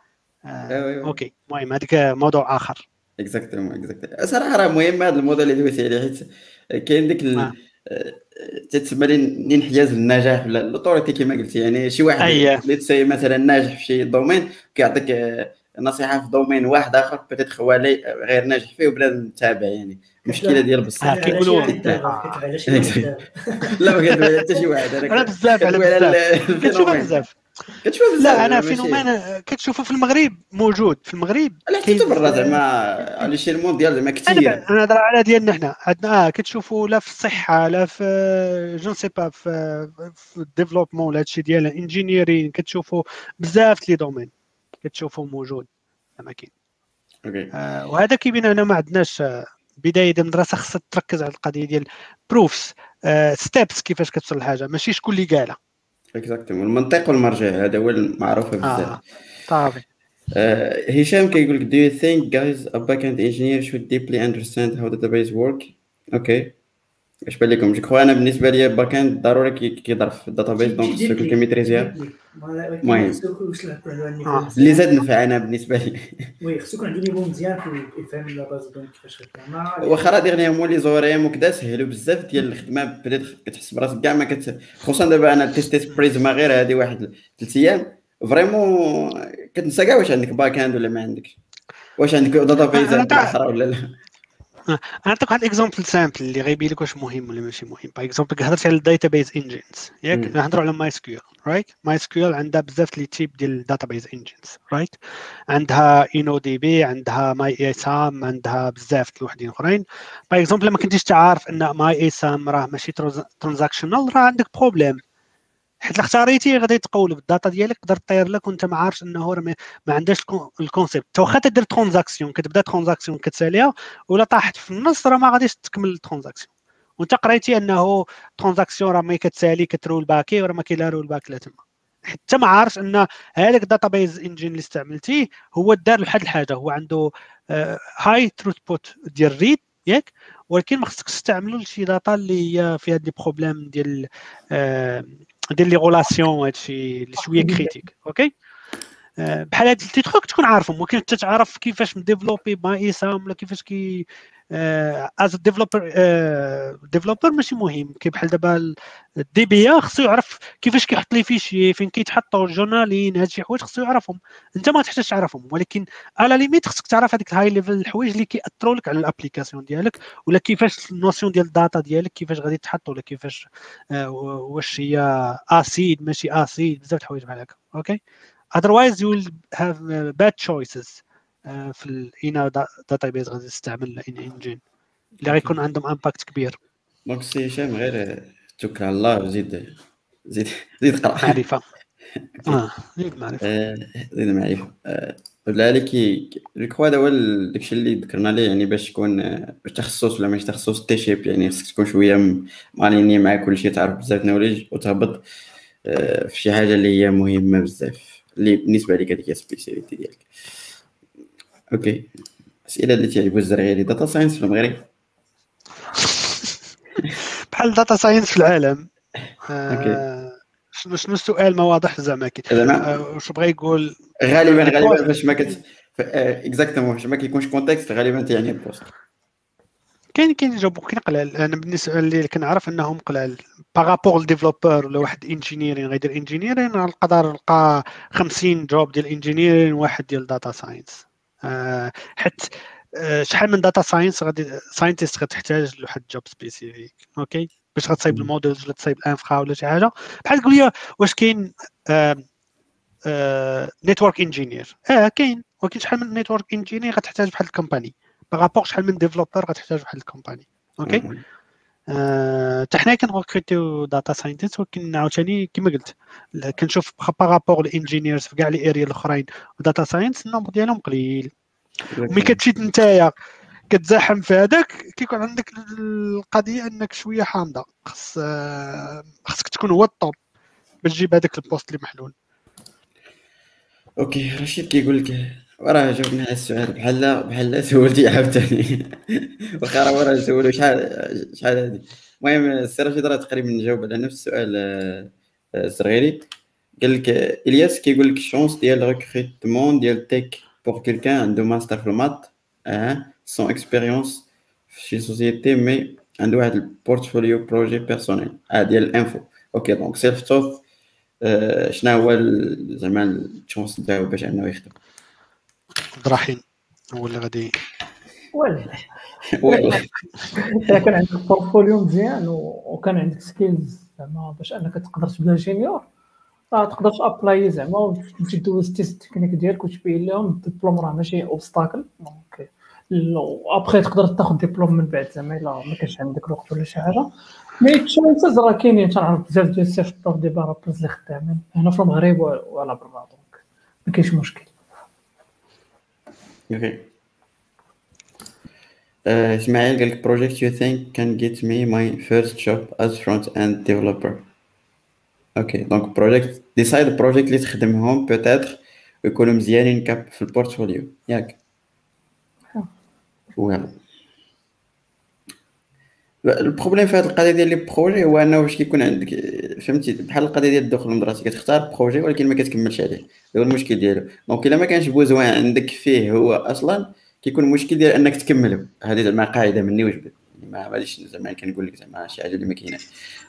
آه okay. المهم هذيك موضوع آخر. Exactement exactement صراحة راه مهم هذا الموديل اللي دويتي عليه حيت كاين ديك ال... آه. تتسمى لي انحياز للنجاح ولا l'autorité كما قلتي يعني شي واحد اللي تسي مثلا ناجح في شي domaine كيعطيك نصيحه في domaine واحد اخر peut-être هو غير ناجح فيه وبنادم تابع يعني المشكلة ديال بصح كيقولوا لا ما كندوي حتى شي واحد أنا بزاف على بزاف بزاف كتشوف لا أنا phénomène كتشوفه في المغرب موجود في المغرب. لا حتى برا زعما على شي ال mondial زعما كثير أنا نهضر على ديالنا حنا عندنا آه كتشوفوا لا في الصحة لا في je ne sais pas في في ال développement ولا هادشي ديال engineering كتشوفوا بزاف les domaines. كتشوفوا موجود. زعما كاين. okay آه وهذا كيبين أنا ما عندناش آه، بداية المدرسة خاصها تركز على القضية ديال proofs steps آه كيفاش كتوصل لحاجه ماشي شكون اللي قالها. exactement المنطق والمرجع هذا هو المعروف بزاف آه صافي آه، هشام كيقول لك do you think guys a backend engineer should deeply understand how database work okay اش بان لكم جو أنا بالنسبة لي back-end ضروري كي- كيضرب في ال database donc يكون كي maîtriser ها المهم. اللي زاد نفع أنا بالنسبة لي. oui خصو يكون عنده niveau مزيان في يفهم la base donc كيفاش خدامه واخا راه dernièrement les ORM وكذا سهلوا بزاف ديال الخدمة. بديت كتحس براسك كاع ما كت خصوصا دابا أنا تيستيت Prisma غير هذه واحد ثلاث أيام. vraiment كتنسى كاع واش عندك back-end ولا ما عندكش؟ واش عندك database أخرى ولا لا؟ نعطيك واحد exemple simple اللي غيبين لك واش مهم ولا ماشي مهم. par exemple هضرت على ال database engines ياك. نهضروا على MySQL right MySQL عندها بزاف les types ديال ال database engines right عندها InnoDB عندها MyISAM عندها بزاف د الوحدين أخرين. par exemple لما كنتيش تعرف إن MyISAM راه ماشي transactional راه عندك problème حيت اختاريتي غادي تقول بال data ديالك تقدر طير لك وانت ما عارفش انه ما- ما عندهاش ال con- ال concept. واخا تدير transaction كتبدا transaction كتساليها ولا طاحت في النص راه ما غاديش تكمل ال transaction. وانت قريتي انه transaction راه ملي كتسالي كت rollback ي وراه ما كاين لا rollback لا تما. حتى ما عارفش ان هذاك ال database engine اللي استعملتيه هو دار واحد الحاجة هو عنده high throughput ديال read ياك؟ ولكن ما خصكش تستعملوا لشي data اللي هي فيها des problèmes ديال ديال les relations هادشي اللي شوية critique okay؟ آه، بحال هاد les trucs تكون عارفهم ولكن انت تعرف كيفاش م développé MyISAM ولا كيفاش كي as developer developer ماشي مهم. كي بحال دابا ال DBA خصو يعرف كيفاش كيحط les fichiers فين كيتحطوا ال journaling هاد شي حوايج خصو يعرفهم. انت ما تحتاجش تعرفهم ولكن à la limite خصك تعرف هذيك ال high level الحوايج اللي كيأثروا لك على ال application ديالك ولا كيفاش ال notion ديال ال data ديالك كيفاش غادي تحط ولا كيفاش آه، واش هي ACID ماشي ACID بزاف الحوايج بحال هكا. okay otherwise you will have uh, bad choices. في الاينا database غادي تستعمل un engine. اللي غيكون عندهم impact كبير. donc سي هشام غير توكل على الله وزيد زيد زيد قرأ. معرفة. آه زيد معرفة. آه، زيد معرفة. آه، كي je crois هذا هو داكشي اللي ذكرنا ليه يعني باش تكون آه، باش تخصص ولا ماشي تخصص T-shape يعني خصك تكون شوية ماليني مع كل شيء تعرف بزاف نوليج وتهبط آه، في شي حاجة اللي هي مهمة بزاف اللي بالنسبة لك هذيك هي السبيسياليتي ديالك. أوكي اسئله اللي تعجبوا الزرغيري داتا ساينس في المغرب. بحال داتا ساينس في العالم. أوكي. آه شنو شنو السؤال ما واضح زعما آه، واش بغى يقول؟ غالبا غالبا باش ما كت اكزاكتومون باش ما كيكونش كونتكست غالبا تيعني البوست كاين كاين جاوبو كاين قلال. أنا بالنسبة اللي كنعرف أنهم قلال. par rapport ل developer ولا واحد engineering غيدير engineering نقدر نلقى 50 job ديال engineering واحد ديال data science آه حيت آه شحال من data science غادي scientist غتحتاج لواحد job spécifique okay باش غتصايب. ال models ولا تصايب ال infra ولا شي حاجة. بحال تقول لي واش كاين network engineer آه كاين. ولكن شحال من network engineer غتحتاج بحال ال company؟ par rapport شحال من developer غتحتاج بحال ال company okay آه، حتى حنا كن recruter يو data scientist ولكن عاوتاني كما قلت كنشوف par rapport ال engineers في كاع لي اريا الأخرين و data science ال nombre ديالهم قليل. ملي كتمشي نتايا كتزاحم في هذاك كيكون عندك القضية أنك شوية حامضة. خص آه، خصك تكون هو ال top باش تجيب هذاك ال poste اللي محلول. okay رشيد كيقول لك وراه على السؤال بحال بحال سولتي عاوتاني واخا راه وراه سولو شحال شحال هادي. المهم السي رشيد راه تقريبا جاوب على نفس السؤال آه، آه، الصغيري. قال لك إلياس كيقول لك ال chance ديال recrutement ديال tech pour quelqu'un عنده ماستر في ال maths آه sans expérience في شي société mais عنده واحد ال portfolio projets personnels آه ديال ال info okay donc self-taught شنو هو زعما ال chance ديالو باش انه يخدم؟ عبد الرحيم هو اللي غادي ولا والله. إذا كان عندك portfolio مزيان وكان عندك skills زعما باش أنك تقدر تبدا junior راه تقدر ت apply زعما وتمشي دوز ال test technique ديالك وتبين لهم الدبلوم راه ماشي obstacle donc و après تقدر تاخذ ديبلوم من بعد زعما إلا ما كانش عندك الوقت ولا شي حاجة. mais chances راه كاينين تنعرف بزاف ديال ال chercheurs des développeurs اللي خدامين هنا في المغرب وعلى برا donc ما كاينش مشكل. OK اسماعيل قال لك project you think can get me my first job as front end developer OK donc project de side ال project اللي تخدمهم peut-être يكونوا مزيانين كاب في ال portfolio ياك voilà ال problème في هذه القضية ديال les projets هو انه واش كيكون عندك فهمتي؟ بحال القضية ديال الدخول المدرسي كتختار projet ولكن ما كتكملش عليه. هو المشكل ديالو. donc إلا ما كانش besoin عندك فيه هو أصلا كيكون المشكل ديال إنك تكمله. هذه زعما قاعدة مني وجبت. ما غاديش زعما كنقول لك زعما شي حاجة اللي ما كايناش.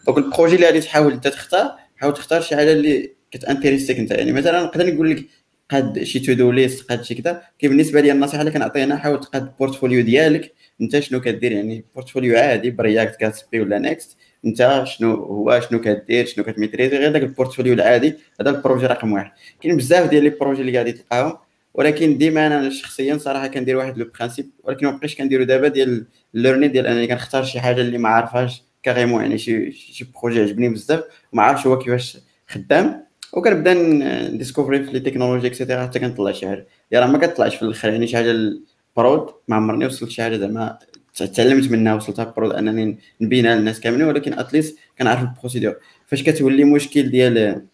donc ال projet اللي غادي تحاول أنت تختار حاول تختار شي حاجة اللي كت intéresse تيك أنت. يعني مثلا نقدر نقول لك قاد شي to-do list قاد شي كذا كي بالنسبة لي النصيحة اللي كنعطيها حاول تقاد ال portfolio ديالك. أنت شنو كدير؟ يعني portfolio عادي ب React كاسبي ولا Next انت شنو هو شنو كدير شنو كت maîtriser غير داك ال portfolio العادي هذا ال projet رقم واحد. كاين بزاف ديال les projets اللي غادي تلقاهم ولكن ديما أنا شخصيا صراحة كندير واحد le principe ولكن ما بقيتش كنديرو دابا ديال ال learning ديال أنني كنختار شي حاجة اللي ما عارفهاش carrément يعني شي شي projet عجبني بزاف ما عارفش هو كيفاش خدام. وكنبدا ن découvrir في les technologies et cetera حتى كنطلع شي حاجة. يا راه ما كطلعش في الأخر يعني شي حاجة ال prod ما عمرني وصلت شي حاجة زعما تعلمت منها وصلتها prod انني نبينها للناس كاملين ولكن at least كنعرف ال procédure. فاش كتولي مشكل ديال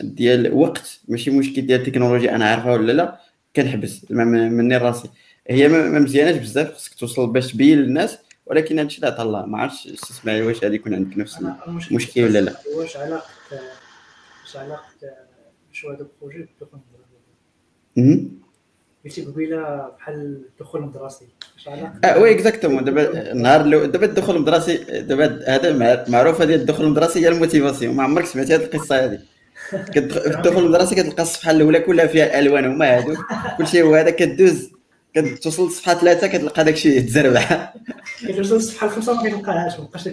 ديال وقت ماشي مشكل ديال التكنولوجيا أنا عارفها ولا لا كنحبس. مني راسي. هي ما مزياناش بزاف خصك توصل باش تبين للناس ولكن هادشي لا الله ما عرفتش اسمعي واش غادي يكون عندك نفس المشكل ولا لا. واش علاقه واش علاقه شو هذا البروجي؟ المدرسي قلتي قبيلة بحال الدخول المدرسي واش علاقه آه oui exactement دابا النهار الأول دابا الدخول المدرسي دابا هذا معروفة ديال الدخول المدرسي هي ال motivation. ما عمرك سمعتي هذه القصة هذه الدخول المدرسي كتلقى الصفحة الأولى كلها فيها ألوان هما هادو. كلشي هو هذا كدوز كتوصل للصفحه ثلاثة كتلقى داكشي يتزربع كتوصل للصفحه الخمسة ما كتلقاهاش ما بقاش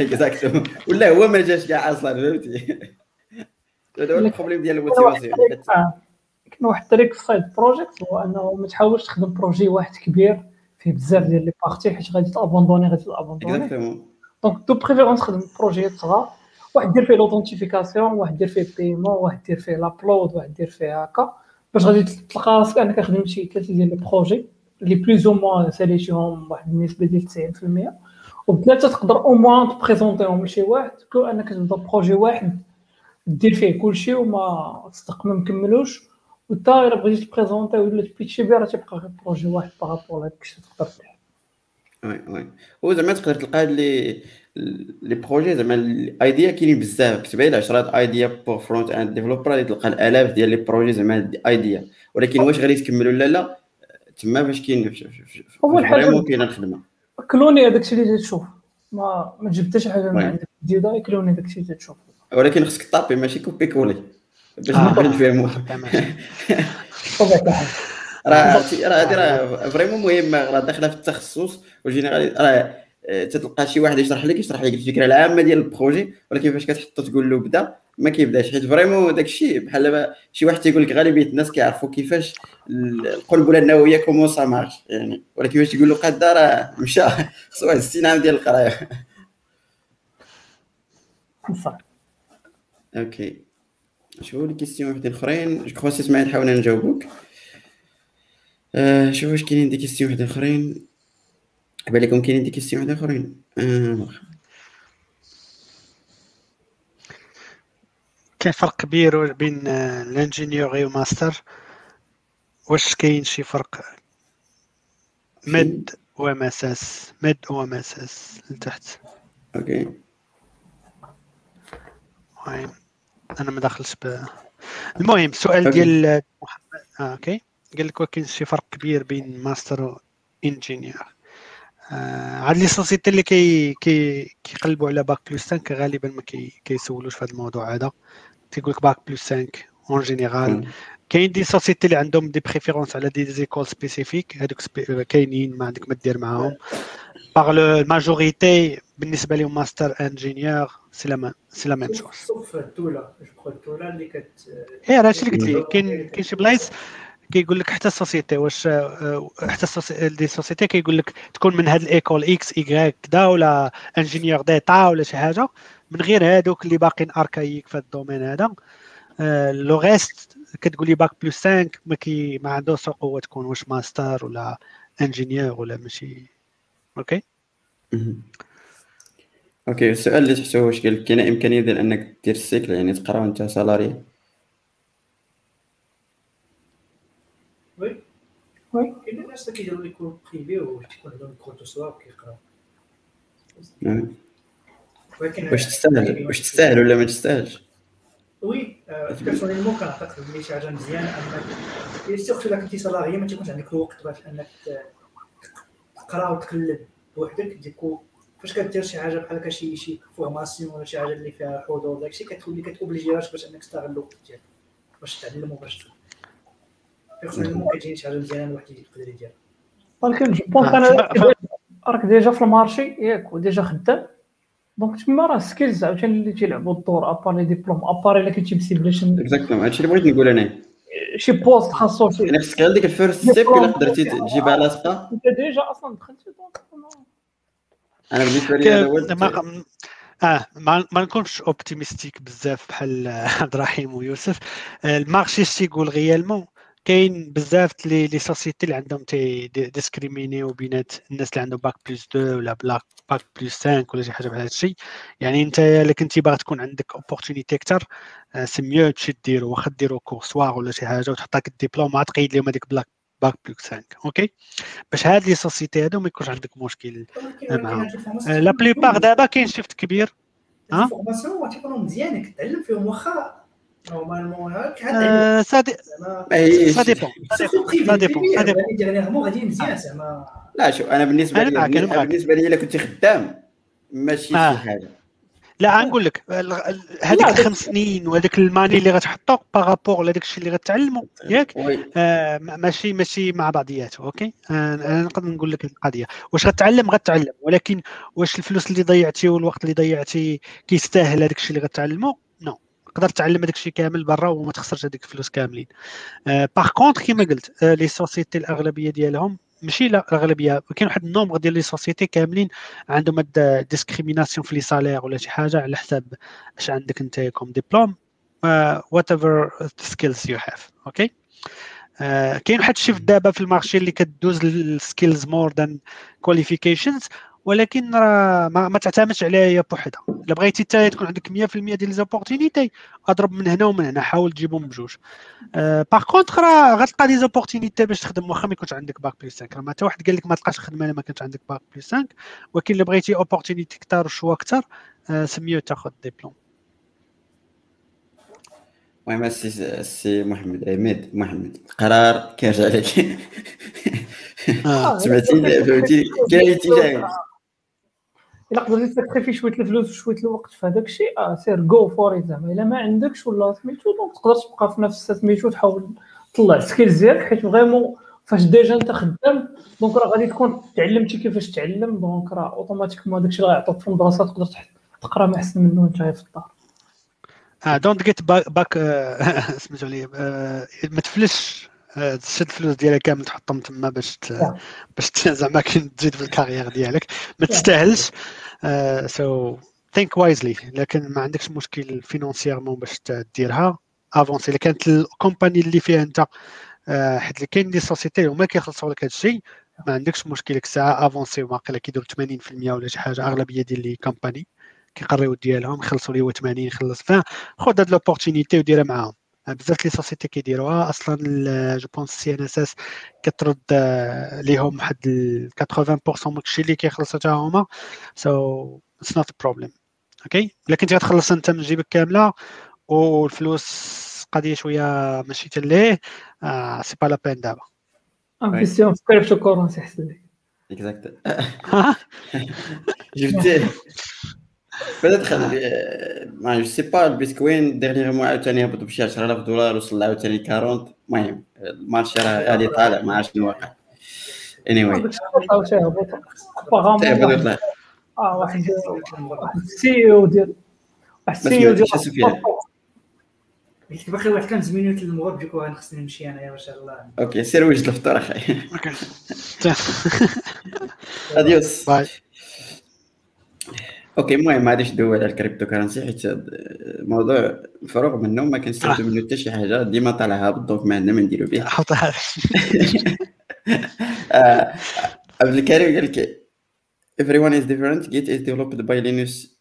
exactement ولا هو ما جاش كاع أصلا فهمتي؟ هذا هو ال problème ديال ال motivation. كاين واحد الطريق في side project هو أنه ما تحاولش تخدم projet واحد كبير فيه بزاف ديال les parties حيت غادي ت abandonner غادي ت abandonner donc de préférence خدم projet يات صغار واحد دير فيه l'authentification واحد دير فيه paiement واحد دير فيه l'upload واحد دير فيه هكا. باش غادي تلقى راسك أنك خدمت شي ثلاثة ديال les projets اللي plus ou moins ساليتيهم واحد النسبة ديال 90% وبثلاثه تقدر au moins ت présenter هم لشي واحد que أنك تبدا projet واحد دير فيه كلشي وما تصدق ما مكملوش. وانت الا بغيتي ت présenter ولا ت pitcher بيه راه تيبقى غير projet واحد par rapport لهاداك الشيء تقدر دير oui oui وزعما تقدر تلقى les les projets زعما ال idea كاينين بزاف كتبان لي عشرات idea pour front end developer اللي تلقى الالاف ديال les projets زعما idea ولكن واش غادي تكمل ولا لا تما فاش كاين اول حاجة كاينة الخدمه cloner هذاك الشيء اللي تشوف ما ما تجيب حتى حاجة من عندك جديده cloner داك الشيء اللي تشوف ولكن خصك taper ماشي copier-coller باش نقدر نفهمو راه راه هذه راه vraiment مهمه راه داخله في التخصص و général راه تلقى شي واحد يشرح لك يشرح لك الفكرة العامه ديال ال projet ولكن فاش كتحطو تقول له بدا ما كيبداش حيت vraiment داك الشيء بحال دابا شي واحد تيقول لك غالبيه الناس كيعرفوا كيفاش القنبله النوويه comment ça marche يعني ولكن فاش تقول له قاد راه مشى خصو واحد 60 عام ديال القرايه OK شوفوا les questions وحدين اخرين. je crois سي اسماعيل حاولنا نجاوبوك. آه شوف واش كاينين des questions وحدين اخرين. بالكم كاينين des questions وحدين اخرين. آه. كاين فرق كبير بين الانجينيوري وماستر واش كاين شي فرق؟ ميد و إم إس إس. ميد و إم إس إس لتحت. أوكي. المهم أنا ما داخلش ب المهم السؤال ديال محمد. آه أوكي. قال لك كاين شي فرق كبير بين ماستر و انجينيور آه هاد لي سوسيتي اللي كي كي كيقلبوا على باك بلس 5 غالبا ما كي كيسولوش في هذا الموضوع هذا. تيقول لك bac plus 5 en général كاين des sociétés اللي عندهم des préférences على des écoles spécifiques هذوك كاينين ما عندك ما دير معاهم. par ال majorité بالنسبة لهم master ingénieur c'est la c'est la même chose sauf الدولة je الدولة اللي كت إيه راه هادشي اللي قلت لك. كاين كاين شي بلايص كيقول لك حتى ال société واش حتى des sociétés كيقول لك تكون من هاد ال école X إي كدا ولا ingénieur d'État ولا شي حاجة. من غير هادوك اللي باقيين archaïques في ال domaine هذا. le reste كتقول لي bac plus 5 ما كي ما عندوش قوه تكون واش ماستر ولا ingénieur ولا ماشي. أوكي؟ أوكي السؤال اللي تحته واش قال لك؟ كاينة إمكانية ديال أنك دير ال cycle يعني تقرأ وأنت سالاري وي. وي. كاين الناس اللي كيديروا les cours privés وتكون عندهم cours du soir كيقراو نعم. ولكن واش تستاهل؟ واش تستاهل ولا ما تستاهلش؟ oui personnellement كنعتقد بلي شي حاجة مزيانة أنك surtout إلا كنتي salarié ما تيكونش عندك الوقت باش أنك تقرأ وتقلب بوحدك du coup فاش كدير شي حاجة بحال هكا شي شي formation ولا شي حاجة اللي فيها حضور داكشي كتولي كت obliger راسك باش إنك تستغل الوقت ديالك باش تعلم وباش personnellement كتجيني شي حاجة مزيانة الواحد يقدر يديرها. ولكن je pense أنا راك déjà في ال marché ياك و déjà خدام donc تما راه skills عاوتاني اللي تيلعبوا الدور à part les diplômes à part الا كنتي مسيبلي شي exactement هادشي اللي بغيت نقول أنا شي poste خاصو شي خصك غير ديك ال first step الا قدرتي تجيبها لاصقه انت déjà أصلا دخلتي donc أنا بالنسبة لي هذا هو ك- ما آه ما, ما نكونش optimistic بزاف بحال عبد الرحيم ويوسف. آه، ال marché شي يقول réellement كاين بزاف les les sociétés اللي عندهم تي dis- discriminer بينات الناس اللي عندهم bac plus 2 ولا بلا bac plus 5 ولا شي حاجة بحال هادشي. يعني أنت الا كنتي باغي تكون عندك opportunités أكثر c'est mieux تمشي ديرو واخا ديرو cours du soir ولا شي حاجة وتحط لك الدبلوم عاد تقيد لهم هذيك بلاك bac plus 5 okay باش هاد les sociétés هادو ما يكونش عندك مشكل معاهم. آه، la plupart دابا كاين shift كبير ها؟ ال formations تيكونوا مزيانين كتعلم فيهم واخا نورمالمون هاك آه، سا ديبون سا ديبون سا ديبون بريفي ديرنيغمون غادي مزيان زعما لا شوف أنا بالنسبة لي. بالنسبة لي إلا كنت خدام ماشي آه. شي حاجة لا غنقول لك هذيك الخمس سنين وهذاك الماني اللي غتحطو بارابور لهذاك الشيء اللي غتعلمو ياك؟ آه ما- ماشي ماشي مع بعضياته أوكي؟ آه، أنا نقدر نقول لك القضية. واش غتعلم؟ غتعلم. ولكن واش الفلوس اللي ضيعتي والوقت اللي ضيعتي كيستاهل هذاك الشيء اللي غتعلمو؟ no. تقدر تعلم هذاك الشيء كامل برا وما تخسرش هذيك الفلوس كاملين. آه par contre كيما قلت آه les sociétés الأغلبية ديالهم ماشي لا الأغلبية. كاين واحد ال nombre ديال les sociétés كاملين عندهم هاد discrimination في les salaires ولا شي حاجة على حساب اش عندك انت comme diplôme whatever skills you have okay كاين واحد ال shift دابا في ال marché اللي كدوز ال skills more than qualifications ولكن راه ما, ما تعتمدش عليها هي بوحدها. إلا بغيتي حتى تكون عندك 100% ديال les opportunités أضرب من هنا ومن هنا حاول تجيبهم بجوج. par contre راه غتلقى des opportunités باش تخدم واخا ما يكونش عندك bac plus 5 راه ما حتى واحد قال لك ما تلقاش خدمة إلا ما كانش عندك bac plus 5 ولكن إلا بغيتي opportunités كثار و choix كثر سميو تاخذ ديبلوم المهم السي السي محمد عماد محمد قرار كيرجع لك آه. سمعتي فهمتي كاين اتجاه الا قدرتي تسكريفي شوية الفلوس وشوية الوقت في هذاك الشيء. آه سير جو فور زعما. إلا ما عندكش ولا سميتو دونك تقدر تبقى في نفس سميتو تحاول تطلع السكيلز ديالك حيت فريمون فاش ديجا أنت خدام دونك راه غادي تكون تعلمتي كيفاش تعلم دونك راه اوتوماتيكمون داكشي اللي غيعطوك في المدرسة تقدر تقرأ ما أحسن منه وأنت في الدار. آه دونت جيت باك سميتو لي آه، ما تفلش آه، تشد الفلوس ديالك كامل تحطهم تما باش ت-. باش زعما تزيد في ال carrière ديالك. ما تستاهلش. so think wisely لكن ما عندكش مشكل financièrement باش ديرها. avancez إلا كانت ال company اللي فيها أنت آه، حيت اللي كاين des sociétés هما كيخلصوا لك هذا الشيء ما عندكش مشكل ديك الساعة avancez واقيلا كيديروا 80% ولا شي حاجة أغلبية ديال les compagnies كيقريو ديالهم يخلصوا لي هو 80 يخلص خذ هاد l'opportunité وديرها معاهم. بزاف les sociétés كيديروها. أصلا جو بونس سي إن إس إس كترد آه، ليهم واحد ال 80% من الشيء اللي كيخلصوا حتى هما. سو اتس نوت بروبليم أوكي إلا كنتي غتخلص أنت من جيبك كاملة والفلوس قضية شوية ماشي حتى ليه آه سي با لا بين دابا. انفيستيون في كريبتو كورنسي احسن لك اكزاكت جبتيه بدات تخلي ما جو سي با البيتكوين ديرنيغمون عاوتاني هبط بشي 10000 دولار وصل عاوتاني 40 المهم المارشي راه غادي طالع ما عرفتش شنو واقع anyway تيهبط آه واحد ال CEO ديال واحد ال CEO ديال باقي واحد 5 minutes للمغرب du coup غادي خصني نمشي انايا ما شاء الله. okay سير وجد الفطور أخي okay adios bye okay المهم ما غاديش ندوي على ال crypto currency حيت الموضوع مفروغ منه ما كنستافدو منه. حتى شي حاجة ديما طالع هابط donc ما عندنا ما نديرو به. آه، عبد الكريم قال لك everyone is different git is developed by Linus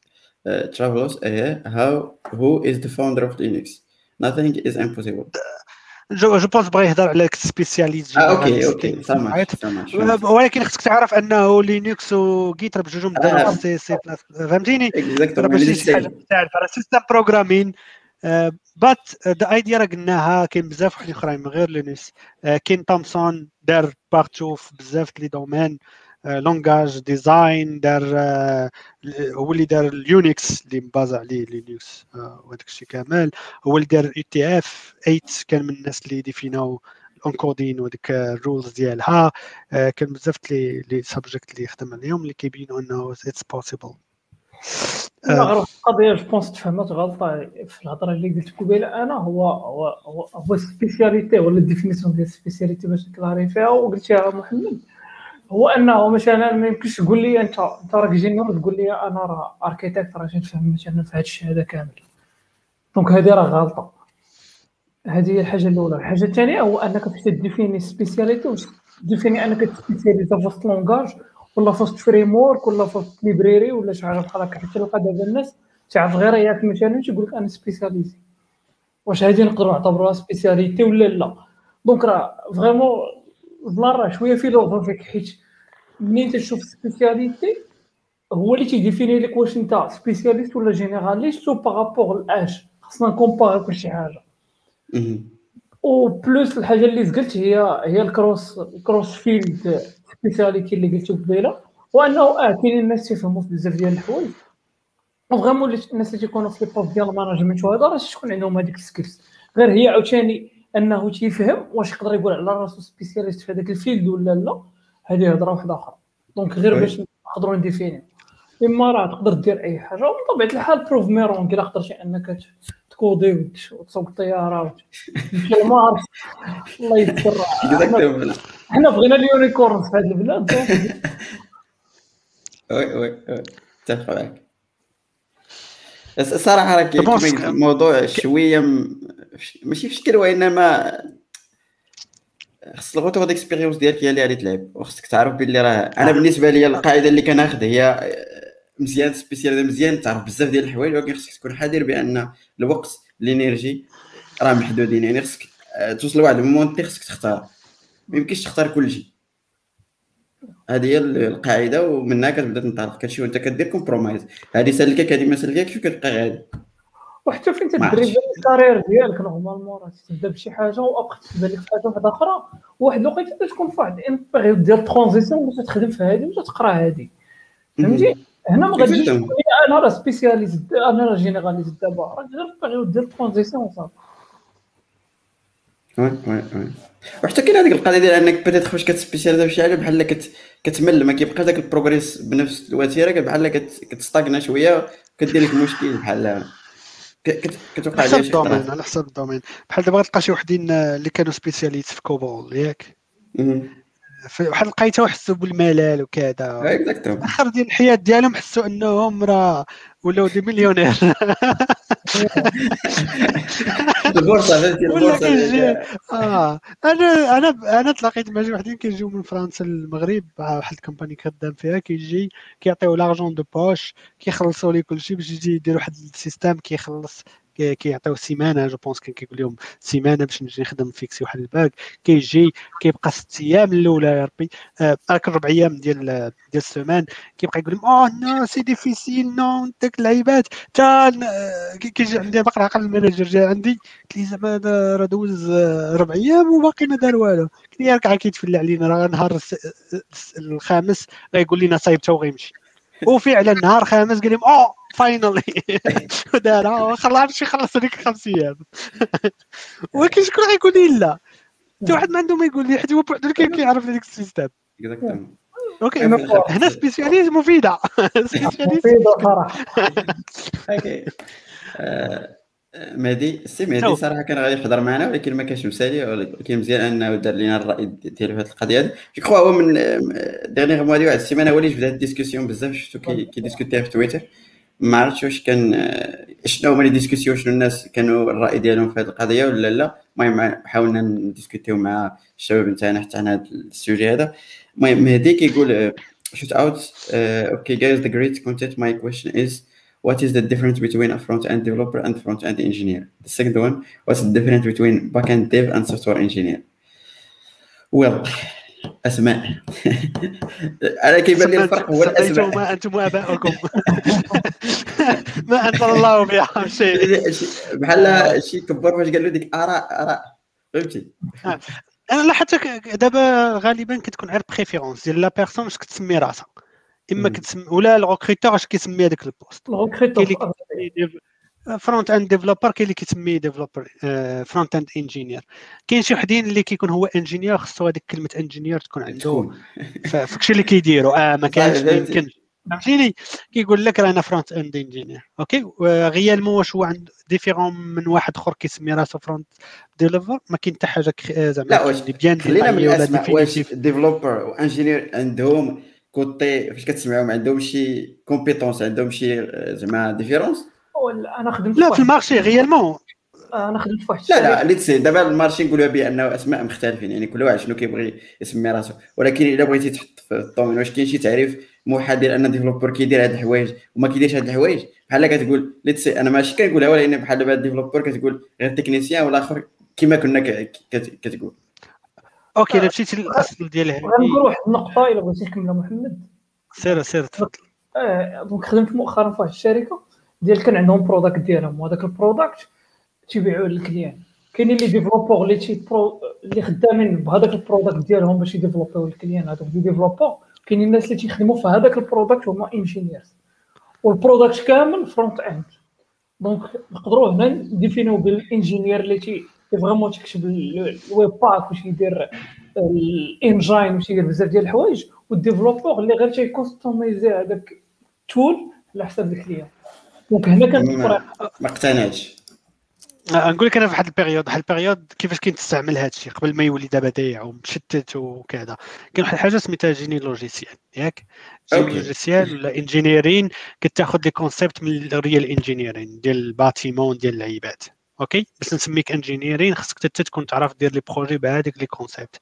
Torvalds إيه how who is the founder of Linux nothing is impossible. je je pense بغا يهضر على spécialiste آه okay أوكي سامع سامع ولكن خصك تعرف أنه Linux و Git بجوجهم آه. C C plus فهمتيني؟ راه حاجة system programming but the idea راه قلناها كاين بزاف وحدين آخرين من غير Linux آه، Ken Thompson دار partout في بزاف les domaines language design دار آه، هو اللي دار ال Unix اللي مبازا عليه Linux آه، وهذاك الشيء كامل. هو اللي دار UTF 8 كان من الناس اللي ديفيناو ال encoding وديك ال rules ديالها. آه، كان بزاف les les subjects اللي خدم عليهم اللي كيبينوا إنه it's possible لا غير القضية je pense تفهمت غلطة في الهضرة اللي قلت قبيلة. أنا هو هو هو, هو spécialité ولا ال définition ديال ال spécialité باش نكلاريفيها وقلتها محمد. هو أنه مثلا ما يمكنش تقول لي أنت أنت راك junior تقول لي أنا راه architecte راه نفهم مثلا في هذا الشيء كامل. donc هذه راه غلطة. هذه هي الحاجة الأولى. الحاجة الثانية هو أنك باش تديفيني spécialité واش تديفيني أنك تسبيسياليزا في وسط langage ولا في وسط framework ولا في وسط library ولا شي حاجة بحال هكا. حيت تلقى دابا الناس تعرف غير ياك مثلا تيقول لك أنا spécialisé واش هذه نقدروا نعتبروها spécialité ولا لا؟ donc راه vraiment بلا راه شوية philosophique حيت منين تشوف spécialité هو اللي تيديفيني لك واش انت spécialiste ولا généraliste و par rapport لاش خصنا نكومباري كل شي حاجة. و plus الحاجة اللي قلت هي هي ال cross ال cross field speciality اللي قلتو قبيلة. وأنه آه كاينين الناس تيفهموا في بزاف ديال الحوايج. و vraiment الناس اللي تيكونوا في les postes ديال ال management وهذا راه تكون عندهم هذيك ال skills غير هي عاوتاني أنه تيفهم واش يقدر يقول على راسو spécialiste في هذاك ال field ولا لا. هذه هضرة واحدة أخرى. donc غير باش نقدروا نديفيني. إما راه تقدر دير أي حاجة وبطبيعه الحال bref vraiment إلا قدرتي أنك تكودي وتسوق الطيارة وتمشي لمارس الله يذكر حنا بغينا ال unicorn في هذه البلاد. oui oui oui اتفق معك. الصراحه راه الموضوع شوية ماشي في شكل وإنما خص ال retour d'expérience ديالك هي اللي غادي تلعب وخصك تعرف باللي راه أنا بالنسبة لي القاعدة اللي كناخذ هي مزيان spécial مزيان تعرف بزاف ديال الحوايج ولكن خصك تكون حذر بأن الوقت ال energy راه محدودين يعني خصك توصل لواحد ال moment خصك تختار. ما يمكنش تختار كل شيء. هذه هي القاعدة ومنها كتبدا تنطلق. كتمشي وانت كدير compromise هذه سلكك هذه ما سلككش وكتبقى غادي. وحتى فين تدري ال carrière ديالك normalement راه تبدا بشي حاجة وابخ تبان لك في حاجة واحدة أخرى. وواحد الوقيته تكون في واحد période ديال transition باش تخدم في هذه ولا تقرا هذه فهمتي؟ هنا ما غاديش أنا راه spécialiste أنا راه généraliste دابا راه غير période ديال transition صافي. oui oui oui. وحتى كاين هذيك القضية ديال إنك بدات فاش كتسبيسياليزا في شي حاجة بحال كت... كتمل ما كيبقاش داك ال progrès بنفس الوتيرة بحال كتستاغنا شوية كدير لك مشكل بحال كتوقع على حسب الدومين على حسب الدومين. بحال دابا تلقى شي وحدين اللي كانوا spécialistes في COBOL ياك؟ بحال لقيتهم حسوا بالملل وكذا. آخر ديال الحياة ديالهم حسوا أنهم راه ولاو des millionnaires. البورصة فهمتي البورصة. آه. أنا أنا أنا تلاقيت مع شي وحدين كيجيو من فرنسا للمغرب واحد ال compagnie خدام فيها كيجي كيعطيو l'argent de poche كيخلصوا لي كلشي باش يجي يدير واحد ال système كيخلص كيعطيو سيمانة je pense كان كيقول لهم سيمانة باش نجي نخدم فيكسي واحد ال bug كيجي كيبقى ست أيام الأولى يا ربي. هاك آه ربع أيام ديال ديال السيمان كيبقى يقول لهم آه non c'est difficile non داك اللعيبات. تا كيجي عندي بقرا عقل ال manager جا عندي قلت لي زعما راه دوز ربع أيام وباقي ما دار والو. قلت لي راك كيتفلى علينا راه نهار الخامس. غيقول لنا صايبته وغيمشي وفعلا نهار خامس قال لهم آه finally ودارها خلاص شي خلص هذيك خمس أيام. ولكن شكون غيقول لي لا. حتى واحد ما عنده ما يقول لي حيت هو بوحدو كان كيعرف هذيك ال système. OK هنا spécialise مفيدة. spécialise مفيده صراحة. OK. مهدي السي مهدي صراحة كان غادي يحضر معنا ولكن ما كانش مسالي ولكن مزيان أنه دار لنا الرأي ديالو في هذه القضية هذه je crois هو من dernier mois واحد السيمانه هو اللي جبد هذه ال discussion بزاف شفتو كيديسكوتيها في تويتر. ما عرفتش واش كان شنو هما les discussions شنو الناس كانوا الرأي ديالهم في هذه القضية ولا لا. المهم حاولنا نديسكوتيو مع الشباب نتاعنا حتى عن هذا ال sujet هذا. المهم مهدي كيقول out uh, okay guys the great content. My question is what is the difference between a front-end developer and front-end engineer? The second one, what's the difference between back-end dev and software engineer? Well, اسماء أنا كيبان لي الفرق هو الاسماء سميتم أنتم اباؤكم ما انزل الله بها شيء بحال شي كبر فاش قال له ديك اراء آراء. فهمتي؟ أنا لاحظت دابا غالبا كتكون غير préférence ديال la personne اش كتسمي راسها. إما مم. كتسمي ولا ال recruteur اش كيسمي هذاك ال poste ال recruteur كاين اللي front end developer كاين اللي كيسميه developer front end engineer كاين شي وحدين اللي كيكون هو engineer خصو هذيك كلمة engineer تكون عنده فكشي اللي كيديروا. آه ما كانش ما. يمكنش فهمتيني؟ كيقول لك رانا front end engineer OK réellement واش هو عنده différent من واحد أخر كيسمي راسو front developer ما كاين حتى حاجة آه، زعما لا، واش بيان خلينا من الأسماء. واش developer و engineer عندهم côté فاش كتسمعهم عندهم شي compétences عندهم شي آه، زعما différence أنا خدمت لا في ال marché réellement أنا خدمت في واحد لا. لا اللي تسي دابا ال marché نقولوها بانه أسماء مختلفين يعني كل واحد شنو كيبغي يسمي راسو. ولكن إلا بغيتي تحط في ال domaine واش كاين شي تعريف موحد ديال un developer كيدير هاد الحوايج وما كيديرش هاد الحوايج؟ بحال كتقول let's say أنا ماشي كنقولها ولكن بحال دابا developer كتقول غير technicien والآخر كما كنا كتقول. okay الا مشيتي للاصل ديال غنقول هذه واحد النقطه إلا بغيتي تكملها محمد. سير سير تفضل. آه، donc خدمت مؤخرا في واحد الشركة ديال كان عندهم product ديالهم وهذاك ال product تيبيعوه لل client. كاينين les développeurs اللي تي برو اللي خدامين بهذاك ال product ديالهم باش يديفلوبيو لل client. هذوك des développeurs كاينين الناس اللي تيخدموا في هذاك ال product هما engineers وال product كامل front end دونك نقدروا هنا نديفينيو بالانجينير اللي تي فريمون تكتب ال- الويب باك واش يدير الانجين واش يدير بزاف ديال الحوايج والديفلوبور اللي غير تيكوستوميزي هذاك التول على حساب الكليان دونك هنا كانت ما- الفرق. ما اقتنعتش آه، نقول لك أنا في واحد البيريود واحد البيريود كيفاش كنت تستعمل هذا الشيء قبل ما يولي دابا ضايع ومشتت وكذا. كان واحد الحاجة سميتها جيني لوجيسيال ياك؟ génie. logiciel ولا engineering كتاخذ les concepts من ال real engineering ديال ال bâtiment ديال اللعيبات okay؟ باش نسميك engineering خصك حتى تكون تعرف دير les projets بهذيك les concepts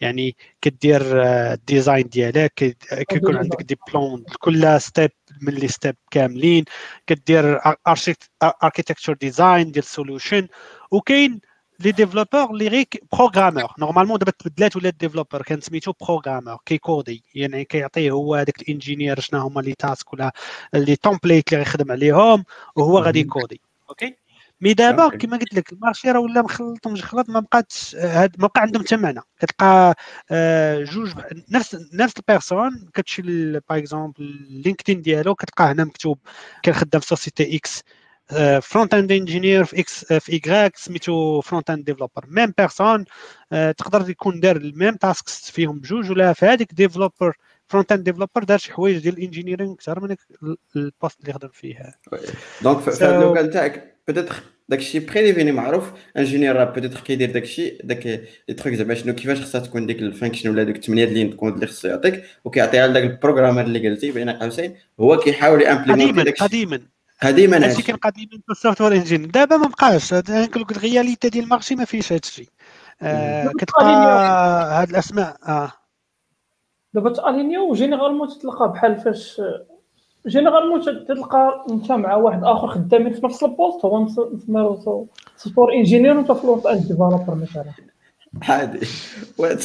يعني كدير آه، ال design ديالك كد- كيكون عندك des plans كل step من les steps كاملين. كدير architecture design ديال solution وكاين les développeurs اللي غير programmeur normalement دابا تبدلات ولات developer كان سميتو programmeur كيكودي. يعني كيعطيه هو هذاك ال engineer شنو هما les tasks ولا les templates اللي غيخدم عليهم وهو غادي. يكودي. okay? mais دابا. كما قلت لك ال marché راه ولا مخلط ومجخلط ما بقاتش هاد ما بقى عندهم حتى معنى. كتلقى آه، جوج نفس نفس ال personne كتمشي par exemple لينكدين ديالو كتلقى هنا مكتوب كان خدام في société X front end engineer في X في Y سميتو front end developer même personne تقدر يكون دار ال même tasks فيهم بجوج ولا في هذيك developer front end developer دار شي حوايج ديال ال engineering أكثر من ال poste اللي خدم فيه donc في هذا ال local تاعك peut-être داكشي prédéfini معروف engineer راه peut-être كيدير داكشي داك les trucs زعما شنو كيفاش خصها تكون ديك ال function ولا دوك الثمانيه lignes code اللي خصو يعطيك وكيعطيها لذاك ال programmer اللي قلتي بين قوسين هو كيحاول يامبليمونتي قديما داكشي قديما قديما هادشي كان قديما في ال software engineering دابا ما بقاش نقول لك ال réalité ديال ال marché ما فيش هادشي آه. كتلقى هاد الاسماء آه دابا تالينيو جينيرالمون تتلقى بحال فاش جينيرالمون تلقى انت مع واحد آخر خدامين في نفس البوست هو سوفتوير انجينير وانت فرونت اند ديفلوبر مثلا. عادي. وات؟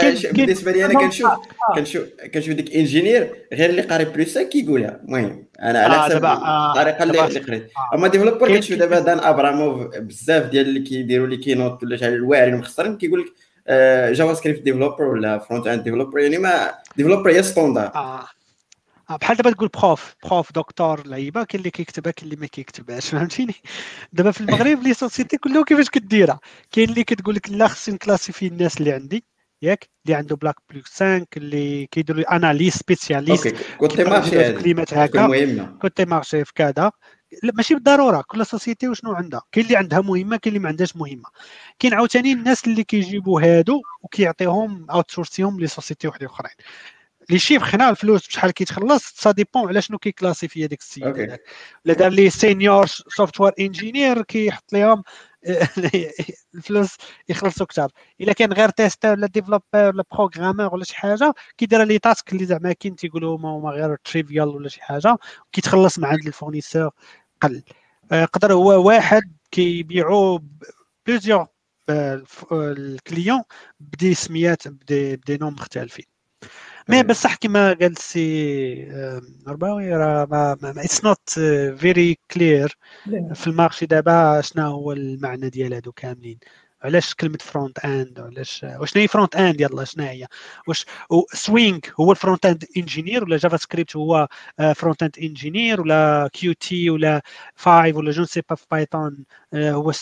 كاين- بالنسبة لي أنا كنشوف كنشوف كنشوف ديك انجينير غير اللي قاري بلوسا كيقولها. المهم أنا على آه، حسب آه، الطريقة اللي قريت. آه. أما ديفلوبر كنشوف دابا دان أبراموف بزاف ديال اللي كيديروا لي كينوت ولا شحال الواعرين مخسرين كيقول لك آه، جافا سكريبت ديفلوبر ولا فرونت اند ديفلوبر يعني ما ديفلوبر هي ستوندار آه. آه، بحال دابا تقول بروف بروف دكتور لعيبة كاين اللي كيكتبها كاين اللي ما كيكتبهاش فهمتيني؟ دابا في المغرب لي سوسيتي كلهم كيفاش كديرها؟ كاين اللي كتقول لك لا خصني نكلاسيفي الناس اللي عندي ياك؟ اللي عنده بلاك بلس 5 اللي كيديروا اناليز سبيسياليست أوكي ماشي هذه كلمات هكا. كنت مارشي في كذا. ماشي بالضرورة. كل سوسيتي وشنو عندها؟ كاين اللي عندها مهمة كاين اللي ما عندهاش مهمة. كاين عاوتاني الناس اللي كيجيبوا هادو وكيعطيهم outsourcer هم les sociétés وحدين اخرين les chefs هنا الفلوس بشحال كيتخلص ça dépend على شنو كيكلاسيفي هذاك السيد. هذاك. ولا دار les senior software engineer كيحط لهم الفلوس يخلصوا أكثر إلا كان غير tester ولا developer ولا programmeur ولا شي حاجة كيدير les tasks اللي زعما كاين تيقولوا هما غير trivial ولا شي حاجة كيتخلص مع عند ال fournisseur. قل يقدر هو واحد كيبيعوا plusieurs clients بدي سميات بدي بدي نوم مختلفين. مي بصح كما قال سي رباوي راه ما it's not very clear في ال marché دابا شنو هو المعنى ديال هادو كاملين. علاش كلمة front end علاش؟ وشنو هي front end يلا شنو هي؟ واش؟ Swing هو ال front end engineer ولا JavaScript هو front end engineer ولا Qt ولا 5 ولا جو سي با في بايثون هو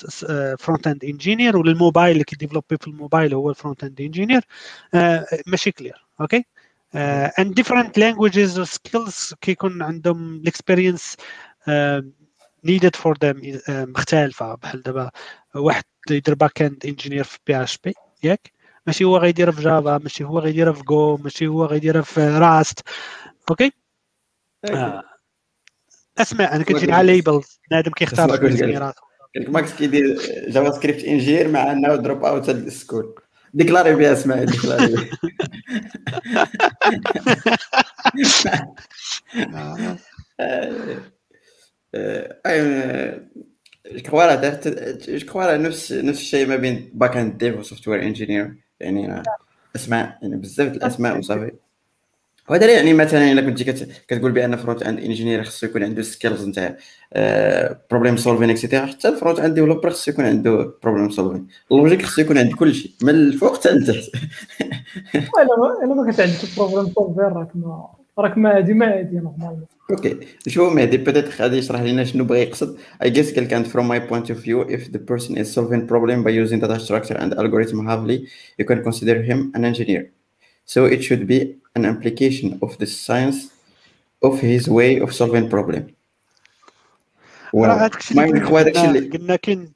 front end engineer ولا الموبايل اللي كيديفلوبي في الموبايل هو ال front end engineer ماشي clair okay different languages or skills كيكون عندهم ال experience uh, needed for them uh, مختلفة. بحال دابا واحد يدير back end engineer في PHP ياك؟ ماشي هو غيديرها في Java ماشي هو غيديرها في جو ماشي هو غيديرها في Rust أوكي آه. اسمع أنا كنجي على ليبلز بنادم كيختار ماكس كيدير جافا سكريبت انجينير مع إنه دروب اوت السكول ديكلاري بها اسمع ديكلاري جو كخوا جو كخوا نفس نفس الشيء ما بين باك اند ديف وسوفت وير انجينير يعني أسماء يعني بزاف الاسماء وصافي وهذا يعني مثلا الا كنتي كتقول بأن front end engineer خصو يكون عنده skills نتاع problem solving et cetera حتى ال front end developer خصو يكون عنده problem solving ال logique خصو يكون عند كل شيء من الفوق حتى لتحت. إلا ما كنت عندك problem solving راك ما راك ما هادي ما هادي نورمالمون اوكي شو مهدي بيتيت غادي يشرح لنا شنو بغى يقصد I guess كان from my point of view if the person is solving problem by using data structure and algorithm heavily you can consider him an engineer so it should be an application of the science of his way of solving problem هذاك الشيء قلنا كاين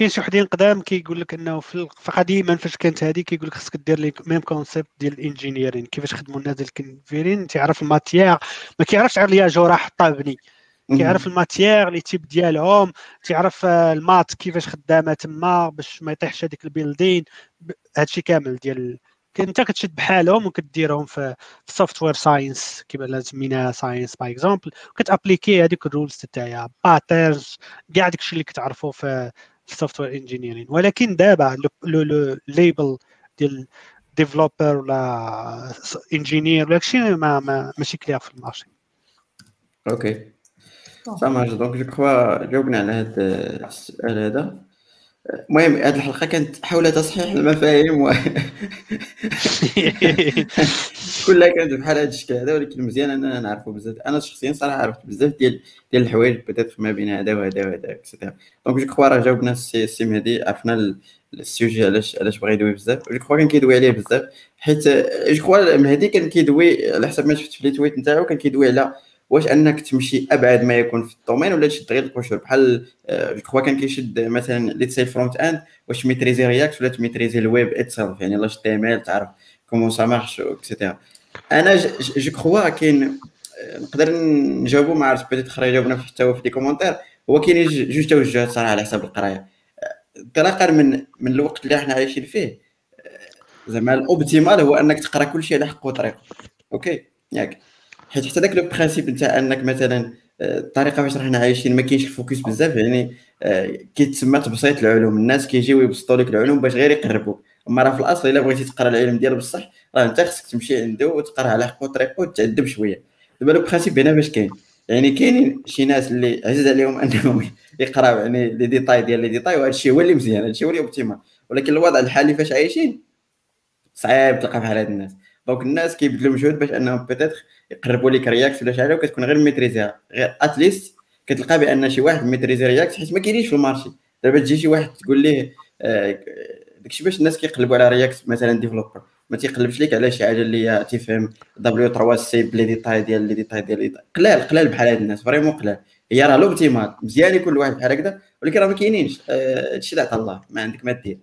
كاين شي وحدين قدام كيقول لك إنه في فقديما فاش كانت هذه كيقول لك خصك دير les mêmes concepts ديال ال engineering كيفاش خدموا الناس ديال الكونفيرين. تيعرف ال matière ما كيعرفش غير الياجور راه حطها بني. كيعرف ال matière les types ديالهم. تيعرف ال maths كيفاش خدامة تما باش ما يطيحش هذيك ال building. هادشي كامل ديال انت كتشد بحالهم وكديرهم في ال software science كيما لازم سميناها science par exemple وكت appliquer هذيك ال rules تاعها patterns كاع داكشي اللي كتعرفوا في ال software engineering ولكن دابا le label ديال developer ولا engineer ولا داكشي ما, ما ماشي clair في ال marché. okay. سامع donc je crois جاوبنا على هذا السؤال هذا. المهم هذه الحلقة كانت حول تصحيح المفاهيم و... كلها كانت بحال هذا الشكل هذا ولكن مزيان أننا نعرفوا بزاف. أنا شخصيا صراحة عرفت بزاف ديال ديال الحوايج بدات ما بين هذا وهذا وهذا et cetera donc je crois راه جاوبنا السي مهدي عرفنا ال sujet علاش علاش بغى يدوي بزاف. je crois كان كيدوي عليه بزاف حيت je crois مهدي كان كيدوي على حسب ما شفت في les tweets نتاعو كان كيدوي على واش انك تمشي ابعد ما يكون في ال domaine ولا تشد غير القشور بحال je crois كان كيشد مثلا let's say front end واش ت maîtriser React ولا ت maîtriser ال web itself يعني l'HTML تعرف comment ça marche et cetera أنا je crois كاين نقدر نجاوبو ما عرفتش بديت أخرى يجاوبنا حتى هو في les commentaires هو كاين جوج توجهات صراحة على حساب القراية. انطلاقا من من الوقت اللي إحنا عايشين فيه زعما ال optimal هو إنك تقرأ كل شيء على حق وطريقة. okay؟ ياك. حيت حتى داك le principe نتاع انك مثلا الطريقة فاش رانا عايشين ما كاينش ال focus بزاف يعني كيتسمى تبسيط العلوم. الناس كيجيو يبسطوا لك العلوم باش غير يقربوك. أما راه في الأصل إلا بغيتي تقرأ العلم ديال بصح راه أنت خصك تمشي عنده وتقرأ على حق وطريقه وتعذب شوية. دابا le principe هنا باش كاين؟ يعني كاينين شي ناس اللي عزيز عليهم أنهم يقراو يعني les détails ديال les détails وهذا الشيء هو اللي مزيان هذا الشيء هو اللي optimal. ولكن الوضع الحالي فاش عايشين صعيب تلقى بحال هاد الناس. donc الناس كيبذلوا مجهود باش انهم peut-être يقربوا لك React ولا شي حاجة وكتكون غير maîtriser ها. غير at least كتلقى بأن شي واحد maîtriser React حيت ما كاينينش في ال marché. دابا تجي شي واحد تقول ليه آه داكشي باش الناس كيقلبوا على React مثلا developer ما تيقلبش لك على شي حاجة اللي هي تيفهم W3C ب les détails ديال les détails ديال قلال قلال بحال هاد الناس vraiment قلال. هي راه l'optimal. مزيان يكون واحد بحال هكذا ولكن راه ما كاينينش. هادشي اللي عطا الله ما عندك ما دير.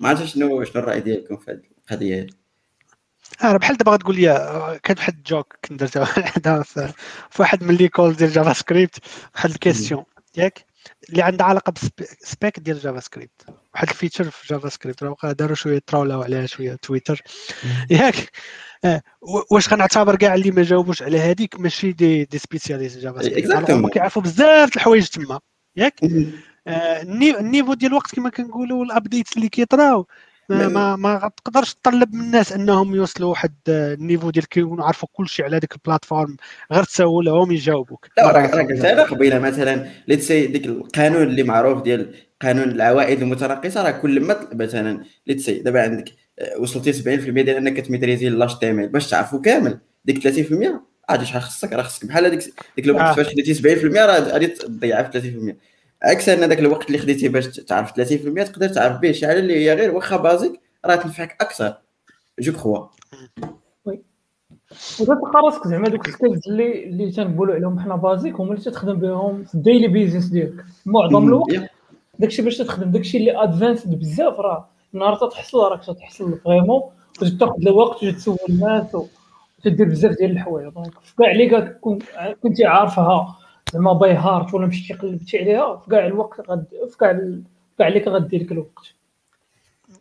ما عرفتش شنو شنو الرأي ديالكم في هذه القضية هذه أنا بحال دابا غتقول لي كان واحد ال joke كنت درتها في واحد من les calls ديال JavaScript واحد ال question ياك اللي عندها علاقة بال spec ديال JavaScript واحد ال feature في JavaScript راه داروا شوية تراولاو عليها شوية تويتر ياك آه، واش غنعتبر كاع اللي ما جاوبوش على هذيك ماشي des des spécialistes JavaScript هما كيعرفوا بزاف الحوايج تما ياك؟ آه، ال niveau ديال الوقت كما كنقولوا ال update اللي كيطراو. ما ما, ما تقدرش تطلب من الناس إنهم يوصلوا واحد niveau ديال كيكونوا عارفوا كل شيء على ديك ال plateforme غير تسول لهم يجاوبوك. لا راك قلت أنا قبيلة مثلا let's say ديك القانون اللي معروف ديال قانون العوائد المتناقصة راه كل ما مثلا let's say دابا عندك آه، وصلتي 70% ديال إنك ت maîtriser l'HTML باش تعرفوا كامل ديك 30% عادي شحال خصك؟ راه خصك بحال هذيك ديك الوقت آه. فاش خديتي 70% راه غادي تضيعها في 30% عكس أن ذاك الوقت اللي خديتي باش تعرف 30% تقدر تعرف به شي حاجة اللي هي غير واخا basique راه تنفعك أكثر. je crois. oui. وتلقى راسك زعما دوك ال skills اللي اللي تنقولوا عليهم حنا basique هما اللي تخدم بهم في ال daily business ديالك. معظم الوقت داكشي باش تخدم داكشي اللي advanced بزاف راه. نهار تحصل راك تحصل vraiment تاخذ الوقت وتسول الناس وتدير بزاف ديال الحوايج. donc كاع اللي كنتي عارفها زعما by heart ولا مشيتي قلبتي عليها في كاع الوقت غد في كاع كاع اللي غدير لك الوقت.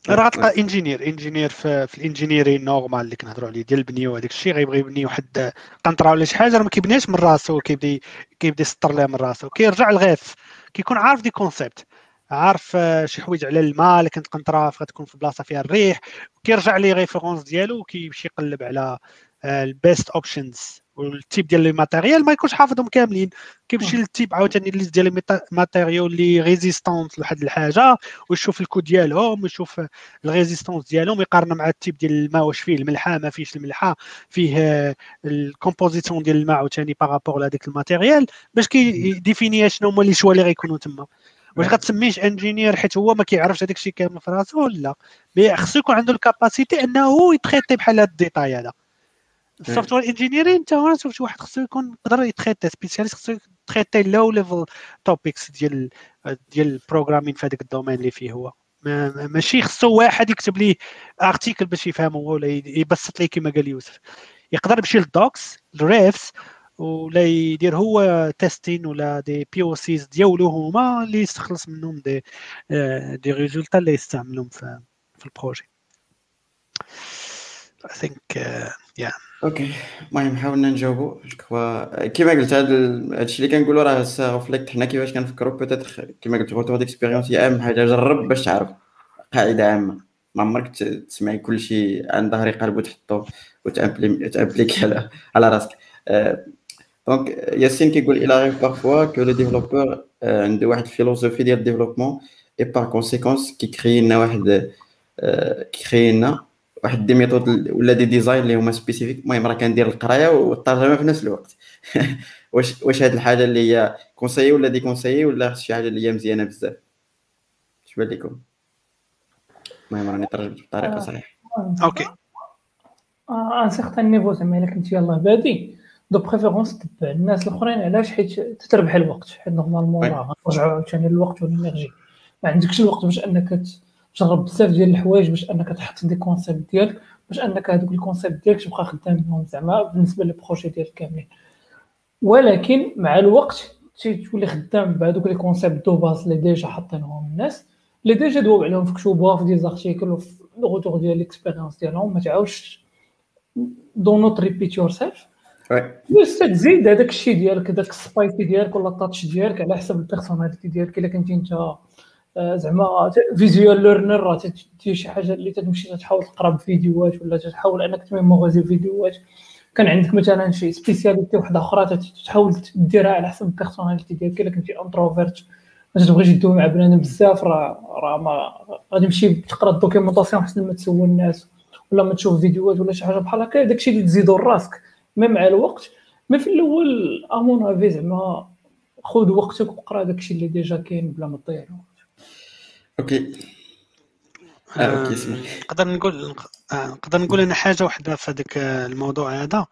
راه غتلقى engineer engineer في, في ال ingénierie normale اللي كنهضروا عليه ديال البنيه وهذاك الشيء غيبغي يبني واحد قنطره ولا شي حاجة راه ما كيبنيهاش من راسو كيبدا كيبدا يسطر لها من راسو. كيرجع les refs كيكون عارف des concepts عارف آه، شي حوايج على الماء اللي كانت قنطره غتكون في بلاصة فيها الريح كيرجع les références ديالو وكيمشي يقلب على ال best options وال type ديال les matériels ما يكونش حافظهم كاملين. كيمشي لل type عاوتاني ال liste ديال les matériels اللي résistance لواحد الحاجة ويشوف الكود ديالهم ويشوف ال résistance ديالهم يقارن مع ال type ديال الماء واش فيه الملحة ما فيهش الملحة فيه ال composition ديال الماء عاوتاني par rapport لهذيك ال matériel باش كي définir شنو هما les choix اللي غيكونوا تما. واش غتسميش engineer حيت هو ما كيعرفش هذاك الشيء كامل في راسو؟ لا. mais خصو يكون عنده ال capacité أنه ي traiter بحال هذا ال détail هذا. ال software engineering انت هو شي واحد خصو يكون يقدر ي traiter spécialiste خصو ي traiter low level topics ديال ديال ال programming في هذاك ال domaine اللي فيه هو. ماشي خصو واحد يكتب ليه article باش يفهمه ولا يبسط ليه كما قال يوسف. يقدر يمشي لل docs ال refs ولا يدير هو testing ولا des POCs ديالو هما اللي يستخلص منهم des des résultats اللي يستعملهم في في ال projet I think uh, yeah. okay. المهم حاولنا نجاوبوا كيما قلت هذا الشيء اللي كنقولوا راه reflect حنا كيفاش كنفكروا peut-être كيما قلت retour d'expérience هي أهم حاجة. جرب باش تعرف. قاعدة عامة. ما عمرك تسمعي كل شيء عن ظهري قلب وتحطو وت appliquer على على راسك. donc ياسين كيقول il arrive parfois que le développeur عنده واحد ال philosophie ديال ال développement et par conséquence كي créer لنا واحد كي créer لنا واحد des méthodes ولا des designs اللي هما spécifiques. المهم راه كندير القرايه والترجمة في نفس الوقت. واش واش هاد الحاجة اللي هي conseillé ولا déconseillé ولا شي حاجة اللي هي مزيانة بزاف؟ اش بان لكم؟ المهم راني ترجمت بطريقة آه. صحيحة. okay. à un certain niveau زعما إلا كنت يلاه. بادي de préférence تبع الناس الأخرين. علاش؟ حيت تتربح الوقت. حيت normalement راه غنرجعوا عاوتاني الوقت وال énergie. ما عندكش الوقت باش أنك تجرب بزاف ديال الحوايج باش انك تحط des concepts ديالك باش انك هذوك ال concepts ديالك تبقى خدام بهم زعما بالنسبة لل projets ديالك كاملين. ولكن مع الوقت تولي خدام بهذوك les concepts de base اللي déjà حاطينهم الناس اللي déjà دوب عليهم في كتوبه في des articles وفي ال retour ديال l'expérience ديالهم ما تعاودش do not repeat yourself بس تزيد هذاك الشيء ديالك داك ال spicy ديالك ولا ال touch ديالك على حسب ال personality ديالك إلا كنتي أنت زعما visual learner تدير شي حاجة اللي تمشي تحاول تقرا بفيديوهات ولا تحاول إنك ت mémoriser فيديوهات. كان عندك مثلا شي spécialité واحدة أخرى تحاول ديرها على حسب ال personality ديالك. إلا كنتي introvert ما تبغيش تدوي مع بنادم بزاف راه راه ما غادي تمشي تقرا ال documentation احسن ما تسول الناس ولا ما تشوف فيديوهات ولا شي حاجة بحال هكا. داكشي اللي تزيدو لراسك mais مع الوقت. mais في الأول à mon avis زعما خذ وقتك وقرا داكشي اللي déjà كاين بلا ما تضيع okay. آه okay اسمح نقدر نقول آه، نقدر نقول أنا حاجة واحدة في هذاك الموضوع هذا.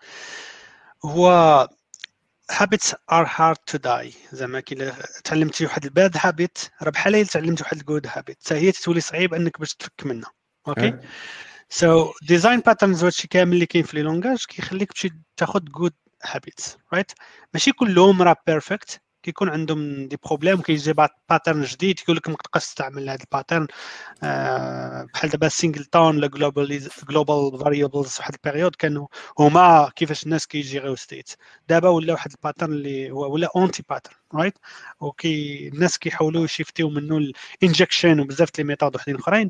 هو habits are hard to die. زعما كي تعلمتي واحد ال bad habit راه بحال إلا تعلمتي واحد ال good habit حتى هي تولي صعيب إنك باش تفك منها. okay؟ so design patterns هادشي كامل اللي كاين في les langages كيخليك تمشي تاخذ good habits right ماشي كلهم راه perfect كيكون عندهم des problèmes كيجي pattern جديد يقول لك ما تبقاش تستعمل هذا ال pattern آه، بحال دابا singleton ولا global global variables واحد ال période كانوا هما كيفاش الناس كيجيريو state دابا ولا واحد ال pattern اللي هو ولا anti pattern right وكي الناس كيحاولوا يشيفتيو منه ال injection وبزاف les méthodes وحدين أخرين.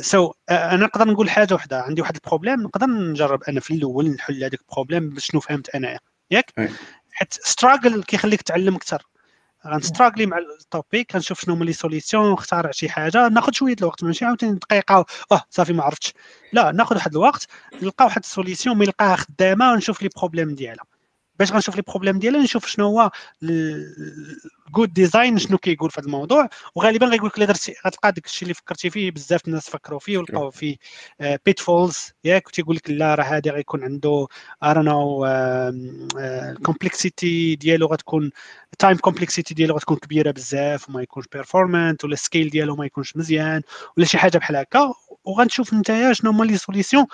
so uh, so, uh, أنا نقدر نقول حاجة وحدة. عندي واحد ال problème نقدر نجرب أنا في الأول نحل هذاك ال problème باش شنو فهمت ياك؟ حيت struggle كيخليك تعلم أكثر. غنستراغلي مع ال topic غنشوف شنو هما les solutions نختار شي حاجة ناخذ شوية الوقت ماشي عاوتاني دقيقة آه صافي ما عرفتش. لا ناخذ واحد الوقت نلقى واحد ال solution mais نلقاها خدامة ونشوف les problèmes ديالها. باش غنشوف les problèmes ديالها نشوف شنو هو ال good design شنو كيقول في هذا الموضوع. وغالبا غيقول لك الا درتي غتلقى داك الشيء اللي فكرتي فيه بزاف الناس فكروا فيه ولقاو فيه pitfalls ياك وتيقول لك لا راه هذا غيكون عنده ارنو ال complexité ديالو غتكون ال time complexity ديالو غتكون كبيرة بزاف وما يكونش performant ولا ال scale ديالو ما يكونش مزيان ولا شي حاجة بحال هكا. وغنشوف نتايا شنو هما les solutions.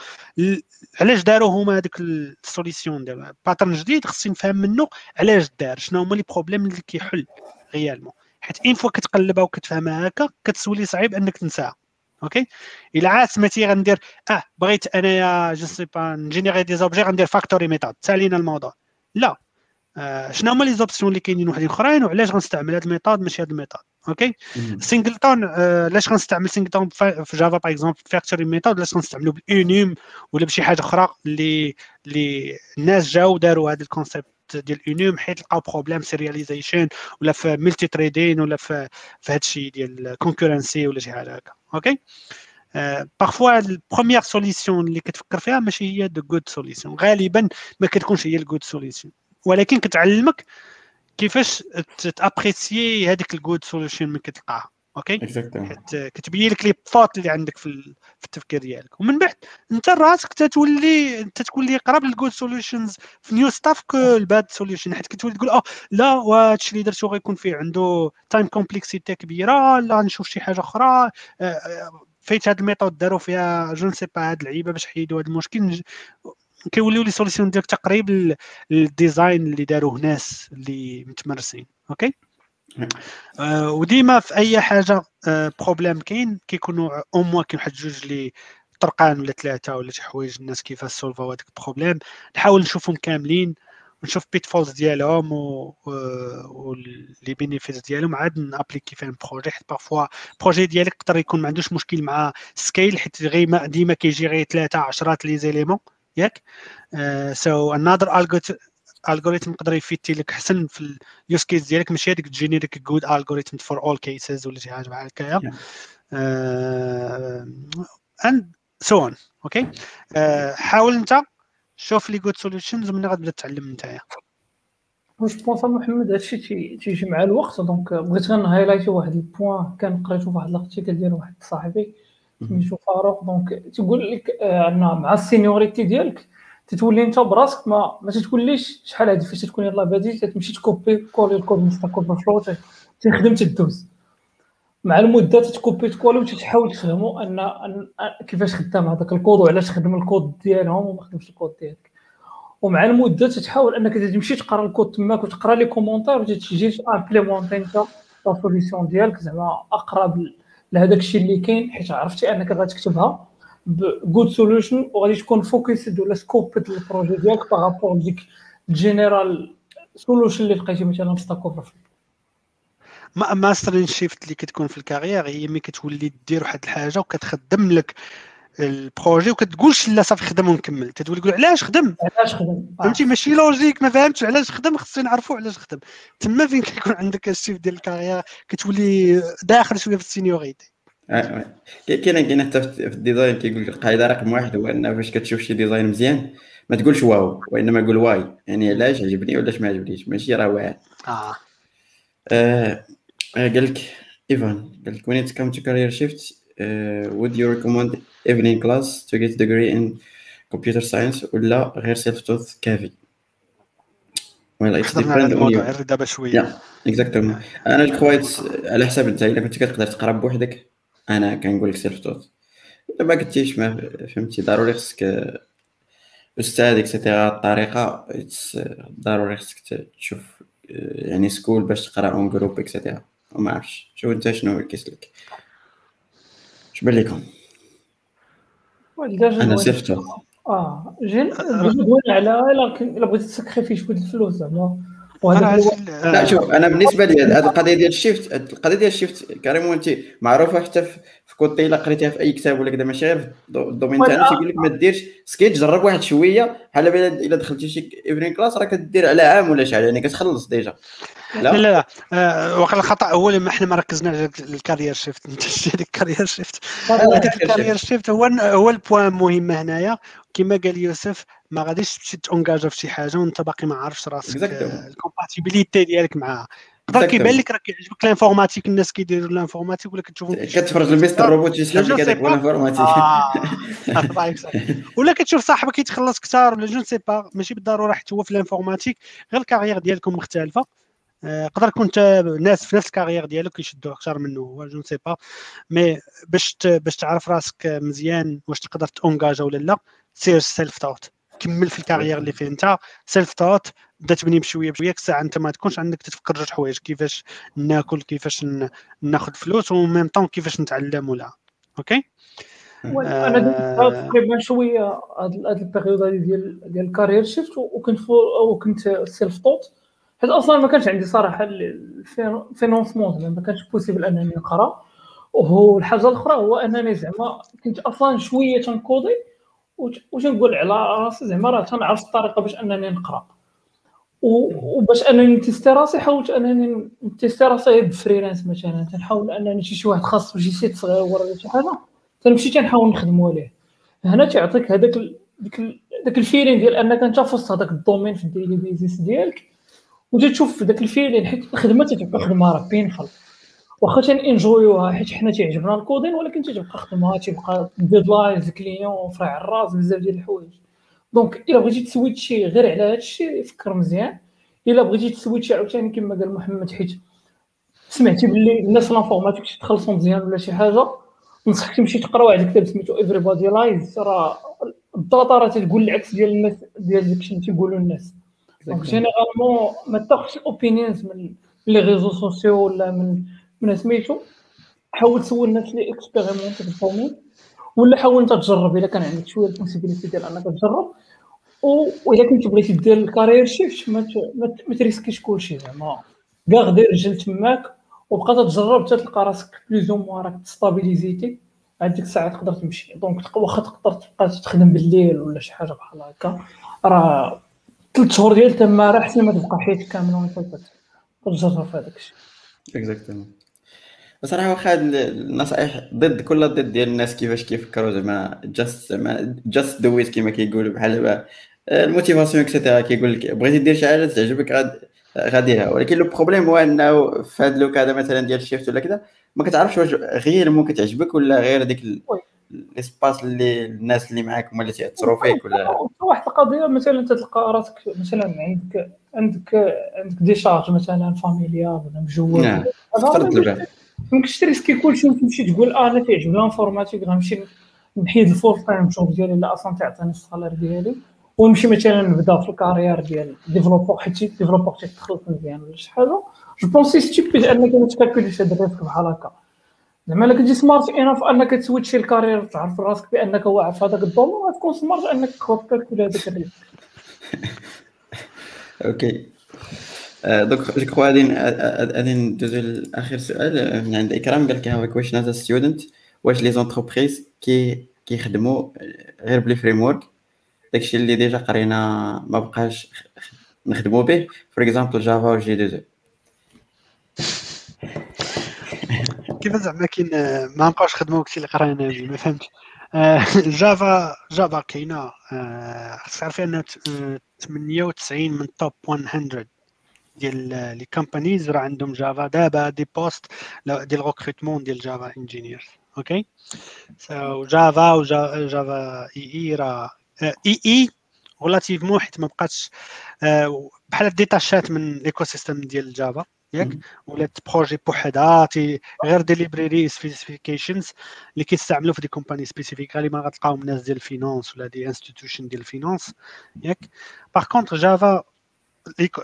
علاش داروا هما هذيك ال solution دابا pattern جديد خصني نفهم منه علاش دار شنو هما les problèmes اللي كيحل réellement حيت une fois كتقلبها وكتفهمها هكا كتسولي صعيب انك تنساها. okay إلا عاد سميتي غندير آه بغيت أنايا je sais pas ن générer des objets غندير factory method سالينا الموضوع. لا. آه شنو هما les options اللي كاينين وحدين أخرين وعلاش غنستعمل هذا ال method ماشي هذا ال method؟ okay singleton علاش غنستعمل singleton في Java par exemple factory method علاش غنستعملو ب l'enum ولا بشي حاجة أخرى اللي اللي الناس جاو داروا هذا ال concept ديال enum حيت لقاو problème serialization ولا في multi threading ولا في في هذا الشيء ديال concurrency ولا شي حاجة هكا okay parfois ال première solution اللي كتفكر فيها ماشي هي the good solution غالبا ما كتكونش هي ال good solution ولكن كتعلمك كيفاش ت apprécier هذيك ال good solution من كتلقاها okay؟ حيت كتبين لك les fautes اللي عندك في, في التفكير ديالك. ومن بعد انت راسك تتولي انت تولي قراب لل good solutions في new stuff que ال bad solution حيت كتولي تقول آه لا وهادشي اللي درتو غيكون فيه عنده time complexity كبيرة لا نشوف شي حاجة أخرى. فايت هاد ال method داروا فيها je sais pas هاد اللعيبة باش حيدوا هاد المشكل كيوليو les solutions ديالك تقريب لل design اللي داروه ناس اللي متمرسين okay؟ آه وديما في أي حاجة آه problème كاين كيكونوا أو موا كاين واحد جوج لي طرقان ولا ثلاثة ولا شي حوايج الناس كيفاش سولفاو هذاك ال problème نحاول نشوفهم كاملين ونشوف pitfalls ديالهم و, و... les bénéfices ديالهم عاد ن appliquer فيهم projet حيت parfois projet ديالك يقدر يكون ما عندوش مشكل مع scale حيت غير ديما كيجي غير ثلاثة عشرات les éléments ياك. so another algorithm يقدر يفيتي لك حسن في ال use case ديالك ماشي هذيك generic good algorithm for all cases ولا شي حاجة بحال هكايا and so on أوكي حاول انت شوف les good solutions ومن غتبدا تعلم نتايا je pense محمد هادشي تيجي مع الوقت donc بغيت غير نهايلايتي واحد ال point. كان قريتو في واحد ال article ديال واحد صاحبي. سميتو فاروق donc تيقول لك عندنا مع ال seniority ديالك تتولي انت براسك ما ما تتوليش شحال هادي فاش تكون يلاه بادي تمشي تكوبي كولي الكود من Stack Overflow تخدم تدوز. مع المدة تتكوبي تكولي وتتحاول تفهموا أن, أن كيفاش خدام هذاك الكود وعلاش خدم الكود ديالهم وما خدمش الكود ديالك. ومع المدة تتحاول أنك تمشي تقرأ الكود تماك وتقرأ les commentaires وتجي امبليمونتي انت la solution ديالك زعما أقرب لهذاك الشيء اللي كاين حيت عرفتي أنك غتكتبها ب good solution وغادي تكون focus على scope ال projet ديالك par rapport ديك ال general solution اللي لقيتي مثلا في Stack Over ما mindset shift اللي كتكون في ال carrière هي ملي كتولي دير واحد الحاجة وكتخدم لك ال projet وكتقولش لا صافي خدم ونكمل. تتولي تقول علاش خدم؟ علاش خدم؟ فهمتي؟ ماشي logique ما فهمتش. علاش خدم؟ خصنا نعرفوا علاش خدم. تما فين كيكون عندك ال shift ديال ال carrière كتولي داخل شوية في ال seniority. كاين كاين حتى في ال design كيقول لك القاعده رقم واحد هو ان فاش كتشوف شي design مزيان ما تقولش wow وإنما قول why. يعني علاش عجبني وعلاش ما عجبنيش؟ ماشي راه واعر. آه, آه قال لك إيفان قال لك when it comes to career shift uh, would you recommend evening class to get degree in computer science ولا غير self taught كافي. Well it's depend on you. دابا شوية yeah exactly. أنا الكويت على حساب أنت الا كنت كتقدر تقرا بوحدك أنا كنقول لك self taught الا ما قلتيش ما فهمتي. ضروري خصك أستاذ et cetera الطريقة. ضروري خصك تشوف يعني school باش تقرأ en groupe et cetera وما عرفتش. شوف أنت شنو كيسلك اش بان لكم؟ أنا سيرفتو آه جين زوين على لكن إلا بغيتي تسكريفي شوية الفلوس زعما. لا شوف أنا بالنسبة لي هذه القضية ديال الشيفت القضية ديال الشيفت كاريمون انت معروفة حتى في كوتي إلا قريتيها في أي كتاب ولا كذا ماشي غير في الدومين تاعنا تيقول لك ما ديرش سكيت جرب واحد شوية بحال الا دخلتي شي ايفرين كلاس راك دير على عام ولا شحال يعني كتخلص ديجا. لا؟ لا لا آه وقع الخطأ هو ما إحنا ما ركزناش على الكارير شيفت انت هذيك الكارير شيفت هذاك ال career shift هو هو ال point المهم هنايا. كما قال يوسف ما غاديش تمشي تونجاجا في شي حاجة وانت باقي ما عارفش راسك ال compatibilité ديالك معاها يقدر كيبان لك راه كيعجبك ال informatique الناس كيديروا ال informatique ولا كتشوفهم كتفرج ال Mr. Robot يسحب لك هذاك ال informatique ولا كتشوف صاحبك كيتخلص كثار ولا je sais pas ماشي بالضرورة حتى هو في ال informatique غير ال carrière ديالكم مختلفة. يقدر يكون ناس في نفس ال carrière ديالو كيشدوه أكثر منه هو je sais pas mais باش باش تعرف راسك مزيان واش تقدر تونجاجا ولا لا سير self taught كمل في ال carrière اللي فيه. انت self taught بدا تبني بشوية بشوية ساعه انت ما تكونش عندك تتفكر جوج حوايج كيفاش ناكل كيفاش ناخذ فلوس و même temps كيفاش نتعلم ولا. أوكي أنا تقريبا شوية هاد ال période هذه ديال ديال ال career shift وكنت وكنت self taught حيت أصلا ما كانش عندي صراحة ال financement ما كانش possible أنني نقرأ. وهو الحاجة الأخرى هو أنني زعما كنت أصلا شوية تنكودي وتنقول على راسي زعما راه تنعرف الطريقة باش أنني نقرأ. وباش أنني نتيستي راسي حاولت أنني نتيستي راسي ب freelance مثلا. تنحاول أنني شي واحد خاص شي site صغير ولا شي حاجة تنمشي تنحاول نخدمو عليه. هنا تيعطيك هذاك داك ال feeling ديال أنك أنت في وسط هذاك ال domaine في ال daily business ديالك وتتشوف داك ال feeling حيت الخدمة تتبقى خدمة راه بينفل واخا تنجويوها حيت حنا تيعجبنا ال coding ولكن تتبقى خدمة تيبقى deadlines ال client فرع الراس بزاف ديال الحوايج. donc إلا بغيتي تسويتشي غير على هذا الشيء فكر مزيان. إلا بغيتي تسويتشي عاوتاني كما قال محمد حيت سمعتي باللي الناس l'informatique تخلصوا مزيان ولا شي حاجة نصحك تمشي تقرا واحد الكتاب سميتو Everybody Lies راه ال data راه تقول العكس ديال الناس ديال داكشي اللي تيقولوا الناس. donc généralement ما تاخذش ال opinions من les réseaux sociaux ولا من من سميتو. حاول تسول الناس اللي expérimentés في ولا حاول أنت تجرب إلا كان عندك شوية ال possibilité ديال أنك تجرب. واذا كنت بغيتي دير ال career shift ما تريسكيش كلشي زعما. كاع غدا رجل تماك وبقى تجرب حتى تلقى راسك plus ou moins راك ستابيليزيتي عندك ساعة تقدر تمشي. donc واخا تقدر تبقى تخدم بالليل ولا شي حاجة بحال هكا. راه ثلاث شهور ديال تما راه أحسن ما تبقى حياتك كاملة وانت تجرب في هذاك الشيء. exactement بصراحة واخا النصائح ضد كل ضد ديال الناس كيفاش كيفكروا زعما just زعما just do it كيما كيقولوا بحال ال motivation et cetera كيقول لك بغيتي دير شي حاجة تعجبك غاديرها ولكن le problème هو إنه في هذا لوك هذا مثلا ديال ال shift ولا كذا ما كتعرفش واش غير ممكن تعجبك ولا غير ديك l'espace اللي الناس اللي معاك هما اللي تيأثروا فيك ولا واحد القضية مثلا تلقى راسك مثلا عندك عندك عندك des charges مثلا familiales ولا مجوال نعم. ممكنش تريسكي كلشي وتمشي تقول آه أنا كيعجبني ال informatique غنمشي نحيد ال full-time job ديالي اللي أصلا تعطيني ال salaire ديالي ونمشي مثلا نبدا في ال carrière ديال développeur حيت développeur تيتخلص مزيان ولا شي حاجة je pense stupide انك ما تكالكوليش هذا ال risque بحال هكا زعما الا كنتي smart enough انك تسويتشي ال carrière تعرف راسك بانك واعر في هذاك ال domaine غتكون smart انك تكالكولي هذاك ال risque okay donc je crois غادي غادي ندوزو لآخر سؤال. من عند إكرام قال لك هاك واش ناس student واش les entreprises كي كيخدموا غير بلي framework داكشي اللي déjà قرينا ما بقاش نخدموا به. for example Java و J2 كيف زعما كاين ما نبقاوش نخدموا داكشي اللي قرينا ما فهمتش. Java Java كاينة خصك تعرفي ان 98 من top 100 ديال les companies راه عندهم Java دابا des postes ديال ال recrutement ديال Java engineer okay so Java و Java EE راه EE relativement حيت ما بقاتش بحال ديتاشات من ال ecosystem ديال Java ياك؟ ولات projet بوحدها غير des library specifications اللي كيستعملوا في des compagnies spécifiques غالبا غتلقاهم ناس ديال ال finance ولا des institutions ديال ال finance ياك؟ par contre Java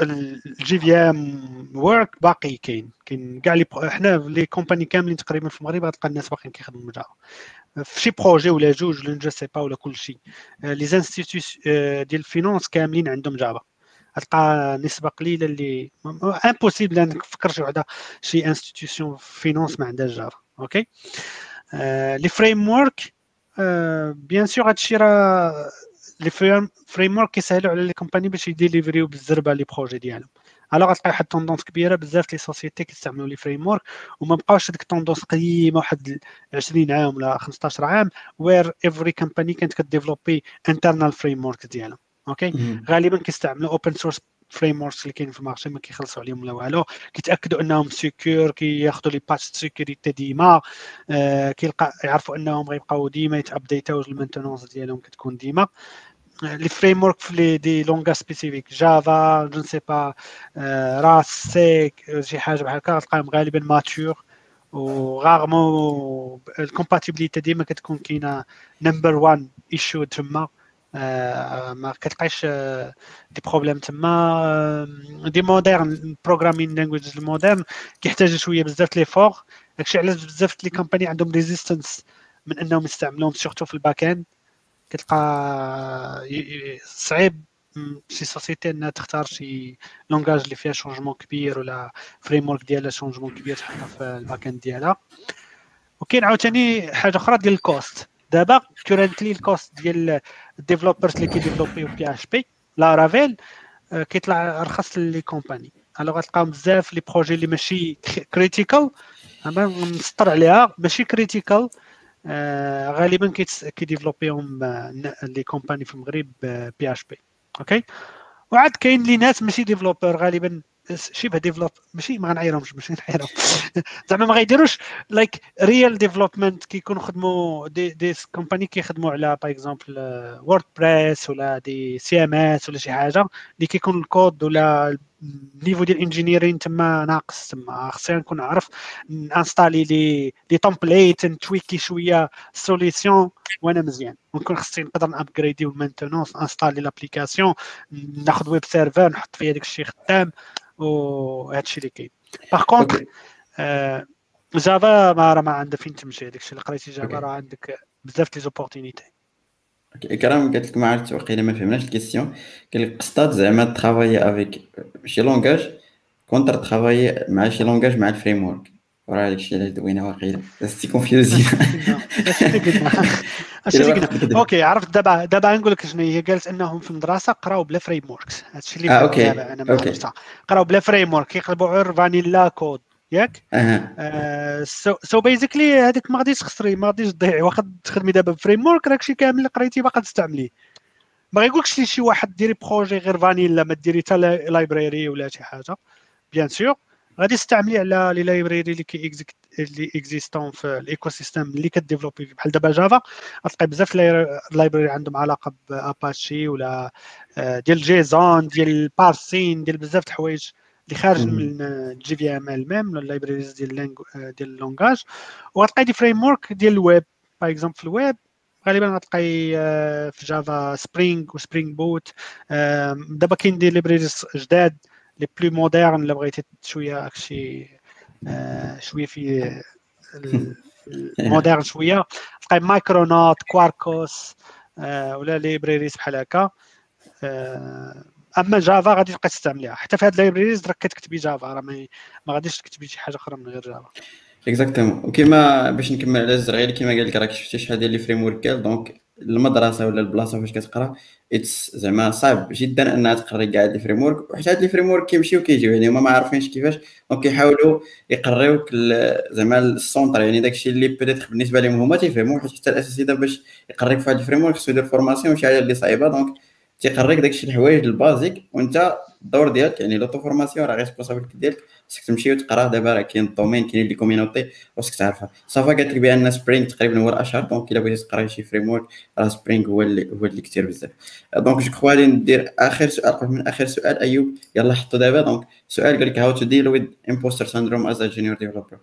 ال JVM ورك باقي كاين. كاين كاع لي حنا les compagnies كاملين تقريبا في المغرب غتلقى الناس باقيين كيخدموا Java في شي projet ولا جوج ولا je sais pas ولا كل شيء les instituts ديال ال finance كاملين عندهم Java تلقى نسبة قليلة اللي impossible انك تفكر شي وحدة شي institution finance ما عندهاش Java okay؟ les frameworks bien sûr هادشي راه les frameworks كيسهلوا على les compagnies باش يديليفريو بالزربه les projets ديالهم. alors غتلقى واحد ال tendance كبيرة بزاف les sociétés كيستعملوا les frameworks وما بقاوش هذيك ال tendance قديمة واحد 20 عام ولا 15 عام where every company كانت كديفلوبي internal framework ديالها okay غالبا كيستعملوا open source frameworks اللي كاينين في ال marché ما كيخلصوا عليهم ولا والو. كيتاكدوا أنهم secure كياخذوا les patchs sécurité ديما. آه كيلقى يعرفوا أنهم غيبقاو ديما يتأبديتاو ال maintenance ديالهم كتكون ديما. لي فريم ورك في دي لونغا سبيسيفيك جافا جو نسي با راس سيك شي حاجة بحال هكا غتلقاهم غالبا ماتور وغارمون الكومباتيبيليتي ديما كتكون كاينة نمبر 1 ايشو تما ما كتلقايش دي بروبليم تما دي مودرن بروغرامين لانجويج المودرن كيحتاج شوية بزاف لي فور داكشي علاش بزاف لي كومباني عندهم ريزيستنس من انهم يستعملوهم surtout في ال back-end كتلقى صعيب شي société إنها تختار شي langage اللي فيها changement كبير ولا framework ديالها changement كبير تحطها في ال back-end ديالها. وكاين عاوتاني حاجة أخرى ديال ال cost دابا currently ال cost ديال ال developers اللي كيديفلوبيو PHP Laravel كيطلع ارخص les compagnies alors غتلقاهم بزاف les projets اللي ماشي critical مسطر عليها ماشي critical آه غالبا كيديفلوبيهم les compagnies في المغرب PHP. okay؟ وعاد كاين les ناس ماشي developer غالبا شبه developer ماشي ما غنعيرهمش ماشي نعيرهم زعما ما غيديروش like real development كيكونوا خدموا des des compagnies كيخدموا على par exemple WordPress ولا des CMS ولا شي حاجة اللي كيكون الكود ولا ال niveau ديال ال engineering تما ناقص تما خصني نكون عارف انستالي les les templates نتويكي شوية solution وأنا مزيان. ونكون خصني نقدر نابغريدي وال maintenance انستالي l'application ناخذ web server نحط فيها داك الشيء خدام وهادشي اللي كاين. par contre Java ما راه ما عندها فين تمشي داكشي اللي قريتي Java راه عندك بزاف les opportunités كرام قالت لك ما عرفت واقيلا ما فهمناش ال question. قال لك قصدت زعما travailler avec شي langage contre travailler مع شي langage مع ال framework وراه داكشي علاش دوينا واقيلا. c'est confusé okay عرفت دابا دابا نقول لك شنو هي. قالت إنهم في المدرسة قراو بلا frameworks هادشي اللي آه،. دابا أنا ما قراو بلا framework كيقلبوا غير vanilla code. ياك. so basically هذيك ما غاديش تخسري ما غاديش تضيعي واخا تخدمي دابا ب framework راك شي كامل اللي قريتي باقا تستعمليه. ما غيقولكش لي شي واحد ديري projet غير فانيلا ما ديري حتى library ولا شي حاجة. bien sûr غادي تستعملي على les libraries اللي كي اللي existent في ال ecosystem اللي كديفلوبي بحال دابا Java غتلقى بزاف ال library عندهم علاقة باباتشي ولا آه، ديال JSON ديال parsing ديال بزاف د الحوايج اللي خارج من ال JVM les mêmes ال libraries ديال ديال ال langage وغتلقاي des frameworks ديال الويب. par exemple في الويب غالبا غتلقاي آه، في Java Spring و Spring Boot دابا كاين des libraries جداد les plus modernes إلا بغيتي شوية هادشي آه، شوية في ال moderne شوية. تلقاي Micronaut Quarkus آه، ولا libraries بحال هكا. آه، اما Java غادي تبقى تستعمليها. حتى في هاد ال libraries راك كتكتبي Java راه ما غاديش تكتبي شي حاجة أخرى من غير Java. exactement وكما باش نكمل على الزرغيري كما قال لك راك شفتي شحال ديال les frameworks donc المدرسة ولا البلاصة فاش كتقرا it's زعما صعب جدا أنها تقري كاع les frameworks وحتى هاد les frameworks كيمشيو وكيجيو يعني هما ما عارفينش كيفاش donc كيحاولوا يقريوك زعما ال centre يعني داكشي اللي peut-être بالنسبة لهم هما تيفهموا حيت حتى دابا باش يقريك في هاد ال framework خصو يدير formation شي حاجة اللي صعيبة donc تيقريك داكشي الحوايج ال basiques وانت الدور ديالك يعني l'auto-formation راه responsabilité ديالك خصك تمشي وتقرا دابا راه كاين ال domaine كاين les communities وخصك تعرفها. صافا قالت لك بأن Spring تقريبا هو الأشهر donc إلا بغيتي تقرا شي framework راه Spring هو اللي هو اللي كثير بزاف. donc je crois غادي ندير آخر سؤال قبل من آخر سؤال أيوب يلا حطوا دابا. donc سؤال قال لك how to deal with imposter syndrome as a junior developer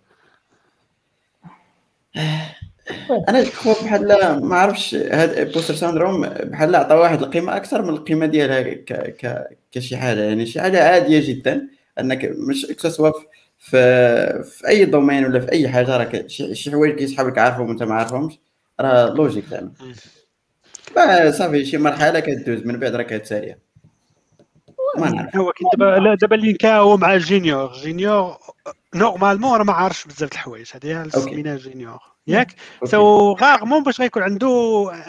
أنا je بحال ما عرفتش هاد imposter syndrome بحال عطى واحد القيمة أكثر من القيمة ديالها ك... ك... كشي حاجة يعني شي حاجة عادية جدا أنك مش soit في في أي domaine ولا في أي حاجة راك شي حوايج كيسحابك عارفهم وأنت ما عارفهمش راه logique زعما صافي شي مرحلة كدوز من بعد راه كتسالي ما نعرف. هو كي دابا دابا اللي هو مع ال junior. junior normalement راه ما عارفش بزاف الحوايج. هذه سمينا junior. ياك؟ so rarement باش غيكون عنده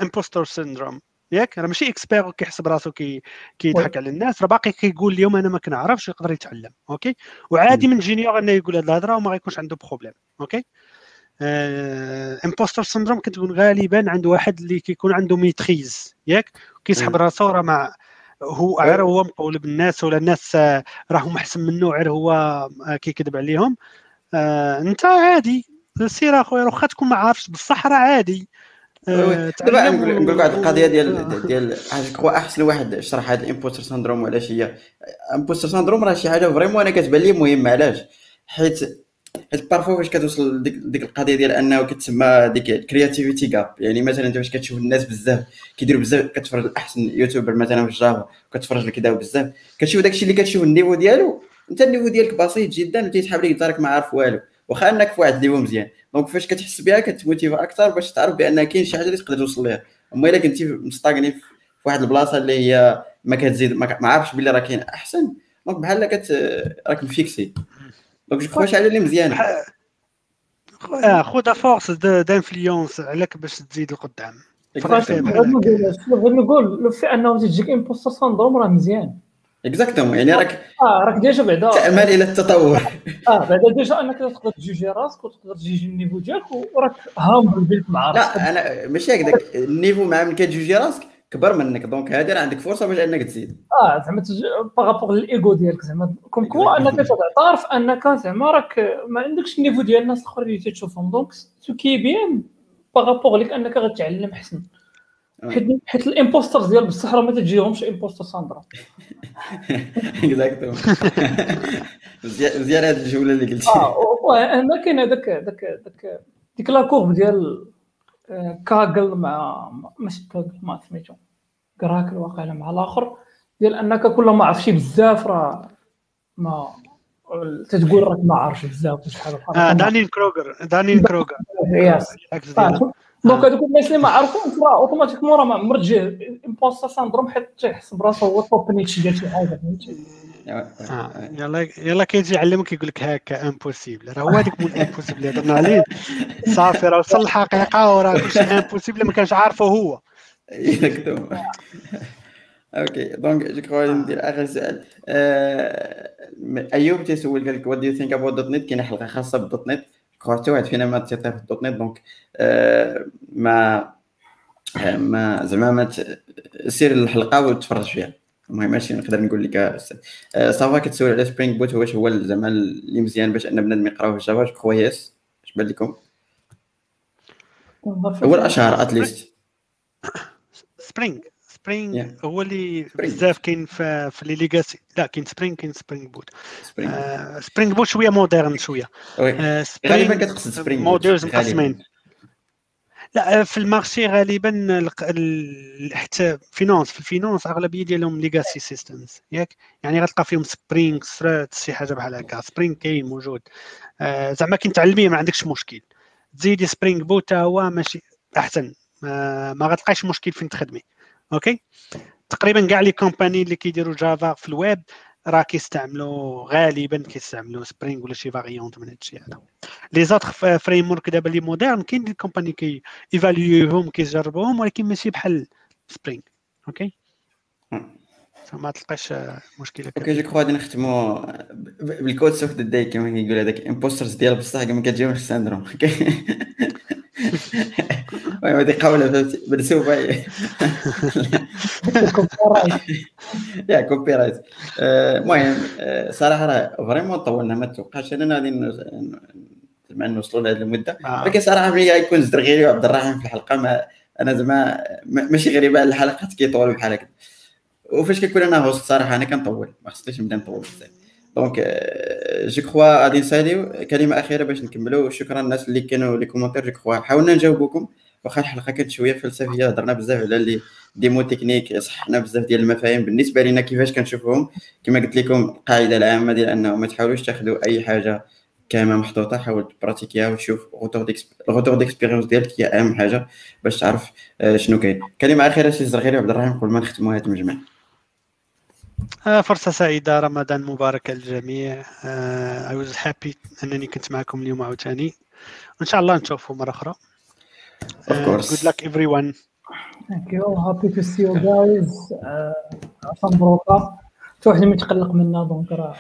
imposter syndrome ياك؟ راه ماشي expert كيحسب راسو كي كيضحك على الناس. راه باقي كيقول اليوم أنا ما كنعرفش يقدر يتعلم. OK؟ وعادي من junior إنه يقول هذه الهضرة وما غيكونش عنده problème OK؟ imposter syndrome كتكون غالبا عند واحد اللي كيكون عنده maîtrise ياك؟ كيسحب راسو راه مع هو غير هو مقولب الناس ولا الناس راهم أحسن منه غير هو كيكذب عليهم. آه أنت عادي. سير اخويا واخا تكون ما عارفش بصح راه عادي. آه دابا نقول واحد القضية ديال ديال هو أحسن واحد شرح هذا ال imposter syndrome وعلاش هي imposter syndrome راه شي حاجة vraiment أنا كتبان لي مهمه علاش؟ حيت حيت parfois فاش كتوصل ديك, ديك القضية ديال أنه كتسمى ديك ال creativity gap يعني مثلا أنت فاش كتشوف الناس بزاف كيديروا بزاف كتفرج الاحسن youtuber مثلا في ال Java كتفرج لك كذا بزاف كتشوف داكشي اللي كتشوف ال niveau ديالو أنت ال niveau ديالك بسيط جدا وتيسحب لك دارك ما عارف والو. واخا انك في واحد ال niveau مزيان. donc فاش كتحس بها كت motive أكثر باش تعرف بأن كاين شي حاجة اللي تقدر توصل ليها. أما إلا كنتي مستاغني في واحد البلاصة اللي هي ما كتزيد ما عارفش بلي راه كاين أحسن donc بحال كت راك مفيكسي. donc je crois شي حاجة اللي مزيانه خذها force d'influence عليك باش تزيد لقدام. بغيت نقول le fait أنه تجيك imposter syndrome راه مزيان. exactement يعني راك آه راك déjà بعدا. تعمل إلى التطور. آه بعدا déjà أنك تقدر تجوجي راسك وتقدر تجوجي ال niveau ديالك وراك humble بيك مع راسك. لا أنا ماشي هكذاك. ال niveau مع من كتجوجي راسك كبر منك. donc هذه راه عندك فرصة باش أنك تزيد. آه زعما par rapport لل ego ديالك زعما. comme quoi أنك تعترف أنك زعما راك ما عندكش ال niveau ديال الناس الأخرين اللي تشوفهم donc ce qui est bien par rapport ليك أنك غتعلم احسن آه. حيت حيت الامبوسترز ديال بصح راه ما تجيهمش امبوستر ساندرا. اكزاكتومون مزيان هذه الجمله اللي قلتي. آه ما كاين هذاك هذاك هذاك ديك لا كورب ديال كاغل مع ماشي كاغل ما سميتو. كراكل واقيلا مع الآخر ديال أنك كل ما عرفتي بزاف راه ما تتقول راك ما عارفش بزاف شحال آه دانين كروغر دانين كروغر. yes. donc هذوك الناس اللي ما عارفينش راه automatiquement راه ما عمر تجيه imposter syndrome حيت تيحس براسو هو top notch ديال شي حاجة فهمتي؟ آه، يلا يلا كيجي يعلمك كيقول لك هكا impossible راه هو هذاك مول impossible اللي هضرنا عليه صافي راه وصل الحقيقة وراه كلشي impossible ما كانش عارفه هو. OK donc je crois ندير اخر سؤال. آه، أيوب تيسول قال لك what do think about .NET كاين حلقة خاصة بال .NET حتى واحد فينا ما تيطير في الدوت نت دونك ما ما زعما ما سير الحلقة وتفرج فيها المهم ماشي نقدر نقول لك صافا كتسول على سبرينغ بوت واش هو زعما اللي مزيان باش أن بنادم يقراو في جافا جو يس اش بان لكم؟ هو الأشهر اتليست سبرينغ سبرينغ هو اللي بزاف كاين في في لي ليغاسي. لا كاين سبرينغ كاين سبرينغ بوت Spring Boot شوية moderne شوية. غالبا كتقصد Spring modules مقسمين. لا في ال marché غالبا حتى finance في ال finance أغلبية ديالهم legacy systems ياك؟ يعني غتلقى فيهم Spring three شي حاجة بحال هكا. Spring كاين موجود. آه زعما كي تعلميه ما عندكش مشكل. تزيدي Spring Boot هو ماشي أحسن. ما, ما غتلقايش مشكل فين تخدمي. OK. تقريبا كاع les compagnies اللي كيديروا Java في الويب راه كيستعملوا غالبا كيستعملوا Spring ولا شي variante من هادشي هذا. les autres frameworks دابا لي modernes كاين des compagnies كي ايفاليوهم كيجربوهم ولكن ماشي بحال Spring OK. ما تلقاش مشكلة OK je كخوا غادي نختموا بال quote of the day كما كيقول هذاك imposters ديال بصح ما كتجيهمش ال syndrome OK المهم هذه قولة فهمتي؟ يا copyright المهم صراحة راه vraiment طولنا ما توقعش اننا غادي زعما نوصلوا لهذه المدة. آه. ولكن صراحة ملي غيكون الزرغيري وعبد الرحيم في الحلقة ما أنا زعما ماشي غريبه على الحلقات كيطولوا بحال هكا وفاش كيكون أنا host صراحة أنا كنطول ما خصنيش نبدا نطول بزاف. donc je crois غادي نساليو كلمة أخيرة باش نكملوا شكرا الناس اللي كانوا les commentaires je crois. حاولنا نجاوبكم واخا الحلقة كانت شوية فلسفية هضرنا بزاف على des mots techniques صحنا بزاف ديال المفاهيم. بالنسبة لنا كيفاش كنشوفوهم كما قلت لكم القاعده العامة ديال أنه ما تحاولوش تاخذوا أي حاجة كما محطوطة. حاول تبراتيكيها وتشوف ال retour d'expérience ديالك هي أهم حاجة باش تعرف آه، شنو كاين. كلمة أخيرة سي الزرغيري عبد الرحيم قبل ما نختموا هذا المجمع آه، فرصة سعيدة رمضان مبارك للجميع. uh, I was happy أنني كنت معكم اليوم عاوتاني. وإن شاء الله نشوفوا مرة أخرى. Of course. good luck everyone. Thank you happy to see you guys عصام بروكا حتى واحد ما يتقلق منا donc راه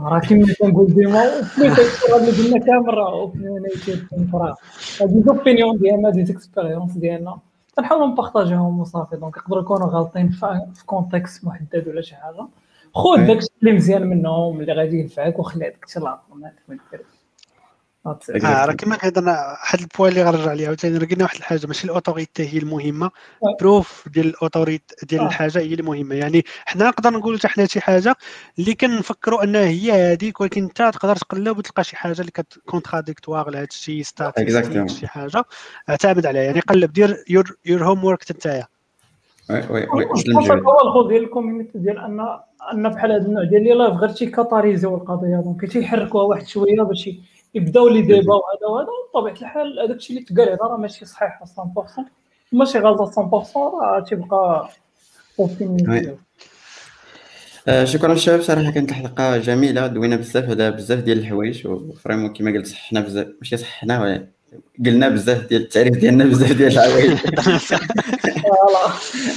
راه كيما كنقول ديما. هذا اللي قلنا كامل راه opinionated راه ها des opinions ديالنا des expériences ديالنا. كنحاولوا نبارطاجيهم وصافي. donc يقدروا يكونوا غالطين في contexte محدد ولا شي حاجة. خذ داكشي اللي مزيان منهم اللي غادي ينفعك وخلي هذاك الشيء ما دير آه راه كما هضرنا واحد ال point اللي غنرجع ليه عاوتاني راه قلنا واحد الحاجة ماشي ال autorité هي المهمة. preuve ديال ال autorité ديال آه. الحاجة هي المهمة. يعني حنا نقدر نقولوا حتى حنا شي حاجة اللي كنفكروا أنها هي هذيك ولكن أنت تقدر تقلب وتلقى شي حاجة اللي contradictoire لهذا الشيء Exactement. شي حاجة اعتمد عليها. يعني قلب دير your your homework نتايا Oui oui هو الخوض ديال ال community ديال أن أن بحال هذا النوع ديال les lives غير تيكاتاريزيو القضية. donc تيحركوها واحد شوية باش يبداو les débats وهذا وهذا وبطبيعه الحال هذاك الشيء اللي تقال هذا راه ماشي صحيح 100% ماشي غلط 100% راه تيبقى opinion آه، شكرا شباب صراحة كانت الحلقة جميلة دوينا بزاف على بزاف ديال الحوايج و vraiment كما قلت صحنا بزاف ماشي صحنا قلنا بزاف ديال التعريف ديالنا بزاف ديال الحوايج. voilà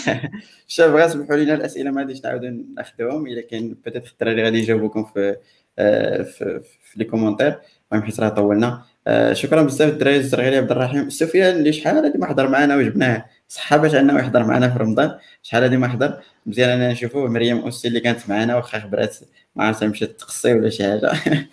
شباب غير سمحوا لنا الأسئلة ما غاديش نعاودو ناخذوهم إلا كاين بيتيت الدراري غادي يجاوبوكم في آه، في, في les commentaires المهم حيت راه طولنا. آه، شكرا بزاف الدراري الزرغيري عبد الرحيم. سفيان اللي شحال هادي ما حضر معنا وجبناه؟ صحه باش انه يحضر معنا في رمضان. شحال هادي ما حضر؟ مزيان أنا نشوفوه مريم أوسي اللي كانت معنا واخا خبرات ما عرفتها مشات تقصي ولا شي حاجة.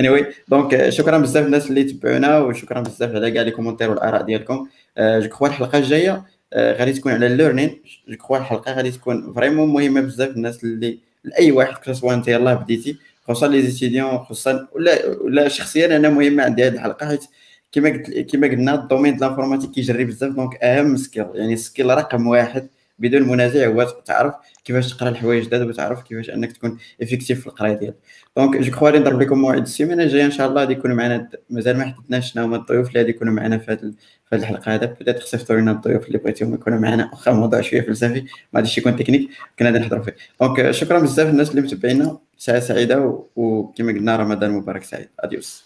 Anyway donc شكرا بزاف الناس اللي تبعونا وشكرا بزاف على كاع les commentaires والآراء ديالكم. je crois الحلقة الجاية آه، غادي تكون على ال learning je crois الحلقة غادي تكون vraiment مهمة بزاف الناس اللي لأي واحد que ce soit أنت يلاه بديتي. خصوصا les étudiants خصوصا ولا ولا شخصيا أنا مهمه عندي هذه الحلقة حيت كما قلت كما قلنا ال domaine ديال ال informatique كيجري بزاف donc اهم skill يعني ال skill رقم واحد بدون منازع هو تعرف كيفاش تقرا الحوايج جداد وتعرف كيفاش انك تكون effectif في القرايه ديالك donc je crois نضرب لكم موعد السيمانه الجايه ان شاء الله غادي يكونوا معنا مازال ما حددناش شنو هما الضيوف اللي غادي يكونوا معنا في هذه هذه الحلقة هذا بدات صيفطوا لنا الضيوف اللي بغيتيهم يكونوا معنا واخا موضوع شوية فلسفي ما غاديش يكون تكنيك كنا غادي نحضروا فيه donc شكرا بزاف الناس اللي متابعينا ساعه سعيده وكما قلنا رمضان مبارك سعيد. Adiós